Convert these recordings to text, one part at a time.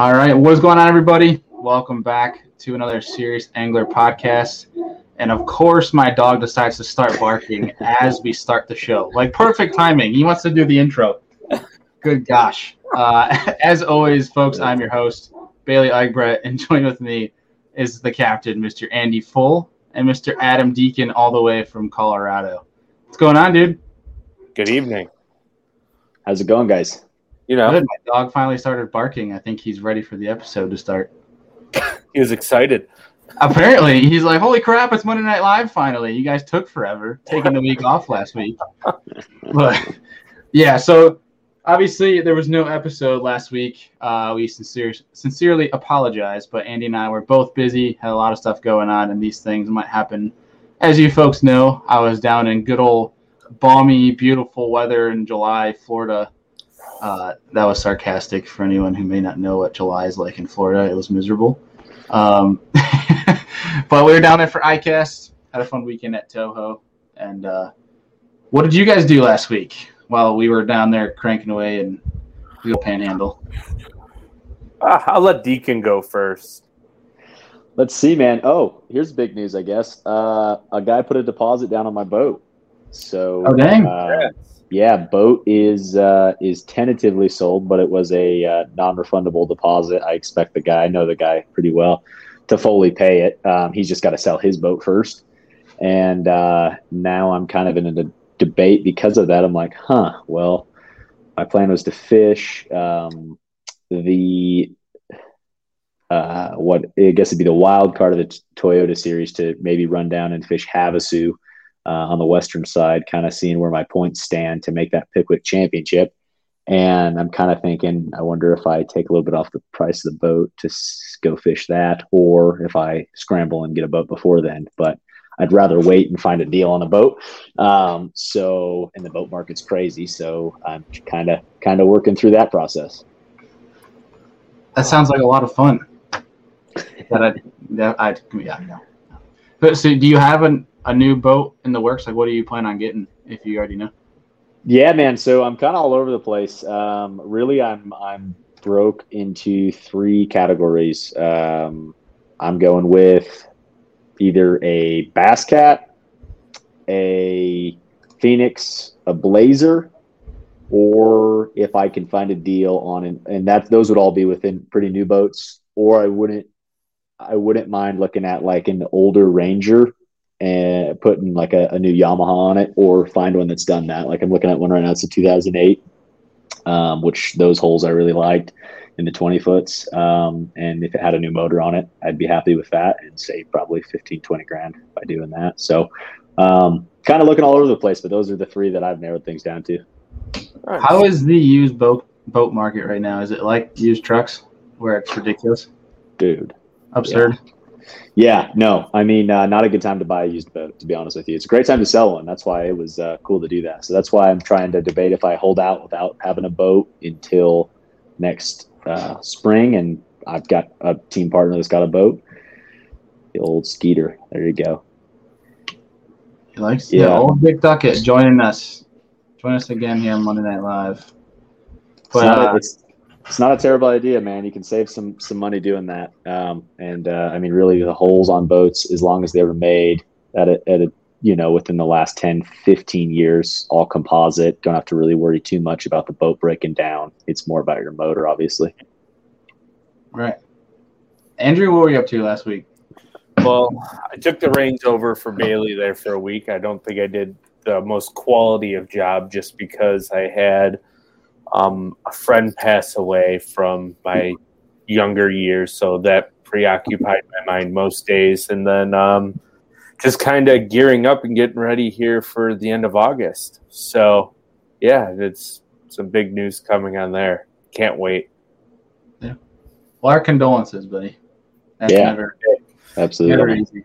All right, what's going on, everybody? Welcome back to another Serious Angler podcast. And of course, my dog decides to start barking as we start the show. Like perfect timing. He wants to do the intro. Good gosh. Uh, as always, folks, I'm your host, Bailey Eichbrett, and join with me is the captain, Mr. Andy Full, and Mr. Adam Deacon, all the way from Colorado. What's going on, dude? Good evening. How's it going, guys? You know, Good. My dog finally started barking. I think he's ready for the episode to start. he was excited. Apparently, he's like, "Holy crap! It's Monday Night Live finally." You guys took forever, taking the week off last week. But yeah, so obviously there was no episode last week. Uh, we sincere, sincerely apologize, but Andy and I were both busy, had a lot of stuff going on, and these things might happen. As you folks know, I was down in good old balmy, beautiful weather in July, Florida. Uh, that was sarcastic for anyone who may not know what July is like in Florida. It was miserable. Um, but we were down there for ICAST, had a fun weekend at Toho. And uh, what did you guys do last week while we were down there cranking away and real panhandle? Ah, I'll let Deacon go first. Let's see, man. Oh, here's big news, I guess. Uh, a guy put a deposit down on my boat. So, Oh, dang. uh, yeah, boat is uh, is tentatively sold, but it was a uh, non-refundable deposit. I expect the guy, I know the guy pretty well, to fully pay it. Um, he's just got to sell his boat first, and uh, now I'm kind of in a de- debate because of that. I'm like, huh, well, my plan was to fish um, the uh, what I guess it'd be the wild card of the t- Toyota series to maybe run down and fish Havasu on the western side, kind of seeing where my points stand to make that Pickwick Championship. And I'm kind of thinking, I wonder if I take a little bit off the price of the boat to s- go fish that, or if I scramble and get a boat before then. But I'd rather wait and find a deal on a boat. Um, so, and the boat market's crazy, so I'm kind of kind of working through that process. That sounds like a lot of fun. that I, that I, yeah, no. But so, do you have an, a new boat in the works? Like, what do you plan on getting? If you already know. Yeah, man. So I'm kind of all over the place. Um, really, I'm I'm broke into three categories. Um, I'm going with either a Bass Cat, a Phoenix, a Blazer, or if I can find a deal on an, and that those would all be within pretty new boats. Or I wouldn't I wouldn't mind looking at like an older Ranger and putting like a, a new Yamaha on it, or find one that's done that. Like I'm looking at one right now. It's a 2008, um, which those holes I really liked in the 20 foots. Um, and if it had a new motor on it, I'd be happy with that and save probably 15, 20 grand by doing that. So um, kind of looking all over the place, but those are the three that I've narrowed things down to. How is the used boat boat market right now? Is it like used trucks, where it's ridiculous, Dude. absurd? Yeah, no, I mean, uh, not a good time to buy a used boat, to be honest with you. It's a great time to sell one. That's why it was uh, cool to do that. So that's why I'm trying to debate if I hold out without having a boat until next uh, spring. And I've got a team partner that's got a boat, the old Skeeter. There you go. He likes Yeah. yeah. old Dick Duckett joining us. Join us again here on Monday Night Live. It's But not, uh, it's, it's not a terrible idea, man. You can save some some money doing that. Um, and uh, I mean, really, the holes on boats, as long as they were made at a, at a you know within the last 10, 15 years, all composite. Don't have to really worry too much about the boat breaking down. It's more about your motor, obviously. right. Andrew, what were you up to last week? Well, I took the reins over for Bailey there for a week. I don't think I did the most quality of job just because I had um, a friend pass away from my younger years, so that preoccupied my mind most days. And then um, just kind of gearing up and getting ready here for the end of August. So, yeah, it's some big news coming on there. Can't wait. Well, our condolences, buddy. That's Yeah. never, Absolutely. never easy.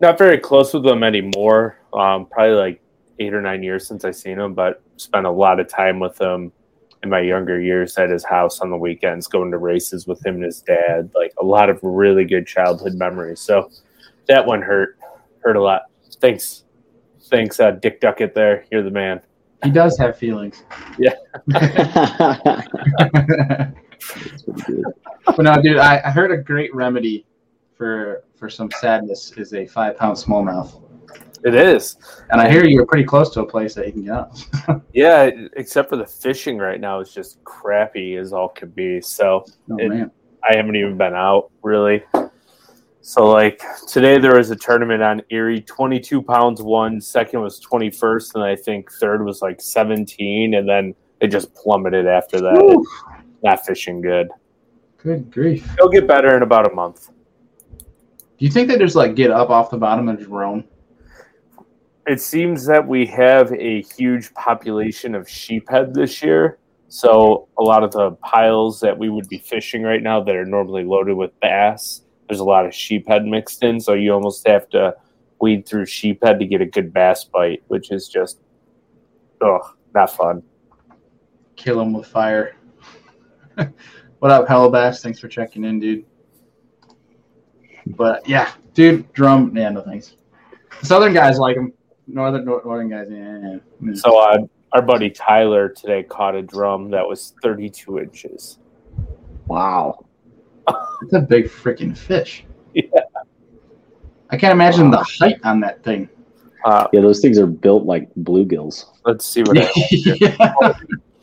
not very close with them anymore. Um, probably like eight or nine years since I've seen him, but spent a lot of time with him in my younger years at his house on the weekends, going to races with him and his dad. Like a lot of really good childhood memories. So that one hurt, hurt a lot. Thanks, thanks, uh, Dick Duckett. There, you're the man. He does have feelings. Yeah. but no, dude, I, I heard a great remedy for for some sadness is a five pound smallmouth. It is. And I hear you're pretty close to a place that you can get. Up. Yeah, except for the fishing right now is just crappy as all could be. So Oh It-. I haven't even been out really. So like today there was a tournament on Erie, 22 pounds won, second was 21st, and I think third was like 17, and then it just plummeted after that. Not fishing good. Good grief. It'll get better in about a month. Do you think they just like get up off the bottom and just roam? It seems that we have a huge population of sheephead this year. So a lot of the piles that we would be fishing right now that are normally loaded with bass, there's a lot of sheephead mixed in. So you almost have to weed through sheephead to get a good bass bite, which is just, ugh, not fun. Kill them with fire. what up, Hello Bass? Thanks for checking in, dude. But yeah, dude, drum. Yeah, no thanks. Southern guys like them. Northern northern guys, yeah. yeah. So uh, our buddy Tyler today caught a drum that was 32 inches. Wow. It's a big freaking fish. Yeah. I can't imagine the height on that thing. Uh, Yeah, those things are built like bluegills. let's see what I yeah.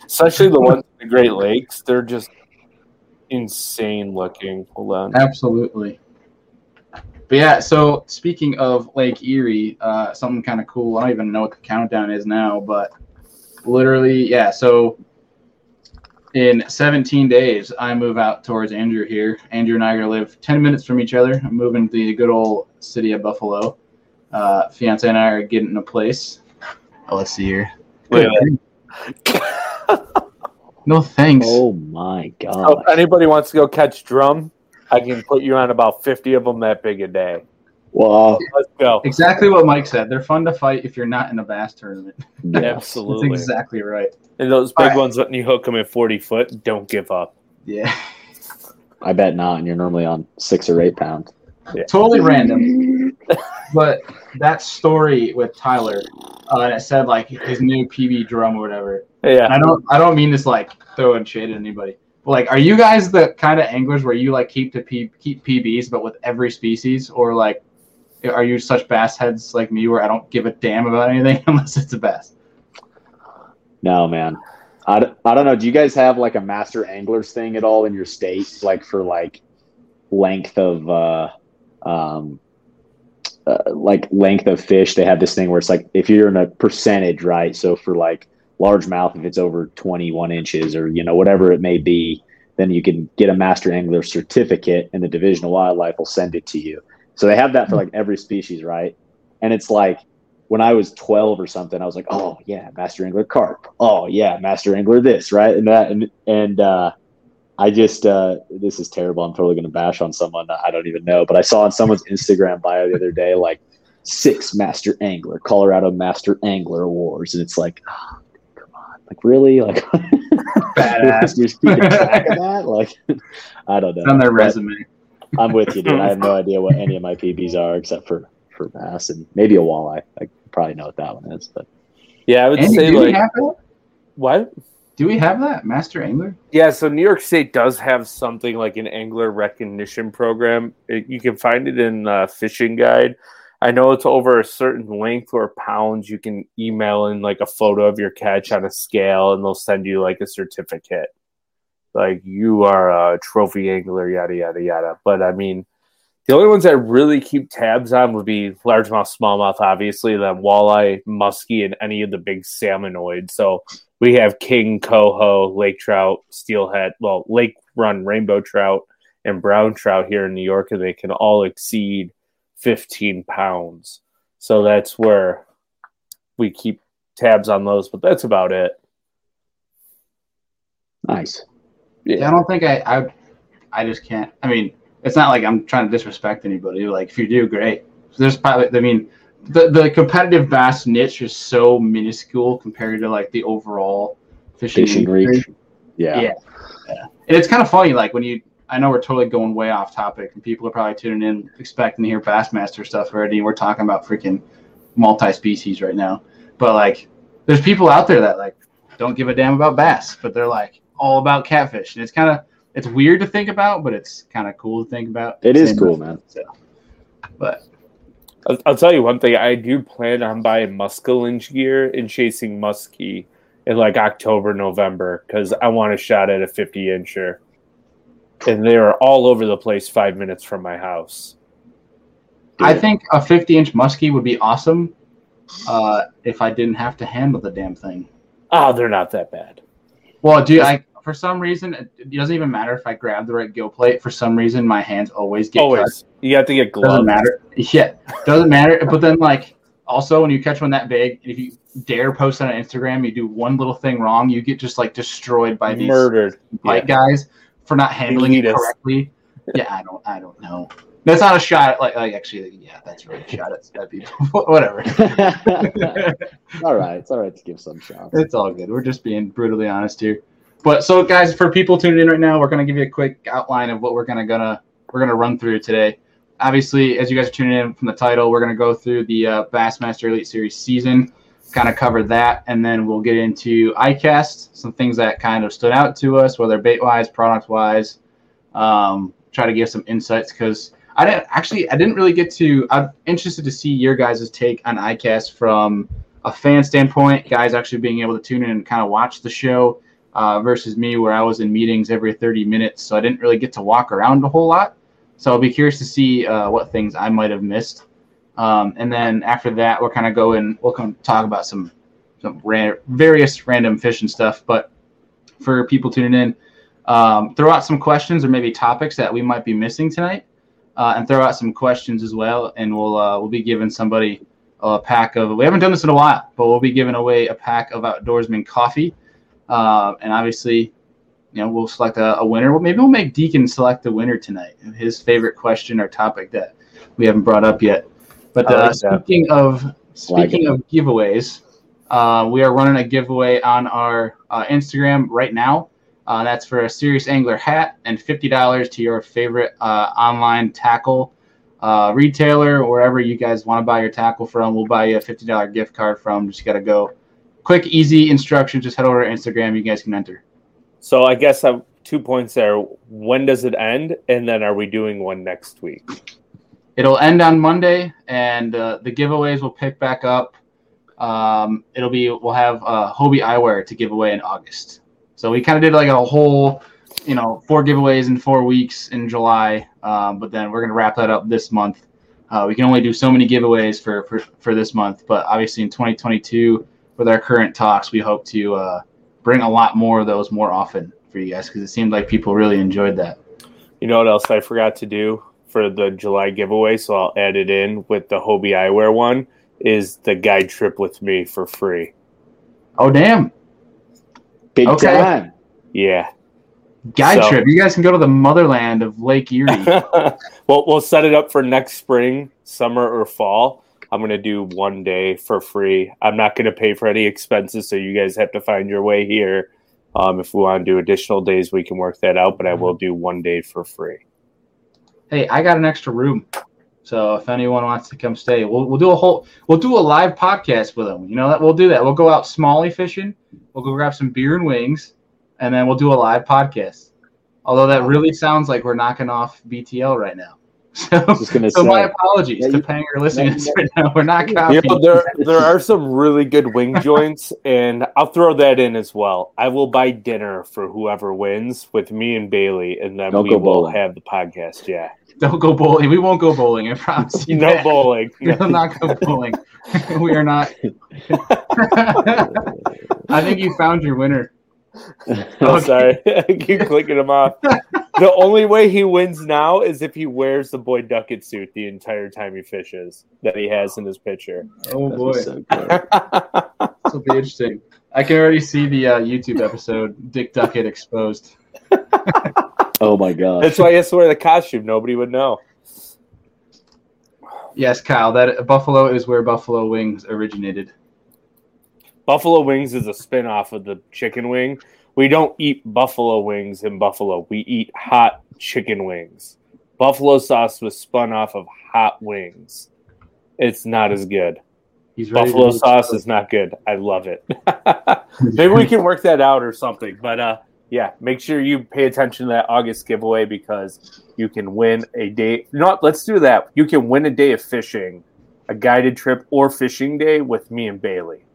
especially the ones in the Great Lakes. They're just insane looking. Hold on. Absolutely. But yeah, so speaking of Lake Erie, uh, something kind of cool. I don't even know what the countdown is now, but literally, yeah. So in 17 days, I move out towards Andrew here. Andrew and I are gonna live 10 minutes from each other. I'm moving to the good old city of Buffalo. Uh, fiance and I are getting a place. Oh, let's see here. Look at No thanks. Oh my So god. if anybody wants to go catch drum, I can put you on about 50 of them that big a day. Wow. Let's go. Exactly what Mike said. They're fun to fight if you're not in a bass tournament. yeah. That's Absolutely. exactly right. And those big Alright. ones, when you hook them at 40 foot, don't give up. Yeah. I bet not. And you're normally on six or eight pounds. totally random. But that story with Tyler, uh, and it said like his new PB drum or whatever. And Yeah. I don't, I don't mean this like throwing shade at anybody. Like, are you guys the kind of anglers where you like keep the P, keep PBs, but with every species, or like, are you such bass heads like me where I don't give a damn about anything unless it's a bass? No, man. I don't know. Do you guys have like a master anglers thing at all in your state? Like for like length of, uh, um, uh, like length of fish, they have this thing where it's like if you're in a percentage, right? So for like largemouth, if it's over 21 inches or you know whatever it may be, then you can get a master angler certificate, and the Division of Wildlife will send it to you. So they have that for like every species, right? And it's like when I was 12 or something, I was like, oh yeah, master angler carp. Oh yeah, master angler this, right? And that and and uh, I just uh, this is terrible. I'm totally gonna bash on someone I don't even know, but I saw on someone's Instagram bio the other day like six master angler, Colorado Master Angler Awards, and it's like, oh, like really, like Badass. You're keeping track of that, like I don't know. on their But resume. I'm with you, dude. I have no idea what any of my PBs are except for for bass and maybe a walleye. I probably know what that one is, but Yeah, I would Andy, say do like what? Do we have that master angler? Yeah, so New York State does have something like an angler recognition program. It, you can find it in uh, Fishing Guide. I know it's over a certain length or pounds. You can email in like a photo of your catch on a scale, and they'll send you like a certificate. Like you are a trophy angler, yada yada yada. But I mean, the only ones I really keep tabs on would be largemouth, smallmouth, obviously, then walleye, muskie, and any of the big salmonoids. So we have king, coho, lake trout, steelhead, well, lake run rainbow trout, and brown trout here in New York, and they can all exceed 15 pounds. So that's where we keep tabs on those, but that's about it. nice. Yeah, I don't think I, I, I just can't. I mean, it's not like I'm trying to disrespect anybody. Like, if you do, great. There's probably, I mean, the the competitive bass niche is so minuscule compared to like the overall fishing, Fishing industry. reach. Yeah. Yeah. And it's kind of funny, like when you, I know we're totally going way off topic, and people are probably tuning in expecting to hear Bassmaster stuff already. And we're talking about freaking multi species right now. But like, there's people out there that like don't give a damn about bass, but they're like all about catfish, and it's kind of it's weird to think about, but it's kind of cool to think about. It is cool, man. So, but I'll, I'll tell you one thing. I do plan on buying muskellunge gear and chasing muskie in like October, November because I want a shot at a 50 incher. And they are all over the place five minutes from my house. I think a 50 inch muskie would be awesome uh, if I didn't have to handle the damn thing. Oh, they're not that bad. Well, dude, I for some reason it doesn't even matter if I grab the right gill plate. For some reason, my hands always get cut. Always. You have to get gloves. Doesn't matter. Yeah, doesn't matter. But then, like, also when you catch one that big, if you dare post on Instagram, you do one little thing wrong, you get just like destroyed by these Murdered. white guys for not handling it correctly. Yeah, I don't, I don't know. That's not a shot. Like, like actually, yeah, that's really a shot at, at people. Whatever. all right, it's all right to give some shots. It's all good. We're just being brutally honest here. But so, guys, for people tuning in right now, we're gonna give you a quick outline of what we're gonna gonna we're gonna run through today. Obviously, as you guys are tuning in from the title, we're gonna go through the uh, Bassmaster Elite Series season, kind of cover that, and then we'll get into ICAST, some things that kind of stood out to us, whether bait wise, product wise. Um, try to give some insights because I didn't actually I didn't really get to. I'm interested to see your guys' take on ICAST from a fan standpoint, guys actually being able to tune in and kind of watch the show uh, versus me, where I was in meetings every 30 minutes, so I didn't really get to walk around a whole lot. So I'll be curious to see uh, what things I might have missed. Um, and then after that, we'll kind of go in. We'll come talk about some some ran- various random fishing stuff. But for people tuning in, um, throw out some questions or maybe topics that we might be missing tonight, uh, and throw out some questions as well. And we'll uh, we'll be giving somebody a pack of. We haven't done this in a while, but we'll be giving away a pack of Outdoorsman coffee. Uh, and obviously, you know, we'll select a, a winner. Well, maybe we'll make Deacon select the winner tonight. His favorite question or topic that we haven't brought up yet. But uh, like that. speaking of Like speaking of giveaways, uh, we are running a giveaway on our uh, Instagram right now. Uh, that's for a Serious Angler hat and fifty dollars to your favorite uh, online tackle uh, retailer, wherever you guys want to buy your tackle from. We'll buy you a fifty dollar gift card from. Just got to go. Quick, easy instructions. Just head over to Instagram. You guys can enter. So I guess I'm two points there. When does it end? And then are we doing one next week? It'll end on Monday, and uh, the giveaways will pick back up. Um, it'll be we'll have uh, Hobie eyewear to give away in August. So we kind of did like a whole, you know, four giveaways in four weeks in July. Um, but then we're gonna wrap that up this month. Uh, we can only do so many giveaways for, for for this month, but obviously in 2022, with our current talks, we hope to uh, bring a lot more of those more often for you guys because it seemed like people really enjoyed that. You know what else I forgot to do for the July giveaway? So I'll add it in with the Hobie Eyewear one. Is the guide trip with me for free? Oh damn! Big Okay. time. Yeah. Guide So- trip. You guys can go to the motherland of Lake Erie. well, we'll set it up for next spring, summer, or fall. I'm going to do one day for free. I'm not going to pay for any expenses, so you guys have to find your way here. Um, if we want to do additional days, we can work that out, but I will do one day for free. Hey, I got an extra room, so if anyone wants to come stay, we'll we'll do a whole we'll do a live podcast with them. You know that we'll do that. We'll go out smalley fishing. We'll go grab some beer and wings, and then we'll do a live podcast. Although that really sounds like we're knocking off BTL right now. So, Just gonna so my apologies Yeah, to you- Panger listening to yeah, right now. We're not You copying. know, there there are some really good wing joints, and I'll throw that in as well. I will buy dinner for whoever wins with me and Bailey, and then Don't we go will bowling. have the podcast. Yeah, Don't go bowling. We won't go bowling. I promise you. no that. bowling. We will not go bowling. we are not. I think you found your winner. Oh, sorry, I keep clicking him off. The only way he wins now is if he wears the Boy Duckett suit the entire time he fishes that he has in his picture. Oh That'd boy, be so good. this will be interesting. I can already see the uh, YouTube episode Dick Duckett exposed. Oh my god. That's why he has to wear the costume. Nobody would know. Yes, Kyle. That Buffalo is where Buffalo Wings originated. Buffalo wings is a spin-off of the chicken wing. We don't eat buffalo wings in Buffalo. We eat hot chicken wings. Buffalo sauce was spun off of hot wings. It's not as good. He's Buffalo sauce is not good. I love it. Maybe we can work that out or something. But uh, yeah, make sure you pay attention to that August giveaway because you can win a day. What? Let's do that. You can win a day of fishing, a guided trip or fishing day with me and Bailey.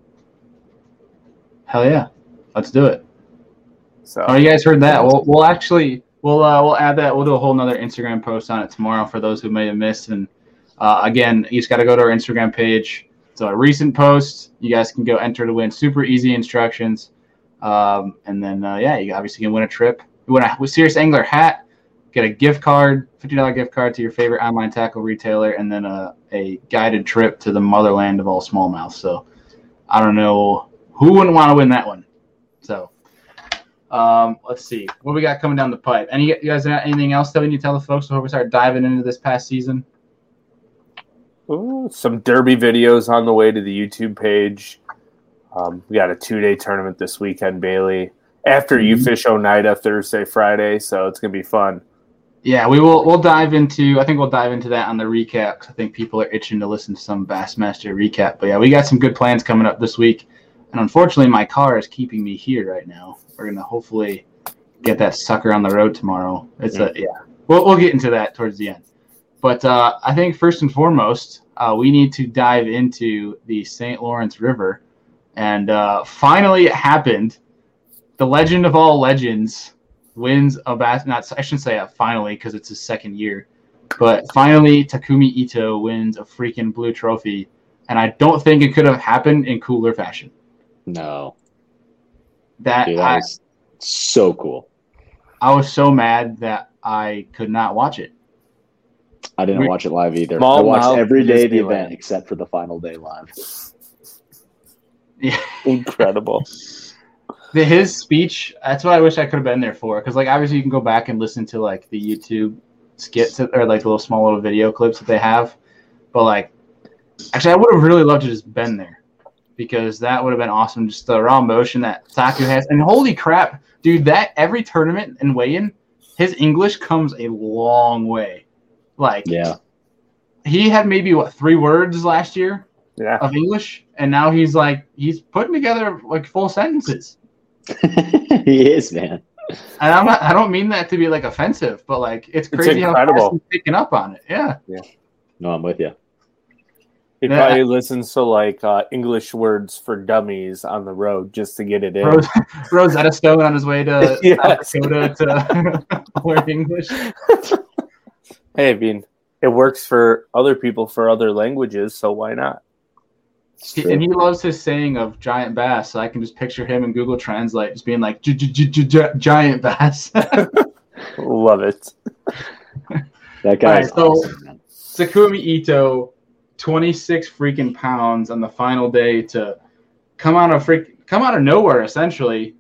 Hell yeah, let's do it. So Oh, you guys heard that? We'll, we'll actually we'll uh, we'll add that. We'll do a whole nother Instagram post on it tomorrow for those who may have missed. And uh, again, you just got to go to our Instagram page. It's a recent post. You guys can go enter to win. Super easy instructions. Um, and then uh, yeah, you obviously can win a trip. You win a Serious Angler hat. Get a gift card, fifty dollar gift card to your favorite online tackle retailer, and then a, a guided trip to the motherland of all smallmouth. So I don't know who wouldn't want to win that one. So um, let's see what we got coming down the pipe. Any you guys got anything else that we need to tell the folks before we start diving into this past season? Ooh, some derby videos on the way to the YouTube page. Um, we got a two day tournament this weekend, Bailey. After you Mhm. fish Oneida Thursday, Friday, so it's gonna be fun. Yeah, we will. We'll dive into. I think we'll dive into that on the recap. 'cause I think people are itching to listen to some Bassmaster recap. But yeah, we got some good plans coming up this week. And unfortunately, my car is keeping me here right now. We're gonna hopefully get that sucker on the road tomorrow. It's a yeah. We'll we'll get into that towards the end. But uh, I think first and foremost, uh, we need to dive into the St. Lawrence River, and uh, finally it happened. The legend of all legends wins a bass. Not I shouldn't say it finally because it's his second year, but finally Takumi Ito wins a freaking blue trophy, and I don't think it could have happened in cooler fashion. No, That, dude, that I, was so cool. I was so mad that I could not watch it. I didn't We- watch it live either. I watched every day of the Disneyland. event except for the final day live. Yeah. Incredible. the, his speech that's what i wish i could have been there for because like obviously you can go back and listen to like the youtube skits or like the little small little video clips that they have but like actually i would have really loved to just been there because that would have been awesome just the raw emotion that taku has and holy crap dude that every tournament and weigh-in his english comes a long way like Yeah, he had maybe what three words last year Yeah. of english and now he's like he's putting together like full sentences he is, man. And I'm not, I don't mean that to be like offensive, but like it's It's crazy how fast he's picking up on it. Yeah. No, I'm with you. He Yeah. probably listens to like uh, English words for dummies on the road just to get it in. Rose, Rosetta Stone on his way to Yes. South Dakota to learn English. Hey, I mean, it works for other people for other languages, so why not? And he loves his saying of giant bass. So I can just picture him in Google Translate just being like "Gi- gi- gi- gi- gi- giant bass. Love it. that guy. Alright, so- awesome, man. Takumi Ito, 26 freaking pounds on the final day to come out of freak come out of nowhere essentially.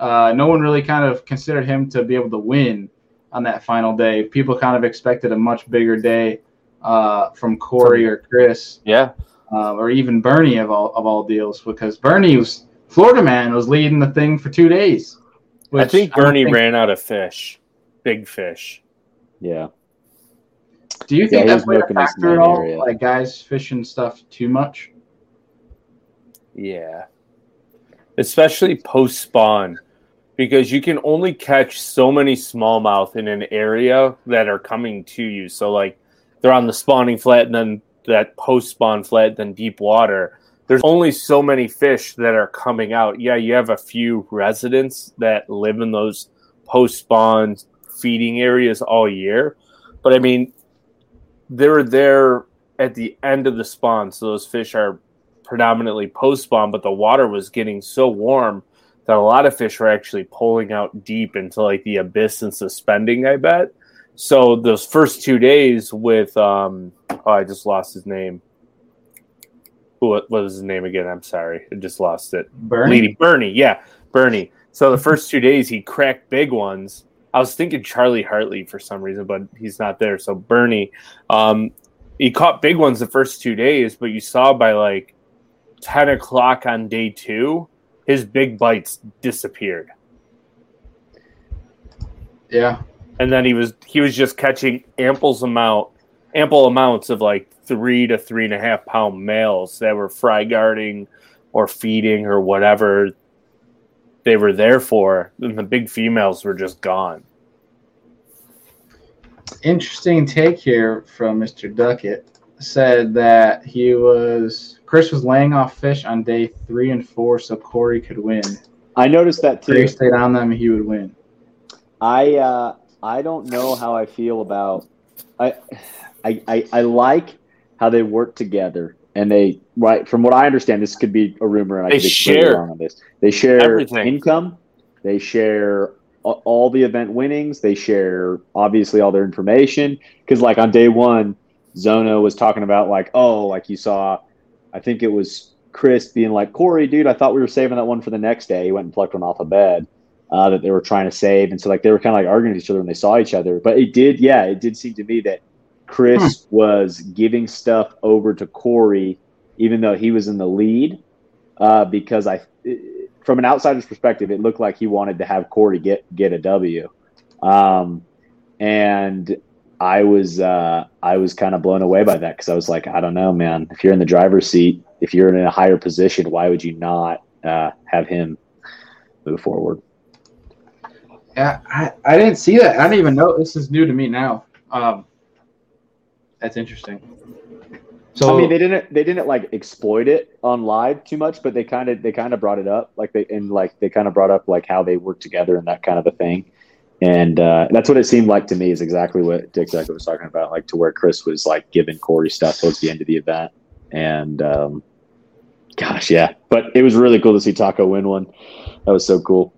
Uh, no one really kind of considered him to be able to win on that final day. People kind of expected a much bigger day uh, from Corey or Chris Yeah. Uh, or even Bernie of all of all deals because Bernie was Florida man was leading the thing for two days. I think don't Bernie think- ran out of fish, big fish. Yeah, Do you Yeah, think he that was played a factor at all? area. Like guys fishing stuff too much? Yeah. Especially post spawn, because you can only catch so many smallmouth in an area that are coming to you. So, like, they're on the spawning flat and then that post spawn flat, than deep water. There's only so many fish that are coming out. Yeah, you have a few residents that live in those post spawn feeding areas all year. But I mean, they're there at the end of the spawn, so those fish are predominantly post spawn, but the water was getting so warm that a lot of fish were actually pulling out deep into like the abyss and suspending, I bet. So those first two days with um oh I just lost his name. Who what was his name again? I'm sorry. I just lost it. Bernie? Leading Bernie, yeah, Bernie. So the first two days he cracked big ones. I was thinking Charlie Hartley for some reason, but he's not there. So Bernie, um, he caught big ones the first two days, but you saw by like ten o'clock on day two, his big bites disappeared, Yeah. And then he was he was just catching ample amount ample amounts of like three to three and a half pound males that were fry guarding or feeding or whatever they were there for, and the big females were just gone. Interesting take here from Mr. Duckett. Said that he was Chris was laying off fish on day three and four, so Corey could win. I noticed that too. If he stayed on them, he would win. I uh, I don't know how I feel about I, I I I like how they work together and they right from what I understand this could be a rumor and I They could be share wrong on this. They share everything. income, they share all the event winnings, they share obviously all their information because like on day 1 Zona was talking about like oh like you saw I think it was Chris being like Corey dude I thought we were saving that one for the next day. He went and plucked one off a bed uh, that they were trying to save, and so like they were kind of like arguing with each other when they saw each other. But it did, yeah, it did seem to me that Chris was giving stuff over to Corey, even though he was in the lead, uh, because I, from an outsider's perspective, it looked like he wanted to have Corey get get a W, um, and I was uh, I was kind of blown away by that because I was like, I don't know, man. If you're in the driver's seat, if you're in a higher position, why would you not uh, have him move forward? Yeah, I, I didn't see that. I didn't even know this is new to me now. Um, that's interesting. So I mean, they didn't they didn't like exploit it on live too much, but they kind of they kind of brought it up, like they and like they kind of brought up like how they work together and that kind of a thing, and uh, that's what it seemed like to me is exactly what Dick exactly was talking about, like to where Chris was like giving Corey stuff towards the end of the event, and um, gosh, yeah, but it was really cool to see Taco win one. That was so cool.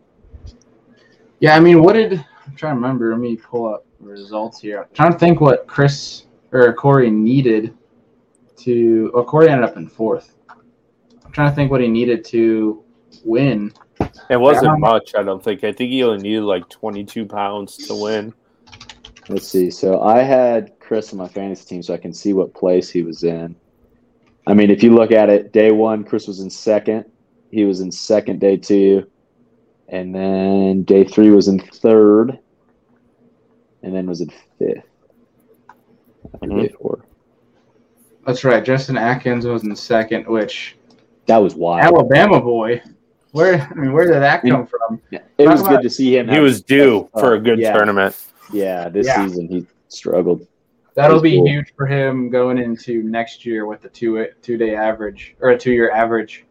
Yeah, I mean, what did I'm trying to remember? Let me pull up results here. I'm trying to think what Chris or Corey needed to. Well, Corey ended up in fourth. I'm trying to think what he needed to win. It wasn't Yeah. much, I don't think. I think he only needed like 22 pounds to win. Let's see. So I had Chris on my fantasy team, so I can see what place he was in. I mean, if you look at it, day one, Chris was in second. He was in second day two. And then day three was in third. And then was in fifth. After Mhm. Day four. That's right. Justin Atkins was in second, which That was wild. Alabama boy. Where I mean, where did that come from? It was Talk good to see him. He was due success. for a good yeah, tournament. Yeah, this Yeah. season he struggled. That'll be cool. huge for him going into next year with the two two day average or a two year average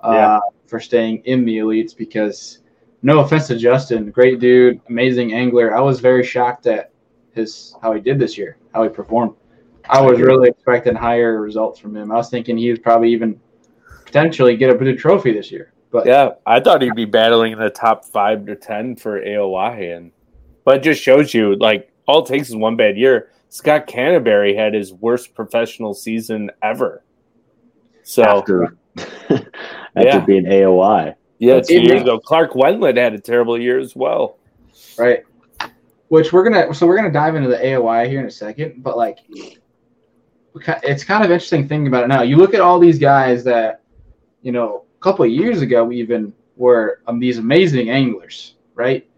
uh, Yeah. for staying in the elites. Because no offense to Justin, great dude, amazing angler. I was very shocked at his how he did this year, how he performed. I was really expecting higher results from him. I was thinking he would probably even potentially get a big trophy this year. But Yeah, I thought he'd be battling in the top five to 10 for AOI, And, but it just shows you, like, all it takes is one bad year. Scott Canterbury had his worst professional season ever. So, After, after Yeah. being AOI. Yeah, two years ago. Clark Wendlandt had a terrible year as well. right which we're gonna so we're gonna dive into the aoi here in a second but like it's kind of interesting thinking about it now you look at all these guys that you know a couple of years ago even were um, these amazing anglers right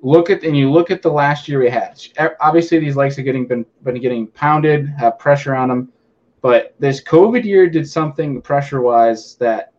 look at and you look at the last year we had obviously these lakes are getting been, been getting pounded have pressure on them but this covid year did something pressure wise that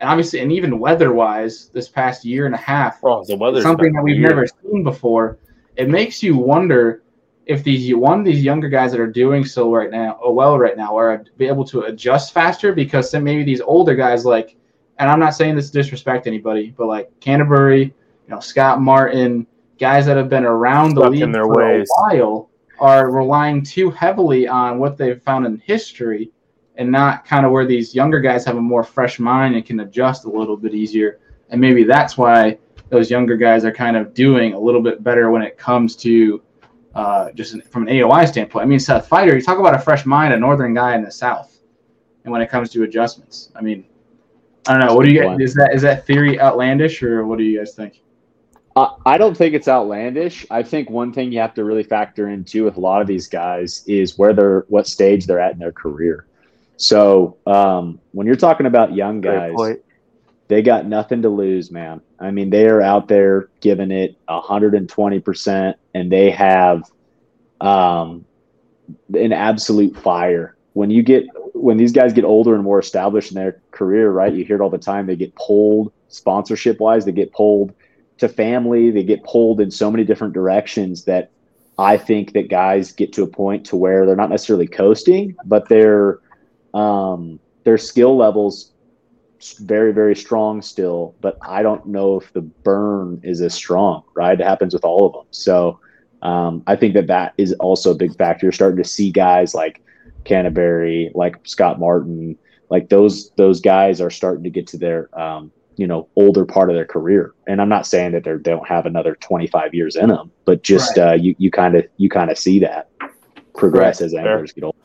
and obviously and even weather wise this past year and a half Oh, the weather's something that we've never seen before. It makes you wonder if these one these younger guys that are doing so right now, oh well right now, are be able to adjust faster because then maybe these older guys like, and I'm not saying this to disrespect anybody, but like Canterbury, you know Scott Martin, guys that have been around the league for ways. a while are relying too heavily on what they've found in history and not kind of where these younger guys have a more fresh mind and can adjust a little bit easier. And maybe that's why those younger guys are kind of doing a little bit better when it comes to uh, just from an AOI standpoint. I mean, Seth Feider, you talk about a fresh mind, a northern guy in the South, and when it comes to adjustments, I mean, I don't know. What do you guys? Is that is that theory outlandish, or what do you guys think? I I don't think it's outlandish. I think one thing you have to really factor into with a lot of these guys is where they're, what stage they're at in their career. So um, when you're talking about young guys, they got nothing to lose, man. I mean, they are out there giving it 120%, and they have, um, an absolute fire. When you get when these guys get older and more established in their career, right? You hear it all the time. They get pulled sponsorship wise. They get pulled to family. They get pulled in so many different directions that I think that guys get to a point to where they're not necessarily coasting, but their um, their skill levels very very strong still. But I don't know if the burn is as strong. Right, it happens with all of them. So um, I think that that is also a big factor. You're starting to see guys like Canterbury, like Scott Martin, like those those guys are starting to get to their um, you know older part of their career and i'm not saying that they don't have another 25 years in them but just right. uh, you you kind of you kind of see that progress right. as anglers get older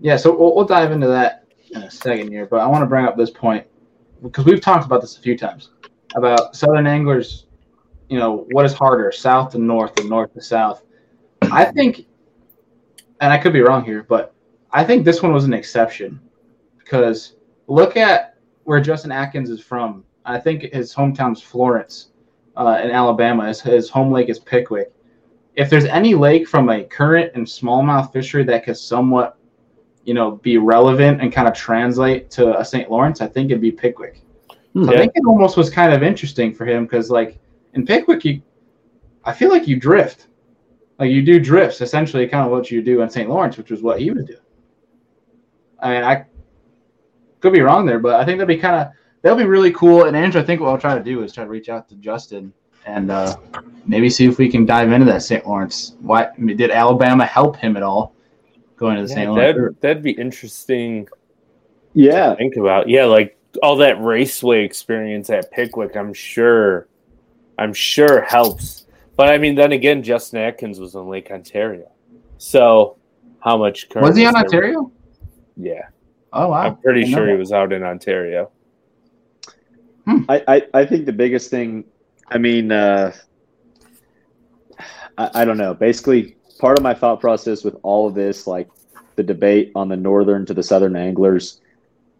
yeah so we'll, we'll dive into that in a second here but i want to bring up this point because we've talked about this a few times about southern anglers you know what is harder south to north and north to south i think and i could be wrong here but i think this one was an exception because look at where Justin Atkins is from. I think his hometown's Florence uh, in Alabama. His, his home lake is Pickwick. If there's any lake from a current and smallmouth fishery that could somewhat, you know, be relevant and kind of translate to a St. Lawrence, I think it'd be Pickwick. So. I think it almost was kind of interesting for him because, like, in Pickwick, you, I feel like you drift. Like you do drifts, essentially, kind of what you do in St. Lawrence, which was what he was doing. I mean, I could be wrong there, but I think that'd be kind of that'll be really cool. And Andrew, I think what I'll try to do is try to reach out to Justin and uh, maybe see if we can dive into that St. Lawrence. Why did Alabama help him at all going to the yeah, St. Lawrence? That'd, that'd be interesting. Yeah, think about yeah, like all that raceway experience at Pickwick. I'm sure, I'm sure helps. But I mean, then again, Justin Atkins was on Lake Ontario, so how much was he on Ontario? Yeah. Oh wow! I'm pretty sure he was out in Ontario. Hmm. I, I, I think the biggest thing, I mean, uh, I, I don't know. Basically, part of my thought process with all of this, like the debate on the northern to the southern anglers,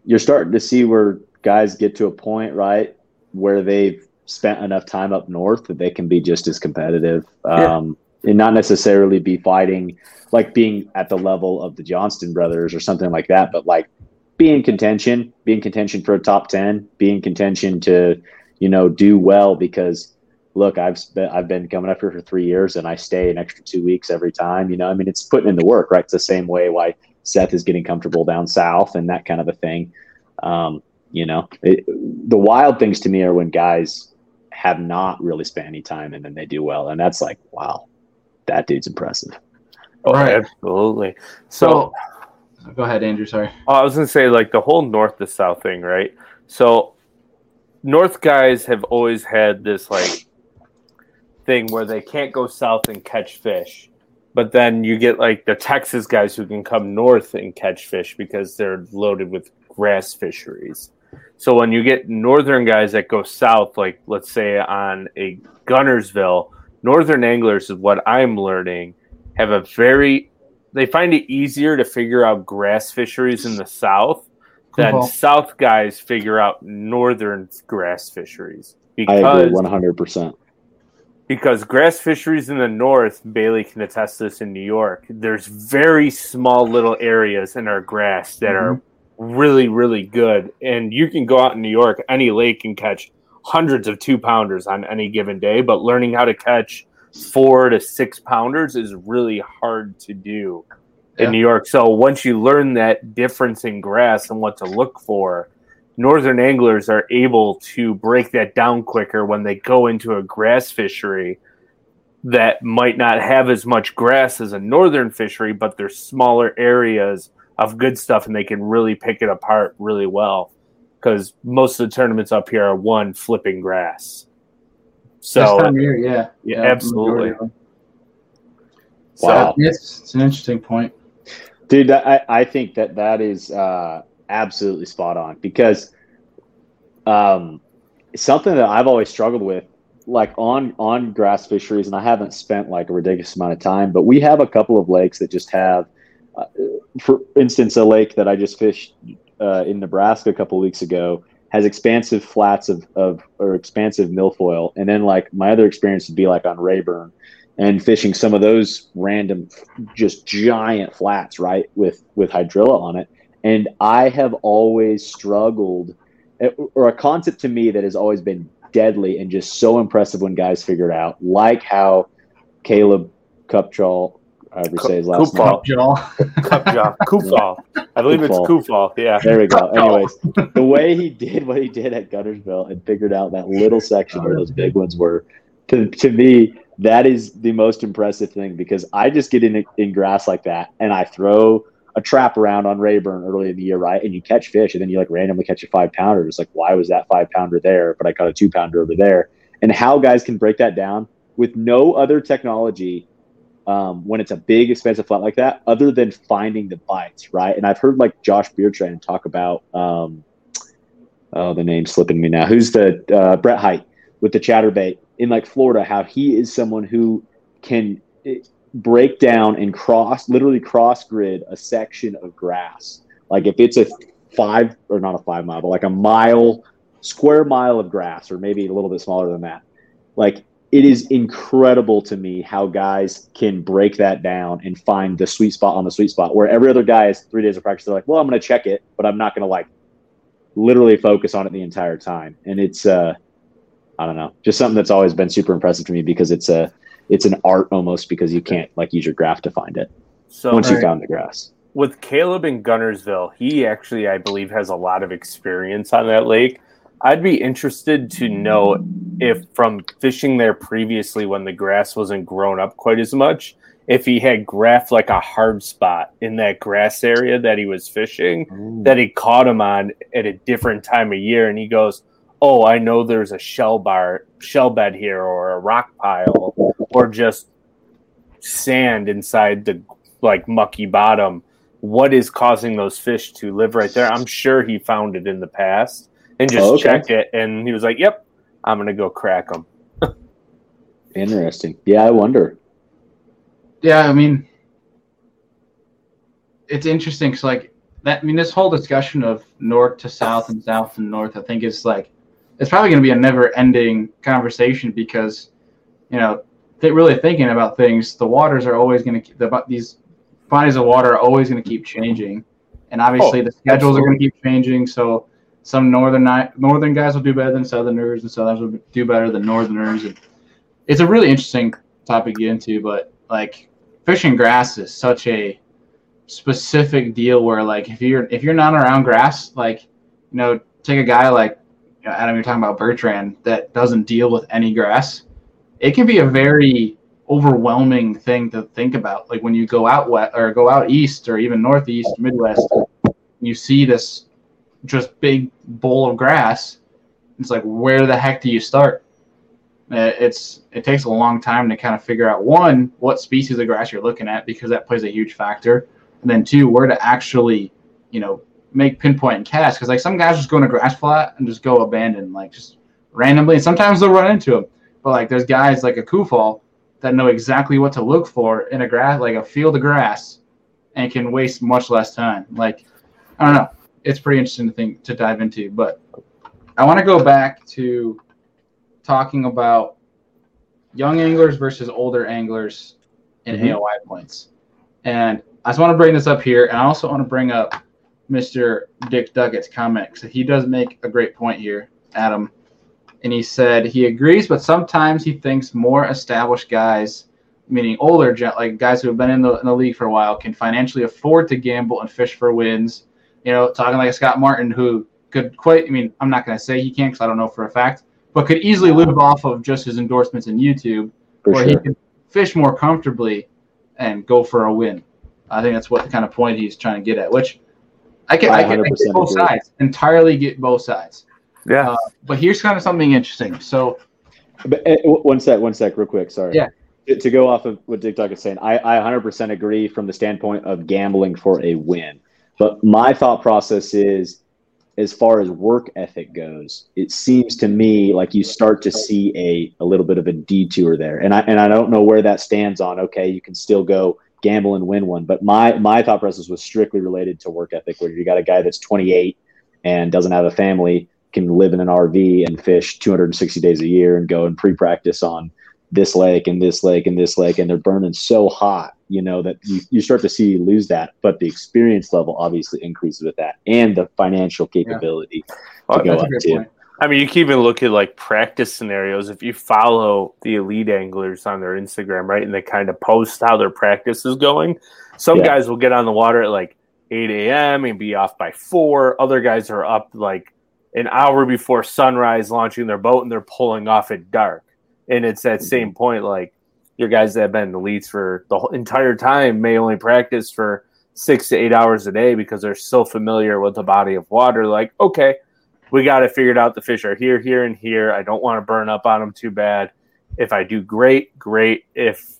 you're starting to see where guys get to a point, right, where they've spent enough time up north that they can be just as competitive. Yeah. Um, and not necessarily be fighting like being at the level of the Johnston brothers or something like that, but like be in contention, be in contention for a top 10, be in contention to, you know, do well because look, I've been, I've been coming up here for three years and I stay an extra two weeks every time, you know, I mean, it's putting in the work, right? It's the same way why Seth is getting comfortable down South and that kind of a thing. Um, you know, it, the wild things to me are when guys have not really spent any time and then they do well. And that's like, wow, that dude's impressive. Oh, right. absolutely. So, Go ahead, Andrew. Sorry. Oh, I was gonna say like the whole north to south thing, right? So, north guys have always had this like thing where they can't go south and catch fish, but then you get like the Texas guys who can come north and catch fish because they're loaded with grass fisheries. So when you get northern guys that go south, like let's say on a Guntersville, northern anglers is what I'm learning have a very they find it easier to figure out grass fisheries in the south than uh-huh. south guys figure out northern grass fisheries. Because, I agree one hundred percent. Because grass fisheries in the north, Bailey can attest this in New York. There's very small little areas in our grass that mm-hmm. are really, really good, and you can go out in New York, any lake can catch hundreds of two pounders on any given day. But learning how to catch four to six pounders is really hard to do in. New York. So once you learn that difference in grass and what to look for, northern anglers are able to break that down quicker when they go into a grass fishery that might not have as much grass as a northern fishery, but there's smaller areas of good stuff and they can really pick it apart really well. Because most of the tournaments up here are one flipping grass. So year, yeah, yeah, absolutely. So wow, it's, it's an interesting point, dude. I I think that that is uh, absolutely spot on because um, something that I've always struggled with, like on on grass fisheries, and I haven't spent like a ridiculous amount of time, but we have a couple of lakes that just have, uh, for instance, a lake that I just fished uh, in Nebraska a couple weeks ago has expansive flats of, of or expansive milfoil. And then like my other experience would be like on Rayburn and fishing some of those random, just giant flats, right, with with hydrilla on it. And I have always struggled, or a concept to me that has always been deadly and just so impressive when guys figure it out, like how Caleb Cupjaw, however you say his last name. Cupjaw. Cupjaw. Kuphall. I believe it's Kuphall. Yeah. There we go. Anyways, the way he did what he did at Guntersville and figured out that little section where those big ones were, to, to me, that is the most impressive thing because I just get in in grass like that and I throw a trap around on Rayburn early in the year, right? And you catch fish and then you like randomly catch a five pounder. It's like, why was that five pounder there? But I caught a two pounder over there. And how guys can break that down with no other technology um, when it's a big, expensive flat like that, other than finding the bites, right? And I've heard like Josh Bertrand talk about, um, oh, the name's slipping me now. Who's the uh, Brett Hite with the chatterbait in like Florida? How he is someone who can break down and cross, literally cross grid a section of grass. Like if it's a five or not a five mile, but like a mile, square mile of grass, or maybe a little bit smaller than that. Like it is incredible to me how guys can break that down and find the sweet spot on the sweet spot where every other guy has three days of practice. They're like, well, I'm going to check it, but I'm not going to like literally focus on it the entire time. And it's, uh, I don't know, just something that's always been super impressive to me because it's a, it's an art almost because you can't like use your graph to find it. So once right. you found the grass. With Caleb in Guntersville, he actually, I believe, has a lot of experience on that lake. I'd be interested to know if from fishing there previously when the grass wasn't grown up quite as much, if he had graphed like a hard spot in that grass area that he was fishing Ooh. that he caught him on at a different time of year and he goes, Oh, I know there's a shell bar shell bed here or a rock pile or just sand inside the like mucky bottom. What is causing those fish to live right there? I'm sure he found it in the past and just oh, okay. checked it and he was like, Yep, I'm gonna go crack them. Interesting. Yeah, I wonder. Yeah, I mean, it's interesting because like that. I mean, this whole discussion of north to south and south to north, I think is like it's probably going to be a never-ending conversation because you know, they really thinking about things. The waters are always going to the these bodies of water are always going to keep changing, and obviously oh, the schedules absolutely. are going to keep changing. So some northern northern guys will do better than southerners, and southerners will do better than northerners. And it's a really interesting topic to get into, but like fishing grass is such a specific deal where like if you're if you're not around grass, like you know, take a guy like Adam, you're talking about Bertrand that doesn't deal with any grass. It can be a very overwhelming thing to think about. Like when you go out west or go out east or even northeast, Midwest, you see this just big bowl of grass. It's like, where the heck do you start? Uh, it's it takes a long time to kind of figure out one what species of grass you're looking at because that plays a huge factor, and then two where to actually, you know, make pinpoint and cast because like some guys just go in a grass flat and just go abandon like just randomly, and sometimes they'll run into them. But like there's guys like a Kuphall that know exactly what to look for in a grass like a field of grass, and can waste much less time. Like I don't know it's pretty interesting to think to dive into. But I want to go back to talking about young anglers versus older anglers in mm-hmm. AOY points. And I just want to bring this up here, and I also want to bring up Mr. Dick Duggett's comment because he does make a great point here, Adam. And he said he agrees, but sometimes he thinks more established guys, meaning older, like guys who have been in the, in the league for a while, can financially afford to gamble and fish for wins you know, talking like Scott Martin who could quite, I mean, I'm not going to say he can't because I don't know for a fact, but could easily live off of just his endorsements in YouTube for where sure. he can fish more comfortably and go for a win. I think that's what the kind of point he's trying to get at, which I can, I can, I get both sides, entirely get both sides. Yeah. Uh, but here's kind of something interesting. So, but, uh, one sec, one sec, real quick. Sorry. Yeah. To, to go off of what Dick Duck is saying, I, I 100% agree from the standpoint of gambling for a win. But my thought process is as far as work ethic goes, it seems to me like you start to see a, a little bit of a detour there. And I and I don't know where that stands on okay, you can still go gamble and win one. But my my thought process was strictly related to work ethic, where you got a guy that's 28 and doesn't have a family, can live in an RV and fish 260 days a year and go and pre-practice on this lake and this lake and this lake, and they're burning so hot, you know, that you, you start to see you lose that. But the experience level obviously increases with that and the financial capability Well, to go up to. point. I mean, you can even look at like practice scenarios. If you follow the elite anglers on their Instagram, right, and they kind of post how their practice is going, some Yeah. guys will get on the water at like 8 a.m. and be off by four. Other guys are up like an hour before sunrise, launching their boat, and they're pulling off at dark. And it's that mm-hmm. same point, like your guys that have been elites for the whole entire time may only practice for six to eight hours a day because they're so familiar with the body of water. Like, okay, we got it figured out. The fish are here, here, and here. I don't want to burn up on them too bad. If I do great, great. If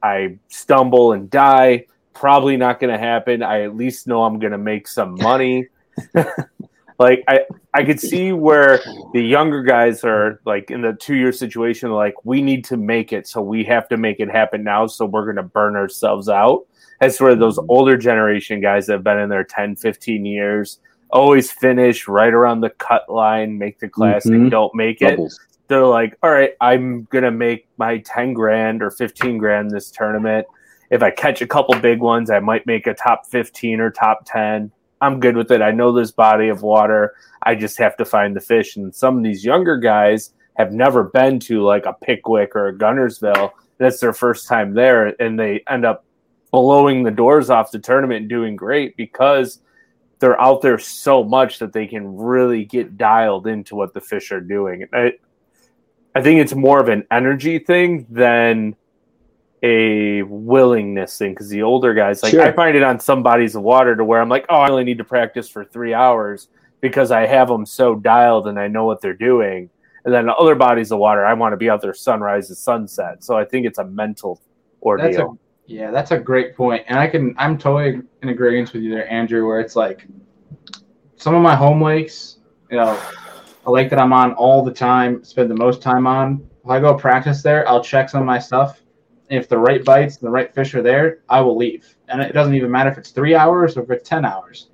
I stumble and die, probably not going to happen. I at least know I'm going to make some money. like I, I could see where the younger guys are like in the two year situation. Like we need to make it, so we have to make it happen now. So we're going to burn ourselves out. As for those older generation guys that have been in there 10, 15 years, always finish right around the cut line, make the classic, Mhm. don't make it Bubbles. they're like, all right, I'm gonna make my ten grand or fifteen grand this tournament. If I catch a couple big ones, I might make a top fifteen or top ten. I'm good with it. I know this body of water. I just have to find the fish. And some of these younger guys have never been to like a Pickwick or a Guntersville. That's their first time there, and they end up blowing the doors off the tournament and doing great because they're out there so much that they can really get dialed into what the fish are doing. I, I think it's more of an energy thing than a willingness thing because the older guys, like Sure. I find it on some bodies of water to where I'm like, oh, I only need to practice for three hours because I have them so dialed and I know what they're doing. And then other bodies of water, I want to be out there sunrise and sunset. So I think it's a mental ordeal. That's a yeah, that's a great point, and I can I'm totally in agreement with you there, Andrew. Where it's like some of my home lakes, you know, a lake that I'm on all the time, spend the most time on. If I go practice there, I'll check some of my stuff. If the right bites and the right fish are there, I will leave, and it doesn't even matter if it's three hours or if it's ten hours.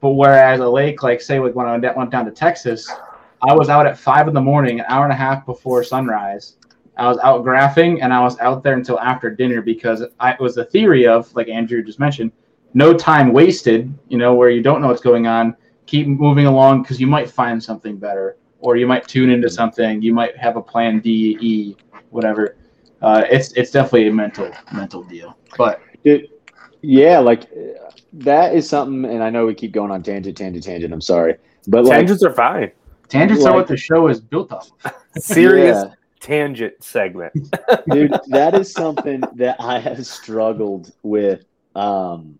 But whereas a lake, like say, like when I went down to Texas, I was out at five in the morning, an hour and a half before sunrise. I was out graphing and I was out there until after dinner because I, it was the theory of, like Andrew just mentioned, no time wasted, you know, where you don't know what's going on. Keep moving along because you might find something better or you might tune into mm-hmm. something. You might have a plan D, E, whatever. Uh, it's it's definitely a mental mental deal. But Dude, yeah, like uh, that is something, and I know we keep going on tangent, tangent, tangent. I'm sorry, but like, Tangents are fine. tangents are what the show is built off. Serious Yeah. tangent segment. dude, that is something that I have struggled with um,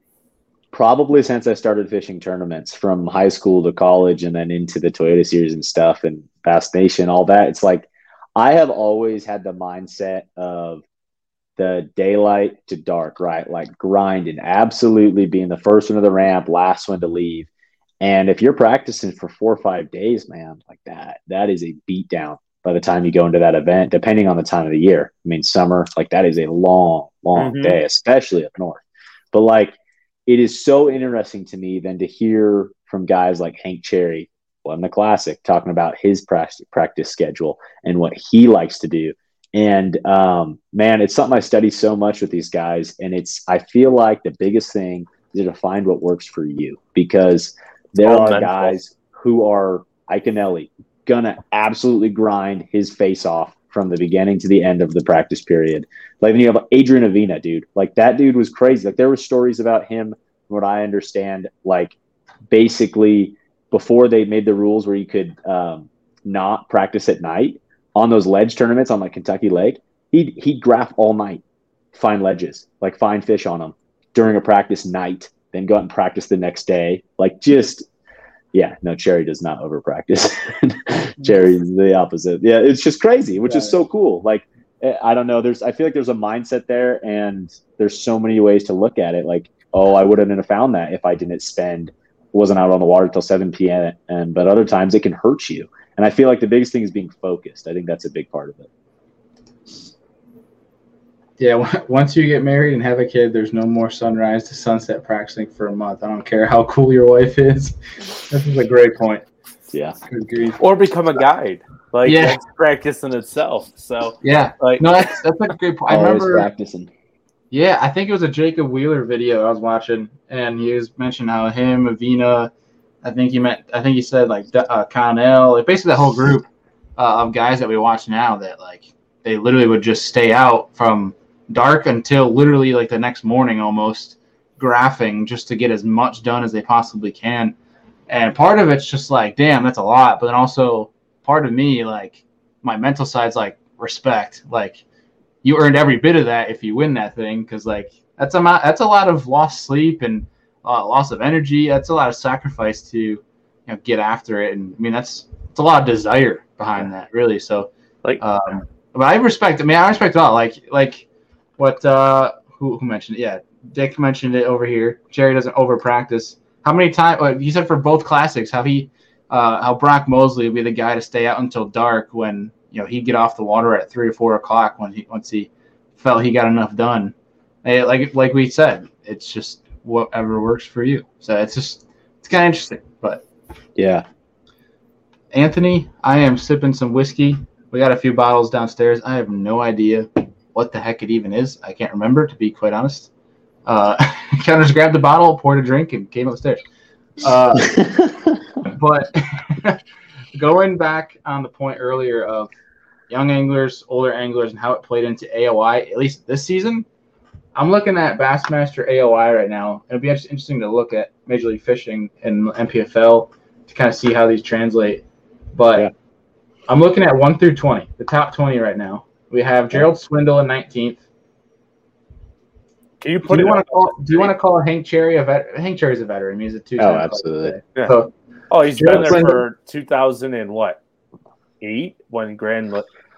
probably since I started fishing tournaments from high school to college and then into the Toyota series and stuff and Bass Nation, all that. It's like I have always had the mindset of the daylight to dark, right? Like grinding, absolutely being the first one to the ramp, last one to leave. And if you're practicing for four or five days, man, like that, that is a beatdown by the time you go into that event, depending on the time of the year. I mean, summer, like that is a long, long Mhm. day, especially up north. But like, it is so interesting to me then to hear from guys like Hank Cherry, won the classic, talking about his practice, practice schedule and what he likes to do. And um, man, it's something I study so much with these guys. And it's, I feel like the biggest thing is to find what works for you because there are guys who are Iaconelli gonna absolutely grind his face off from the beginning to the end of the practice period. Like then you have Adrian Avena, dude. Like that dude was crazy. Like there were stories about him, from what I understand, like basically before they made the rules where you could um, not practice at night on those ledge tournaments on like Kentucky Lake, he'd he'd graph all night, find ledges, like find fish on them during a practice night, then go out and practice the next day. Like just yeah, no, Cherry does not over practice. Cherry is the opposite. Yeah, it's just crazy, which is so cool. Like eh, I don't know, there's I feel like there's a mindset there and there's so many ways to look at it. Like, oh, I wouldn't have found that if I didn't spend wasn't out on the water till 7 p.m. And but other times it can hurt you. And I feel like the biggest thing is being focused. I think that's a big part of it. Yeah, once you get married and have a kid, there's no more sunrise to sunset practicing for a month. I don't care how cool your wife is. This is a great point. Yeah. Or become a guide. Like Yeah. that's practice in itself. So Yeah. like No, that's that's a great point. I remember. practicing. Yeah, I think it was a Jacob Wheeler video I was watching, and he was mentioning how him, Avena, I think he meant, I think he said like uh, Connell, like basically that whole group uh, of guys that we watch now that like they literally would just stay out from dark until literally like the next morning almost graphing just to get as much done as they possibly can. And part of it's just like, damn, that's a lot. But then also part of me, like my mental side's like respect. Like you earned every bit of that if you win that thing because like that's a that's a lot of lost sleep and uh, loss of energy. That's a lot of sacrifice to you know get after it. And I mean that's it's a lot of desire behind that really. So Like- um, but I respect. I mean I respect a lot. Like like what uh who who mentioned it? Yeah, Dick mentioned it over here. Jerry doesn't over practice. How many times? You said for both classics, how he uh, how Brock Mosley would be the guy to stay out until dark when you know he'd get off the water at three or four o'clock when he once he felt he got enough done. Like like we said, it's just whatever works for you. So it's just it's kind of interesting. But Yeah. Anthony, I am sipping some whiskey. We got a few bottles downstairs. I have no idea what the heck it even is. I can't remember to be quite honest. Uh, kind of just grabbed the bottle, poured a drink, and came upstairs. Uh, but going back on the point earlier of young anglers, older anglers, and how it played into AOY, at least this season, I'm looking at Bassmaster AOY right now. It'll be inter- interesting to look at Major League Fishing and MPFL to kind of see how these translate. But Yeah. I'm looking at 1 through 20, the top 20 right now. We have Gerald Swindle in 19th. can you Do you want to call? Do you want to call Hank Cherry a vet? Hank Cherry's a veteran. He's a two. Oh, absolutely. Yeah. So Oh, he's Gerald been there Swindle. for 2000 and what? Eight when Grand.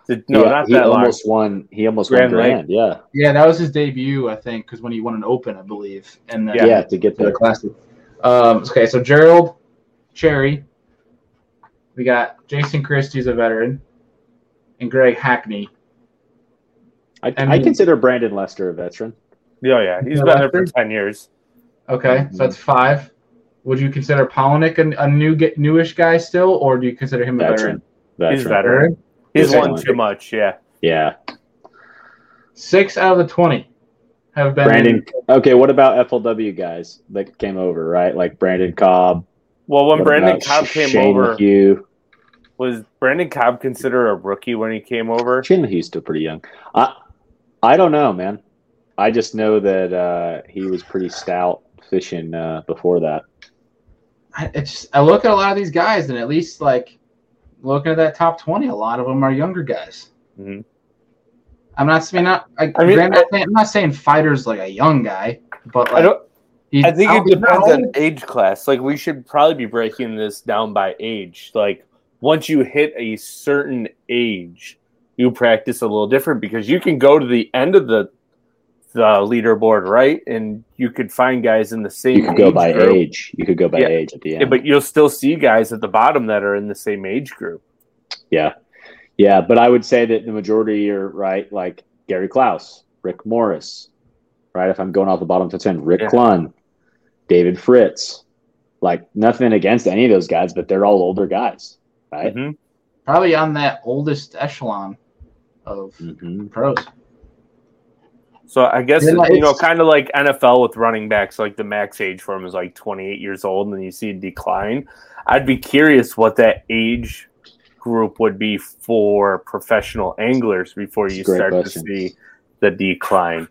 Did, no, Yeah, not he that long. almost won. He almost Grand won Lake. grand. Yeah. yeah, that was his debut, I think, because when he won an Open, I believe, and then yeah, to get for the classic. Um, okay, so Gerald Cherry. We got Jason Christie's a veteran, and Greg Hackney. I, I I consider Brandon Lester a veteran. Oh yeah, he's been there for 10 years. Okay, Mhm. so that's five. Would you consider Palaniuk a, a new newish guy still, or do you consider him a Veteran. veteran? He's Veteran. veteran. He's won too much. Yeah. Yeah. Six out of the twenty have been Brandon. Okay, what about FLW guys that came over, right? Like Brandon Cobb. Well, when What Brandon Cobb came Shane over, McHugh? was Brandon Cobb considered a rookie when he came over? Shane McHugh's still pretty young. I I don't know, man. I just know that uh, he was pretty stout fishing uh, before that. I, it's I look at a lot of these guys, and at least like looking at that top twenty, a lot of them are younger guys. Mhm. I'm not saying not. I, I mean, I'm, not saying, I'm not saying Feider's like a young guy, but like I don't. I think it depends on age class. Like we should probably be breaking this down by age. Like once you hit a certain age, you practice a little different because you can go to the end of the the leaderboard, right? And you could find guys in the same. You could go by group. age. You could go by Yeah. age at the Yeah, end. but you'll still see guys at the bottom that are in the same age group. Yeah. Yeah, but I would say that the majority are right, like Gary Klaus, Rick Morris, right? If I'm going off the bottom to 10, Rick Yeah. Clunn, David Fritts. Like nothing against any of those guys, but they're all older guys, right? Mhm. probably on that oldest echelon of hmm pros. So I guess Yeah, you know, kind of like NFL with running backs, like the max age for them is like 28 years old, and then you see a decline. I'd be curious what that age group would be for professional anglers before you start question. to see the decline.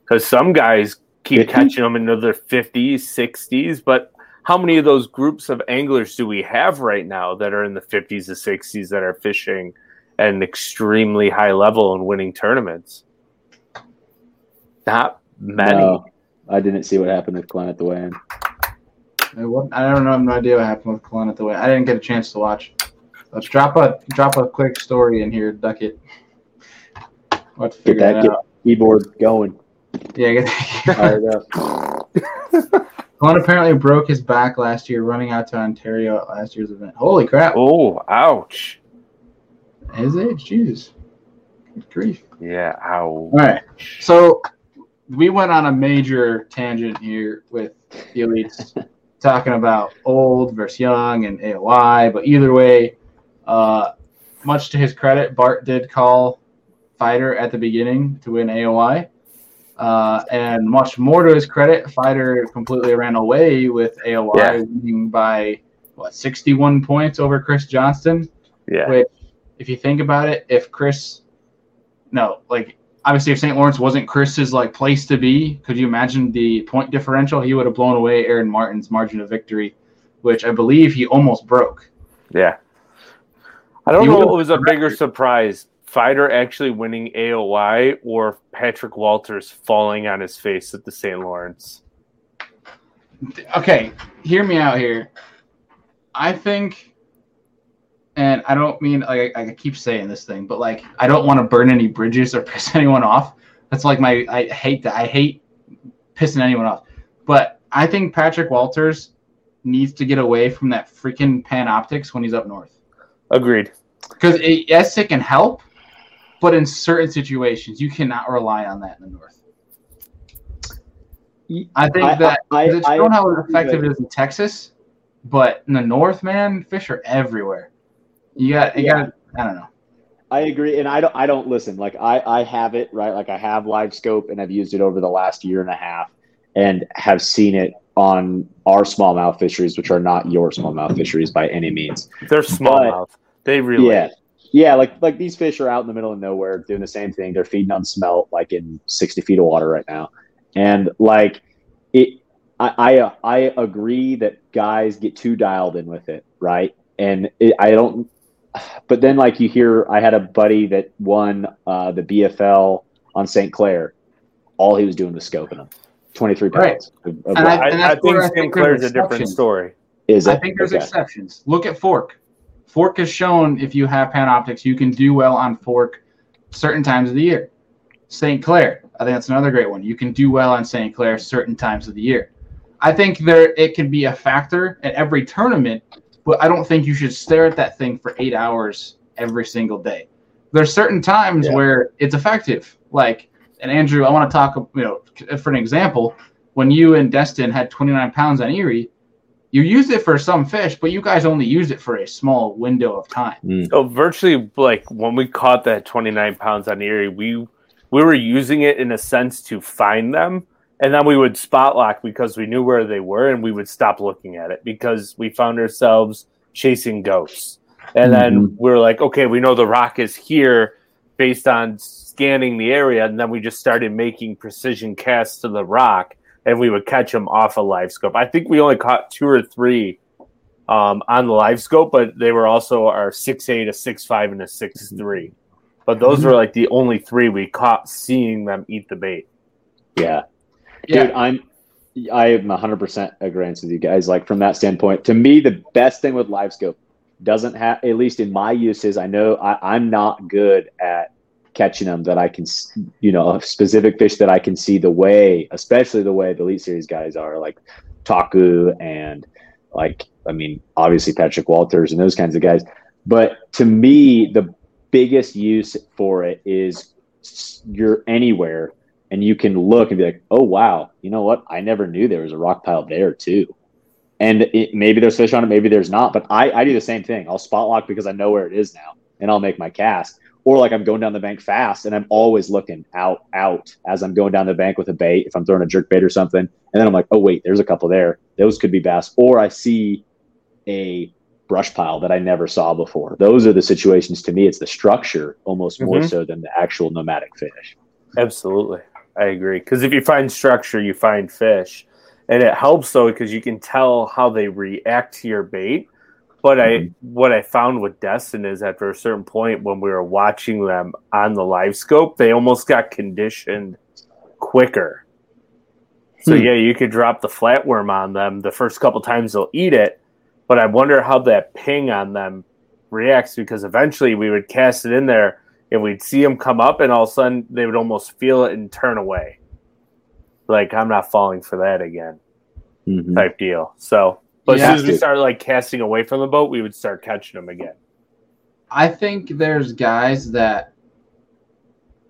Because some guys keep 50? catching them into their 50s, 60s, but how many of those groups of anglers do we have right now that are in the 50s to 60s that are fishing at an extremely high level and winning tournaments? Not many. No, I didn't see what happened with Glenn at the weigh-in. I don't know. I have no idea what happened with Colin at the way. I didn't get a chance to watch. Let's drop a drop a quick story in here, Duckett. What to Get that that get keyboard going. Yeah, get Fire it up. Colin apparently broke his back last year running out to Ontario at last year's event. Holy crap! Oh, ouch. His age, Jesus. Good grief. Yeah, ow. All right. So we went on a major tangent here with the elites talking about old versus young and AOY, but either way, uh, much to his credit, Bart did call Feider at the beginning to win AOY. Uh, and much more to his credit, Feider completely ran away with AOY, Yeah. winning by what 61 points over Chris Johnston. Yeah. Which, if you think about it, if Chris, no, like obviously if St. Lawrence wasn't Chris's like place to be, could you imagine the point differential? He would have blown away Aaron Martens' margin of victory, which I believe he almost broke. Yeah. I don't You know what was a bigger surprise. Feider actually winning AOY or Patrick Walters falling on his face at the St. Lawrence. Okay, hear me out here. I think, and I don't mean like I, I keep saying this thing, but like I don't want to burn any bridges or piss anyone off. That's like my I hate that. I hate pissing anyone off. But I think Patrick Walters needs to get away from that freaking Panoptix when he's up north. Agreed. Because yes, it can help, but in certain situations, you cannot rely on that in the north. I think I- that I- it's I shown how effective it is in Texas, but in the north, man, fish are everywhere. You got, you Yeah. got. I don't know. I agree, and I don't. I don't listen. Like I, I have it right. Like I have Live Scope, and I've used it over the last year and a half, and have seen it on our smallmouth fisheries, which are not your smallmouth fisheries by any means. They're smallmouth. They really Yeah, yeah. Like like these fish are out in the middle of nowhere doing the same thing. They're feeding on smelt, like in sixty feet of water right now, and like it. I I, uh, I agree that guys get too dialed in with it, right? And it, I don't. But then, like you hear, I had a buddy that won uh, the BFL on St. Clair. All he was doing was scoping them. Twenty three Right. of- of And. I, And I that's think St. think St. Clair's a different story. Is I think there's Okay. exceptions. Look at Fork. Fork has shown if you have Panoptix, you can do well on Fork certain times of the year. St. Clair, I think that's another great one. You can do well on St. Clair certain times of the year. I think there it can be a factor at every tournament, but I don't think you should stare at that thing for eight hours every single day. There's certain times Yeah. where it's effective. Like, and Andrew, I want to talk, you know, for an example, when you and Destin had 29 pounds on Erie, you used it for some fish, but you guys only used it for a small window of time. Mm. So virtually, like when we caught that 29 pounds on Erie, we we were using it in a sense to find them, and then we would spot lock because we knew where they were, and we would stop looking at it because we found ourselves chasing ghosts. And then mm-hmm. we are like, okay, we know the rock is here based on scanning the area, and then we just started making precision casts to the rock, and we would catch them off a live scope. I think we only caught two or three um, on the live scope, but they were also our six eight, a six five, and a six mm-hmm. three. But those mm-hmm. were like the only three we caught seeing them eat the bait. Yeah. Yeah. Dude, I'm I am 100% agreeing with you guys. Like from that standpoint, to me, the best thing with LiveScope doesn't have, at least in my uses, I know I, I'm not good at catching them that I can, you know, a specific fish that I can see the way, especially the way the Elite Series guys are, like Taku and like, I mean, obviously Patrick Walters and those kinds of guys. But to me, the biggest use for it is you're anywhere and you can look and be like, oh wow, you know what? I never knew there was a rock pile there too. And it, maybe there's fish on it, maybe there's not. But I, I do the same thing. I'll spot lock because I know where it is now, and I'll make my cast. Or like I'm going down the bank fast, and I'm always looking out, out as I'm going down the bank with a bait. If I'm throwing a jerk bait or something, and then I'm like, oh wait, there's a couple there. Those could be bass. Or I see a brush pile that I never saw before. Those are the situations. To me, it's the structure almost more Mhm. so than the actual nomadic fish. Absolutely. I agree. Because if you find structure, you find fish. And it helps though because you can tell how they react to your bait. But I what I found with Destin is after a certain point when we were watching them on the live scope, they almost got conditioned quicker. So Hmm. yeah, you could drop the flatworm on them the first couple times they'll eat it, but I wonder how that ping on them reacts because eventually we would cast it in there and we'd see them come up and all of a sudden they would almost feel it and turn away. Like I'm not falling for that again Mhm. type deal. So, but Yeah. as soon as we started like casting away from the boat, we would start catching them again. I think there's guys that,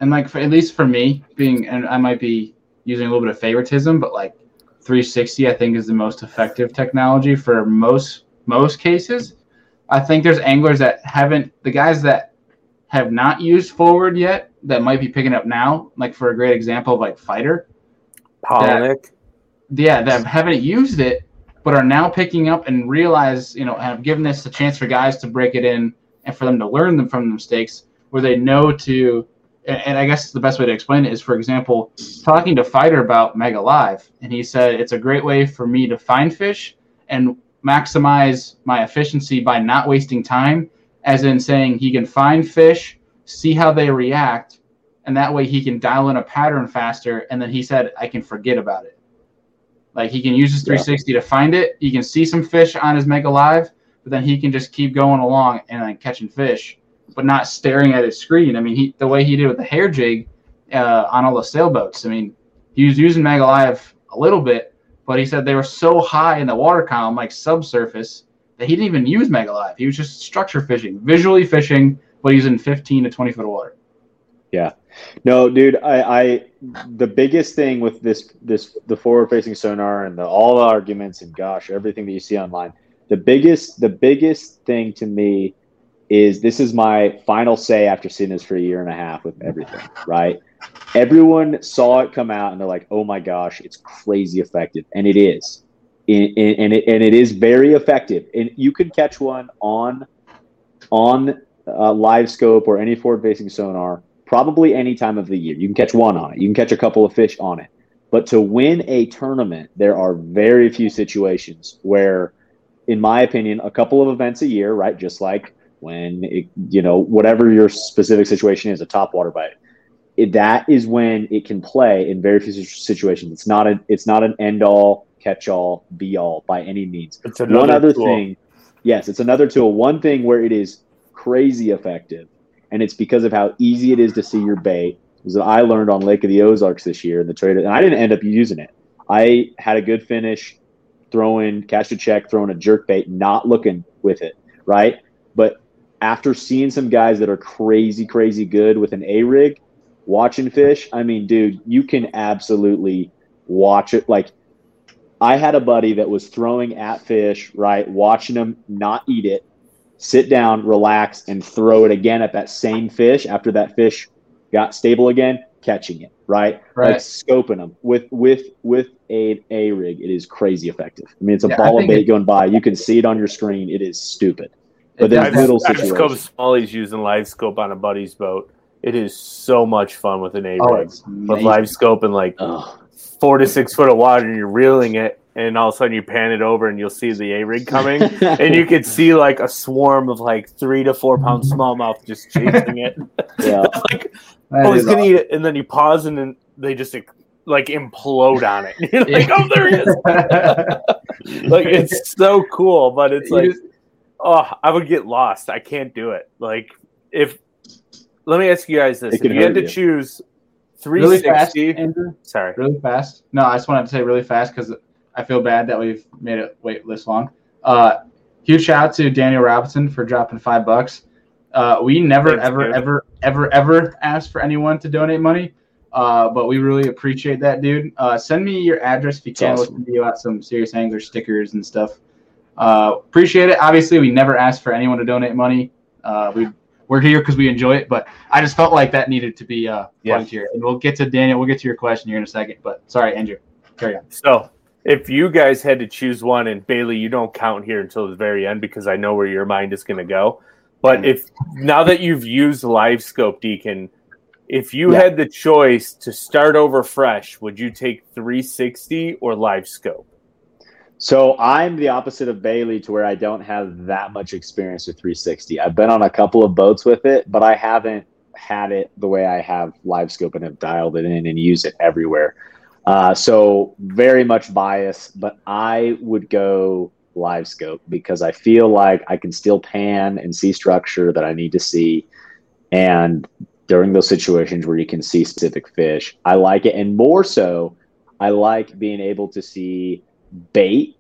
and like for, at least for me, being and I might be using a little bit of favoritism, but like 360, I think is the most effective technology for most most cases. I think there's anglers that haven't the guys that have not used forward yet that might be picking up now. Like for a great example of like Feider, Palaniuk. yeah, that haven't used it but are now picking up and realize, you know, have given this a chance for guys to break it in and for them to learn them from the mistakes where they know to. And, and I guess the best way to explain it is, for example, talking to Feider about Mega Live, and he said it's a great way for me to find fish and maximize my efficiency by not wasting time, as in saying he can find fish, see how they react, and that way he can dial in a pattern faster. And then he said, I can forget about it. Like he can use his 360 yeah. to find it. He can see some fish on his Mega Live, but then he can just keep going along and like catching fish, but not staring at his screen. I mean, he the way he did with the hair jig uh, on all the sailboats. I mean, he was using Mega Live a little bit, but he said they were so high in the water column, like subsurface, he didn't even use Mega Live. He was just structure fishing, visually fishing, but he's in 15 to 20 foot of water. Yeah. No, dude, I, I the biggest thing with this this the forward facing sonar and the all the arguments and gosh, everything that you see online. The biggest the biggest thing to me is this is my final say after seeing this for a year and a half with everything, right? Everyone saw it come out and they're like, "Oh my gosh, it's crazy effective," and it is, and, and it and it is very effective. And you can catch one on on uh, live scope or any forward facing sonar probably any time of the year. You can catch one on it, you can catch a couple of fish on it. But to win a tournament, there are very few situations where, in my opinion, a couple of events a year, right? Just like when, it, you know, whatever your specific situation is, a top water bite. It, that is when it can play in very few situations. It's not a, it's not an end all, catch all, be all by any means. It's one other tool. thing. Yes, it's another tool. One thing where it is crazy effective and it's because of how easy it is to see your bait. Was that I learned on Lake of the Ozarks this year in the trade, and I didn't end up using it. I had a good finish, throwing catch a check, throwing a jerk bait, not looking with it, right? But after seeing some guys that are crazy, crazy good with an A rig, watching fish, I mean, dude, you can absolutely watch it. Like, I had a buddy that was throwing at fish, right? Watching them not eat it, sit down, relax, and throw it again at that same fish after that fish got stable again, catching it, right? Right. Like scoping them with with with a a rig. It is crazy effective. I mean, it's a yeah, ball of bait it, going by. You can see it on your screen. It is stupid. But there's little situations. I've scoped Smallies using live scope on a buddy's boat. It is so much fun with an A rig. Oh, with live scope and like oh. Four to six foot of water, and you're reeling it and all of a sudden you pan it over and you'll see the A rig coming, and you could see like a swarm of like three to four pound smallmouth just chasing it. Yeah, like oh, he's gonna awesome. eat it, and then you pause and then they just like implode on it. You're like, oh, there he is! like it's so cool, but it's like, oh, I would get lost. I can't do it. Like if let me ask you guys this: if you had to you. choose 360 really fast, Andrew. sorry really fast no i just wanted to say really fast because I feel bad that we've made it wait this long. Uh, huge shout out to Daniel Robinson for dropping five bucks. Uh, we never, Thanks, ever, ever, ever, ever ask for anyone to donate money, uh, but we really appreciate that, dude. Uh, send me your address if you can. Awesome. We'll send you out some serious angler stickers and stuff. Uh, appreciate it. Obviously, we never asked for anyone to donate money. Uh, we we're here because we enjoy it, but I just felt like that needed to be uh, yeah. here. And we'll get to Daniel. We'll get to your question here in a second. But sorry, Andrew. Carry on. So if you guys had to choose one, and Bailey, you don't count here until the very end because I know where your mind is going to go. But if now that you've used Live Scope, Deacon, if you yeah. had the choice to start over fresh, would you take 360 or Live Scope? So I'm the opposite of Bailey to where I don't have that much experience with 360. I've been on a couple of boats with it, but I haven't had it the way I have Live Scope and have dialed it in and use it everywhere. Uh, so very much bias, but I would go live scope because I feel like I can still pan and see structure that I need to see. And during those situations where you can see specific fish, I like it. And more so, I like being able to see bait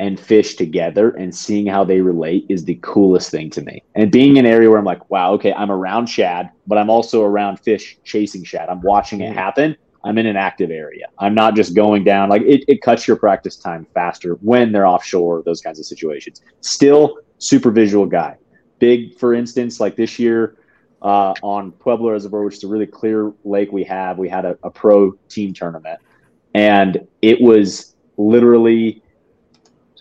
and fish together and seeing how they relate is the coolest thing to me. And being in an area where I'm like, wow, okay, I'm around shad, but I'm also around fish chasing shad. I'm watching it happen. I'm in an active area. I'm not just going down. Like it, it cuts your practice time faster when they're offshore, those kinds of situations. Still super visual guy. Big, for instance, like this year uh, on Pueblo Reservoir, which is a really clear lake we have, we had a, a pro team tournament, and it was literally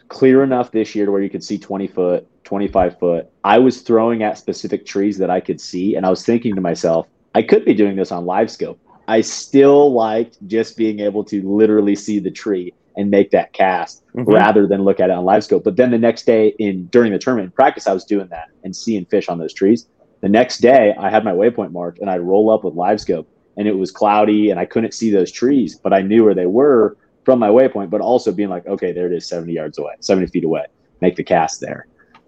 clear enough this year to where you could see 20 foot, 25 foot. I was throwing at specific trees that I could see, and I was thinking to myself, I could be doing this on live scope. I still liked just being able to literally see the tree and make that cast mm-hmm. rather than look at it on live scope. But then the next day in during the tournament in practice, I was doing that and seeing fish on those trees. The next day I had my waypoint marked and I'd roll up with live scope and it was cloudy and I couldn't see those trees, but I knew where they were from my waypoint, but also being like, okay, there it is 70 yards away, 70 feet away, make the cast there.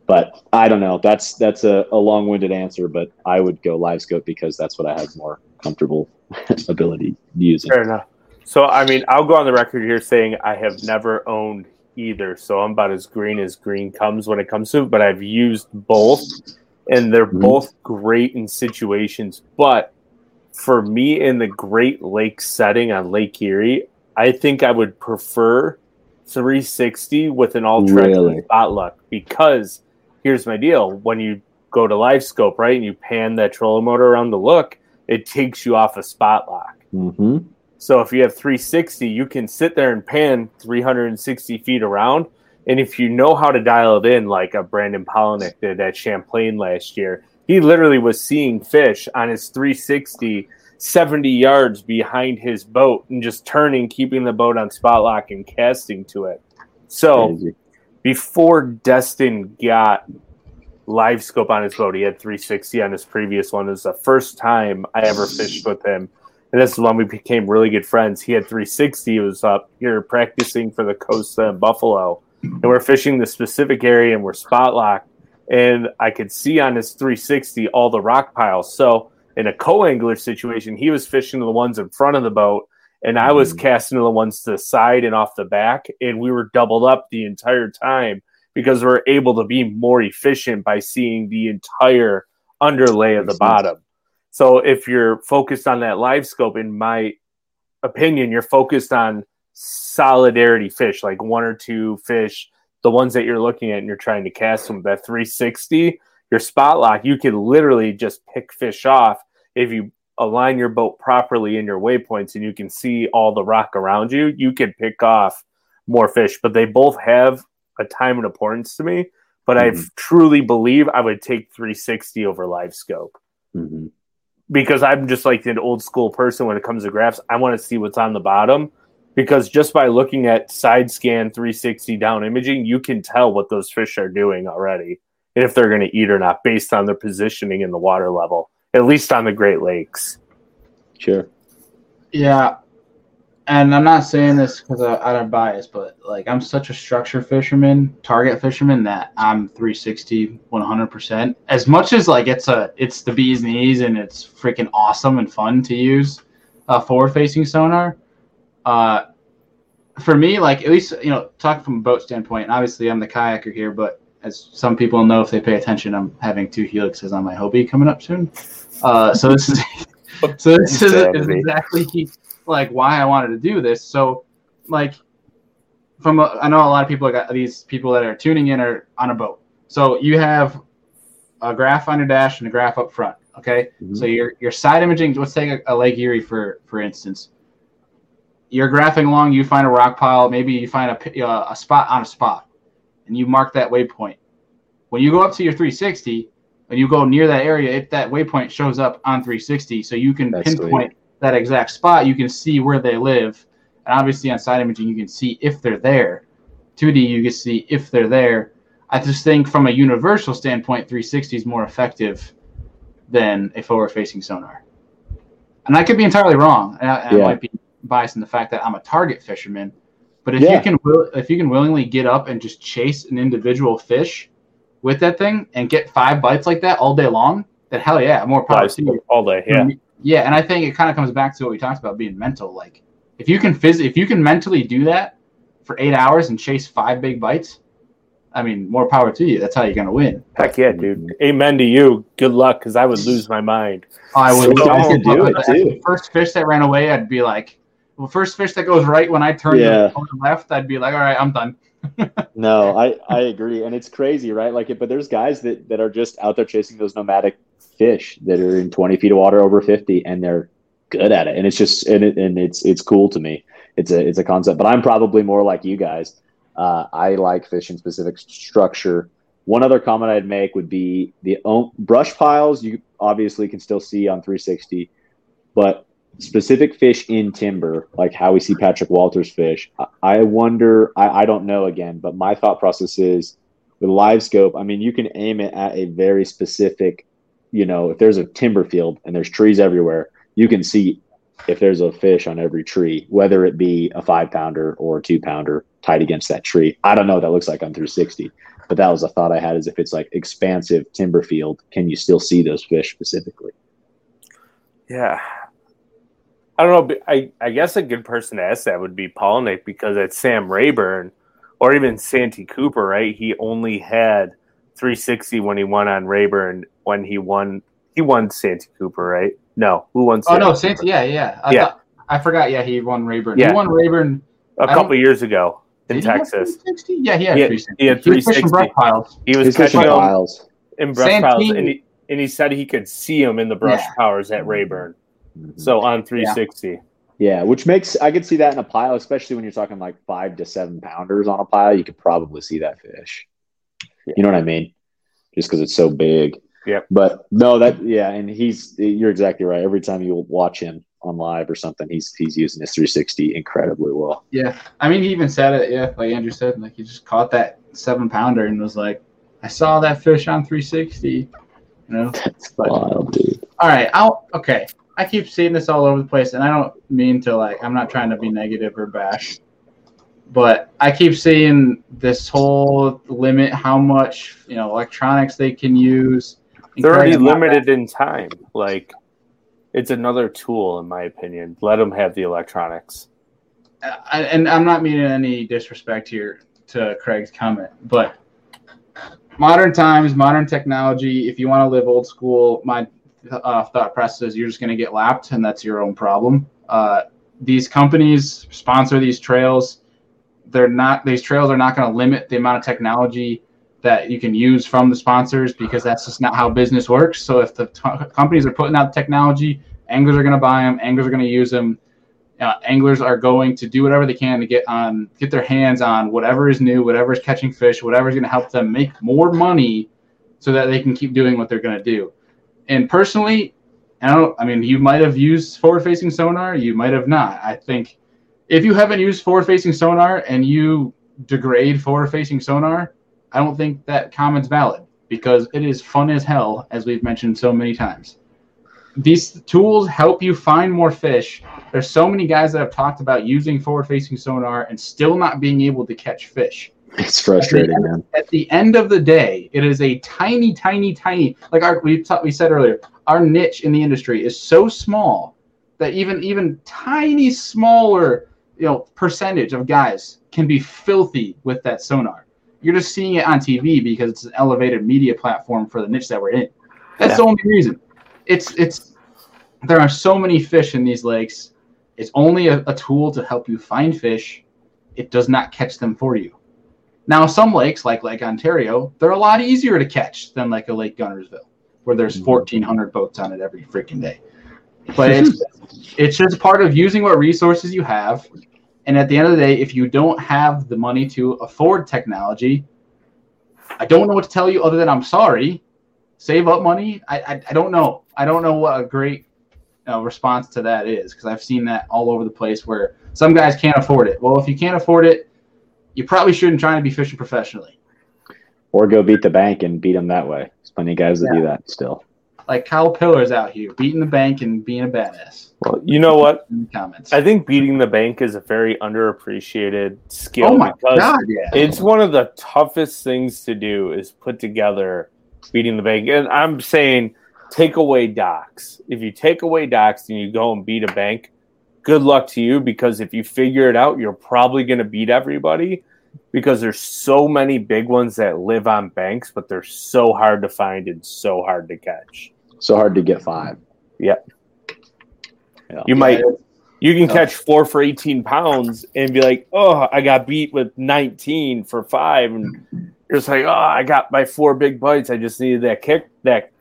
But I don't know. That's that's a, a long-winded answer, but I would go live scope because that's what I have more comfortable ability using. Fair enough. So I mean, I'll go on the record here saying I have never owned either. So I'm about as green as green comes when it comes to it, but I've used both and they're mm-hmm. both great in situations. But for me in the Great Lakes setting on Lake Erie, I think I would prefer 360 with an ultra really? spot luck because here's my deal. When you go to live scope, right, and you pan that trolling motor around the look, it takes you off a spot lock. Mm-hmm. So if you have 360, you can sit there and pan 360 feet around. And if you know how to dial it in, like a Brandon Palaniuk did at Champlain last year, he literally was seeing fish on his 360 70 yards behind his boat and just turning, keeping the boat on spot lock and casting to it. So Crazy. before Destin got live scope on his boat. He had 360 on his previous one. It was the first time I ever fished with him. And this is when we became really good friends. He had 360. He was up here practicing for the Costa and Buffalo. And we're fishing the specific area and we're spot locked. And I could see on his 360 all the rock piles. So in a co-angler situation, he was fishing the ones in front of the boat and I was mm. casting the ones to the side and off the back. And we were doubled up the entire time because we're able to be more efficient by seeing the entire underlay of the bottom. So if you're focused on that live scope, in my opinion, you're focused on solidarity fish, like one or two fish, the ones that you're looking at and you're trying to cast them. That 360, your spot lock, you can literally just pick fish off if you align your boat properly in your waypoints and you can see all the rock around you, you can pick off more fish. But they both have a time and importance to me. But mm-hmm. I truly believe I would take 360 over live scope mm-hmm. because I'm just like an old school person when it comes to graphs. I want to see what's on the bottom because just by looking at side scan 360 down imaging, you can tell what those fish are doing already and if they're going to eat or not based on their positioning in the water level, at least on the Great Lakes. Sure. Yeah, and I'm not saying this because I, don't bias, but like I'm such a structure fisherman, target fisherman that I'm 360, 100 percent. As much as like it's a, it's the bees knees and it's freaking awesome and fun to use a forward facing sonar. Uh, for me, like at least you know, talking from a boat standpoint, and obviously I'm the kayaker here, but as some people know if they pay attention, I'm having two helixes on my Hobie coming up soon. Uh, so this is so this is, is exactly like why I wanted to do this. So, like, from a, I know a lot of people got these people that are tuning in are on a boat. So you have a graph on your dash and a graph up front. Okay, mm-hmm. so your your side imaging. Let's take a, a Lake Erie for for instance. You're graphing along. You find a rock pile. Maybe you find a uh, a spot on a spot, and you mark that waypoint. When you go up to your 360, and you go near that area, if that waypoint shows up on 360, so you can That's pinpoint sweet that exact spot, you can see where they live. And obviously on side imaging, you can see if they're there. 2D, you can see if they're there. I just think from a universal standpoint, 360 is more effective than a forward facing sonar. And I could be entirely wrong. And I, yeah. I might be biased in the fact that I'm a target fisherman. But if yeah. you can if you can willingly get up and just chase an individual fish with that thing and get five bites like that all day long, then hell yeah, more power to you. All day, yeah. Yeah, and I think it kind of comes back to what we talked about being mental. Like if you can phys- if you can mentally do that for eight hours and chase five big bites, I mean, more power to you. That's how you're gonna win. Heck yeah, dude. Amen to you. Good luck, because I would lose my mind. I would. So, do it too. First fish that ran away, I'd be like, well, first fish that goes right when I turn yeah. the left, I'd be like, all right, I'm done. no, I, I agree. And it's crazy, right? Like, it, but there's guys that, that are just out there chasing those nomadic fish that are in 20 feet of water over 50 and they're good at it. And it's just, and, it, and it's, it's cool to me. It's a, it's a concept, but I'm probably more like you guys. Uh, I like fishing specific structure. One other comment I'd make would be the brush piles. You obviously can still see on 360, but specific fish in timber, like how we see Patrick Walters fish, I wonder, I, I don't know again, but my thought process is with live scope, I mean, you can aim it at a very specific, you know, if there's a timber field and there's trees everywhere, you can see if there's a fish on every tree, whether it be a five pounder or a two pounder tied against that tree. I don't know what that looks like on 360, but that was a thought I had is if it's like expansive timber field, can you still see those fish specifically? Yeah, I don't know. I, I guess a good person to ask that would be Palaniuk because at Sam Rayburn or even Santee Cooper, right? He only had 360 when he won on Rayburn when he won he won Santee Cooper, right? No, who won? Santee oh no, Santee. Yeah, yeah. I yeah. Thought, I forgot. Yeah, he won Rayburn. Yeah. He won Rayburn a couple years ago in Texas. Yeah, he had, he had, he had 360. He was, piles. He was catching piles in brush Santee, piles, and he, and he said he could see him in the brush yeah. powers at Rayburn. Mm-hmm. So on 360. Yeah. yeah. which makes I could see that in a pile, especially when you're talking like five to seven pounders on a pile. You could probably see that fish. Yeah. You know what I mean? Just because it's so big. Yeah. But no, that yeah, and he's you're exactly right. Every time you watch him on live or something, he's he's using his 360 incredibly well. Yeah, I mean, he even said it. Yeah, like Andrew said, like he just caught that seven pounder and was like, "I saw that fish on 360." You know, that's but, wild, dude. All right, I'll okay. I keep seeing this all over the place, and I don't mean to like. I'm not trying to be negative or bash, but I keep seeing this whole limit how much you know electronics they can use. They're already limited in time. Like it's another tool, in my opinion. Let them have the electronics. I, and I'm not meaning any disrespect here to Craig's comment, but modern times, modern technology. If you want to live old school, my uh, thought process you're just going to get lapped, and that's your own problem. Uh, these companies sponsor these trails. They're not; these trails are not going to limit the amount of technology that you can use from the sponsors because that's just not how business works. So if the t- companies are putting out technology, anglers are going to buy them. Anglers are going to use them. Uh, anglers are going to do whatever they can to get on, get their hands on whatever is new, whatever is catching fish, whatever is going to help them make more money, so that they can keep doing what they're going to do and personally, I don't. I mean, you might have used forward-facing sonar. You might have not. I think if you haven't used forward-facing sonar and you degrade forward-facing sonar, I don't think that comment's valid because it is fun as hell, as we've mentioned so many times. These tools help you find more fish. There's so many guys that have talked about using forward-facing sonar and still not being able to catch fish. It's frustrating, at the, man. At the end of the day, it is a tiny, tiny, tiny. Like our we t- we said earlier, our niche in the industry is so small that even even tiny smaller you know percentage of guys can be filthy with that sonar. You're just seeing it on TV because it's an elevated media platform for the niche that we're in. That's yeah. the only reason. It's it's there are so many fish in these lakes. It's only a, a tool to help you find fish. It does not catch them for you. Now, some lakes, like Lake Ontario, they're a lot easier to catch than like a Lake Guntersville, where there's 1,400 mm-hmm. boats on it every freaking day. But it's it's just part of using what resources you have. And at the end of the day, if you don't have the money to afford technology, I don't know what to tell you other than I'm sorry. Save up money. I I, I don't know. I don't know what a great uh, response to that is because I've seen that all over the place where some guys can't afford it. Well, if you can't afford it, you probably shouldn't try to be fishing professionally. Or go beat the bank and beat them that way. There's plenty of guys that yeah. do that still. Like Kyle Pillar's out here beating the bank and being a badass. Well, you know what? In the comments. I think beating the bank is a very underappreciated skill oh my God, yeah. it's one of the toughest things to do is put together beating the bank. And I'm saying take away docks. If you take away docks and you go and beat a bank, good luck to you because if you figure it out, you're probably going to beat everybody because there's so many big ones that live on banks, but they're so hard to find and so hard to catch. So hard to get five. Yep. Yeah. You might You can catch four for 18 pounds and be like, oh, I got beat with 19 for five. And you're just like, oh, I got my four big bites. I just needed that kick, that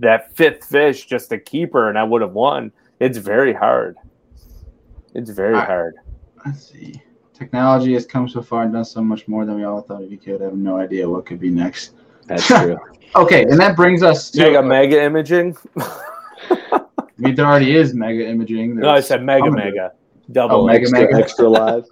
that fifth fish, just a keeper, and I would have won. It's very hard. It's very All right. hard. Let's see. Technology has come so far and done so much more than we all thought it could. I have no idea what could be next. That's true. Okay, and that brings us to. Mega mega imaging. I mean, there already is mega imaging. No, I said mega I'm mega. Double Oh, mega, extra, mega. extra live.